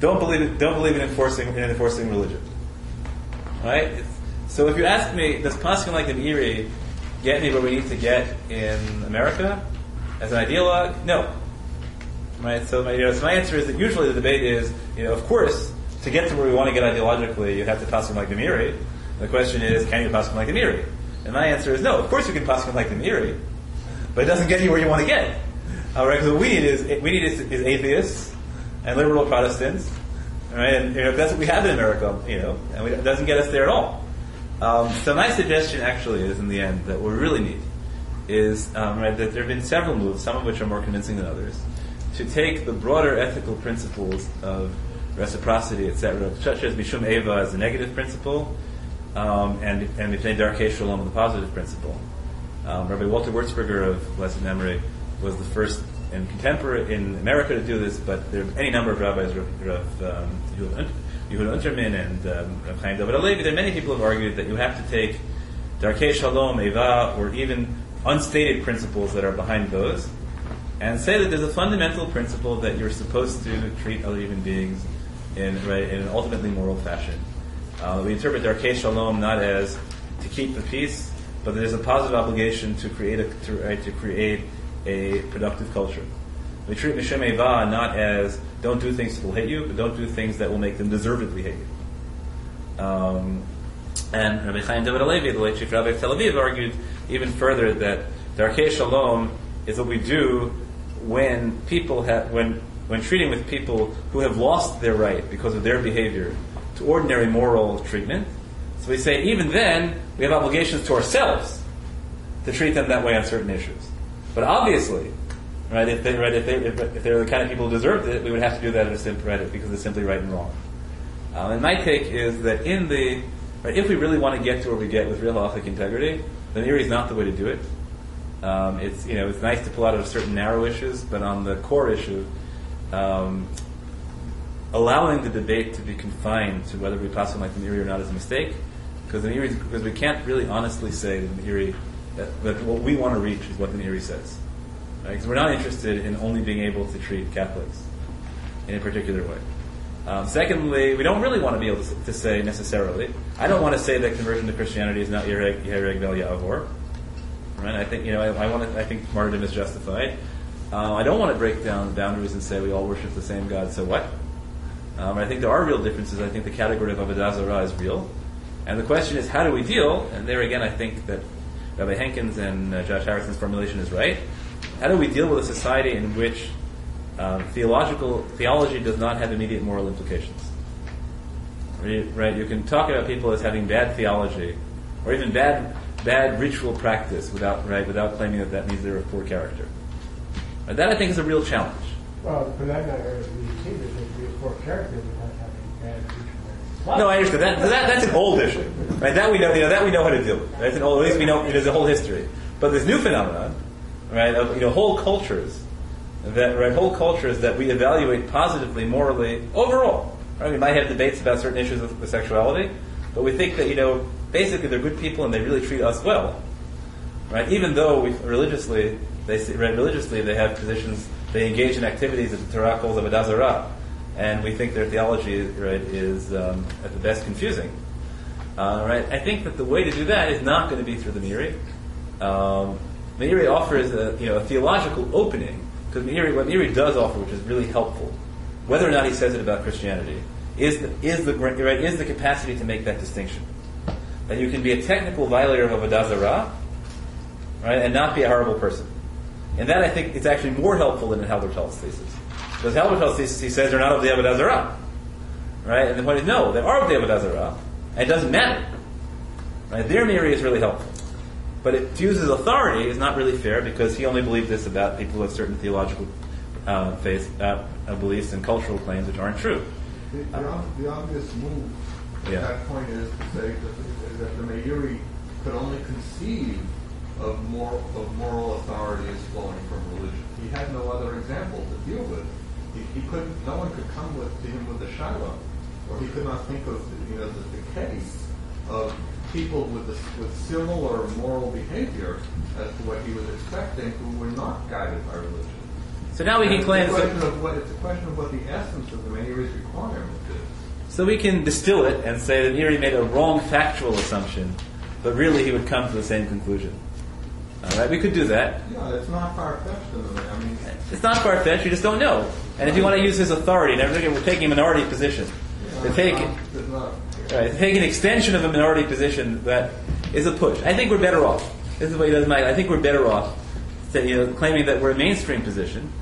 don't believe in, don't believe in enforcing in enforcing religion, right? So if you ask me, does Paskin like the Meiri get me where we need to get in America as an ideologue? No. Right. So my, you know, so my answer is that usually the debate is, you know, of course, to get to where we want to get ideologically, you have to Paskin like the Meiri. The question is, can you Paskin like the Meiri? And my answer is no. Of course, you can Paskin like the Meiri, but it doesn't get you where you want to get. All right. Because what we need is we need is, is atheists and liberal Protestants. Right. And you know, that's what we have in America. You know, and we, it doesn't get us there at all. Um, so my suggestion actually is, in the end, that what we really need is um, right, that there have been several moves, some of which are more convincing than others, to take the broader ethical principles of reciprocity, etc., such as Mishum Eva as a negative principle, um, and and Mipnei Darkei Shalom as a positive principle. Um, Rabbi Walter Wurzberger of blessed memory was the first in contemporary in America to do this, but there are any number of rabbis, Rav, um, Yehuda Un- Yehuda Unterman and um, Chaim David Halevi, there are many people who have argued that you have to take Darkei Shalom, Eva, or even unstated principles that are behind those, and say that there's a fundamental principle that you're supposed to treat other human beings in, right, in an ultimately moral fashion. Uh, we interpret Darkei Shalom not as to keep the peace, but there's a positive obligation to create a, to, right, to create a productive culture. We treat Mishem Eva not as don't do things that will hate you, but don't do things that will make them deservedly hate you. Um, and Rabbi Chaim David Halevi, the late chief rabbi of Tel Aviv, argued even further that Darkei Shalom is what we do when people have, when, when treating with people who have lost their right because of their behavior to ordinary moral treatment. So we say even then we have obligations to ourselves to treat them that way on certain issues. But obviously, right, if, they, right, if, they, if, they're the kind of people who deserved it, we would have to do that at a simple, right, because it's simply right and wrong. Um, and my take is that in the, right, if we really want to get to where we get with real halachic integrity, then Meiri is not the way to do it. Um, it's you know it's nice to pull out of certain narrow issues, but on the core issue, um, allowing the debate to be confined to whether we pass on like the Meiri or not is a mistake, because Meiri, because we can't really honestly say that the Meiri, that, that what we want to reach is what the Meiri says, because we're not interested in only being able to treat Catholics in a particular way. Um, secondly, we don't really want to be able to, to, say necessarily. I don't want to say that conversion to Christianity is not Yereg Vel Ya'avor. Right? I think you know I, I want to. I think martyrdom is justified. Uh, I don't want to break down boundaries and say we all worship the same God. So what? Um, I think there are real differences. I think the category of Avodah Zarah is real, and the question is how do we deal? And there again, I think that Rabbi Henkins and uh, Josh Harrison's formulation is right. How do we deal with a society in which um, theological theology does not have immediate moral implications? Right? You can talk about people as having bad theology, or even bad bad ritual practice without right without claiming that that means they're of poor character. That I think is a real challenge. Well, be a poor character without having bad ritual. No, I understand that, that. That's an old issue, right? That we know. You know that we know how to deal with. It's an old, at least we know there's a whole history. But this new phenomenon, right? Of you know whole cultures that right whole cultures that we evaluate positively, morally overall. Right? We might have debates about certain issues of, of sexuality, but we think that you know basically they're good people and they really treat us well, right? Even though we religiously they right, religiously they have positions, they engage in activities the Torah calls avodah zarah, and we think their theology right is um, at the best confusing. Uh, right? I think that the way to do that is not going to be through the Meiri. Um, Meiri offers a you know a theological opening because Meiri, what Meiri does offer, which is really helpful, whether or not he says it about Christianity, is the, is the right, is the capacity to make that distinction that you can be a technical violator of Avodah Zarah, right, and not be a horrible person. And that I think is actually more helpful than in Halbertal's thesis. Because Halbertal's thesis, he says they're not of the Avodah. Right? And the point is, no, they are of the Avodah and it doesn't matter. Right? Their Meiri is really helpful. But it, to use his authority is not really fair because he only believed this about people who have certain theological uh, faith, uh, beliefs and cultural claims which aren't true. The, the, the obvious move yeah. at that point is to say that, that the Meiri could only conceive of, of moral authority as flowing from religion. He had no other example to deal with. He, he couldn't. No one could come with to him with a shiloh, or he could not think of you know the, the case of people with with similar moral behavior as to what he was expecting who were not guided by religion. So now we can claim. It's a question of what, it's a question of what the essence of the Meiri's requirement is. So we can distill it and say that Meiri made a wrong factual assumption, but really he would come to the same conclusion. All right, we could do that. Yeah, it's not far fetched. I mean, it's not far fetched. You just don't know. And if you want to use his authority, and we're taking a minority position, to take not, right, to take an extension of a minority position that is a push. I think we're better off. This is what he does. Mike. I think we're better off, to, you know, claiming that we're a mainstream position.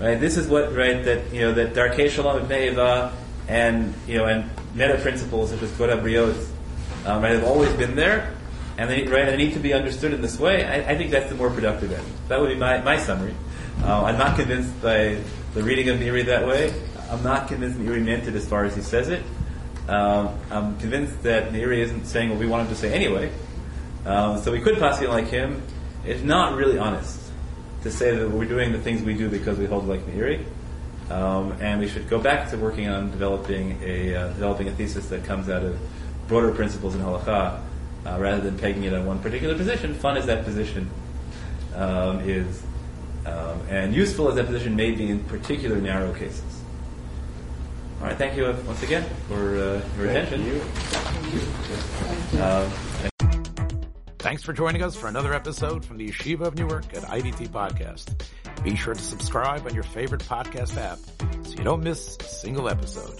Right. This is what right that you know that Darkei Shalom Eva and you know and meta principles such as Torah Briot um, right, have always been there, and they, right, they need to be understood in this way. I, I, think that's the more productive end. That would be my, my summary. Uh, I'm not convinced by the reading of Meiri that way. I'm not convinced Meiri meant it as far as he says it. Um, I'm convinced that Meiri isn't saying what we want him to say anyway. Um, so we could possibly like him. It's not really honest to say that we're doing the things we do because we hold like Meiri. Um, and we should go back to working on developing a uh, developing a thesis that comes out of broader principles in halacha, uh, rather than pegging it on one particular position. Fun as that position um, is, um, and useful as that position may be in particular narrow cases. All right, thank you once again for uh, your Thank attention. you. Um, Thanks for joining us for another episode from the Yeshiva of Newark at IDT Podcast. Be sure to subscribe on your favorite podcast app so you don't miss a single episode.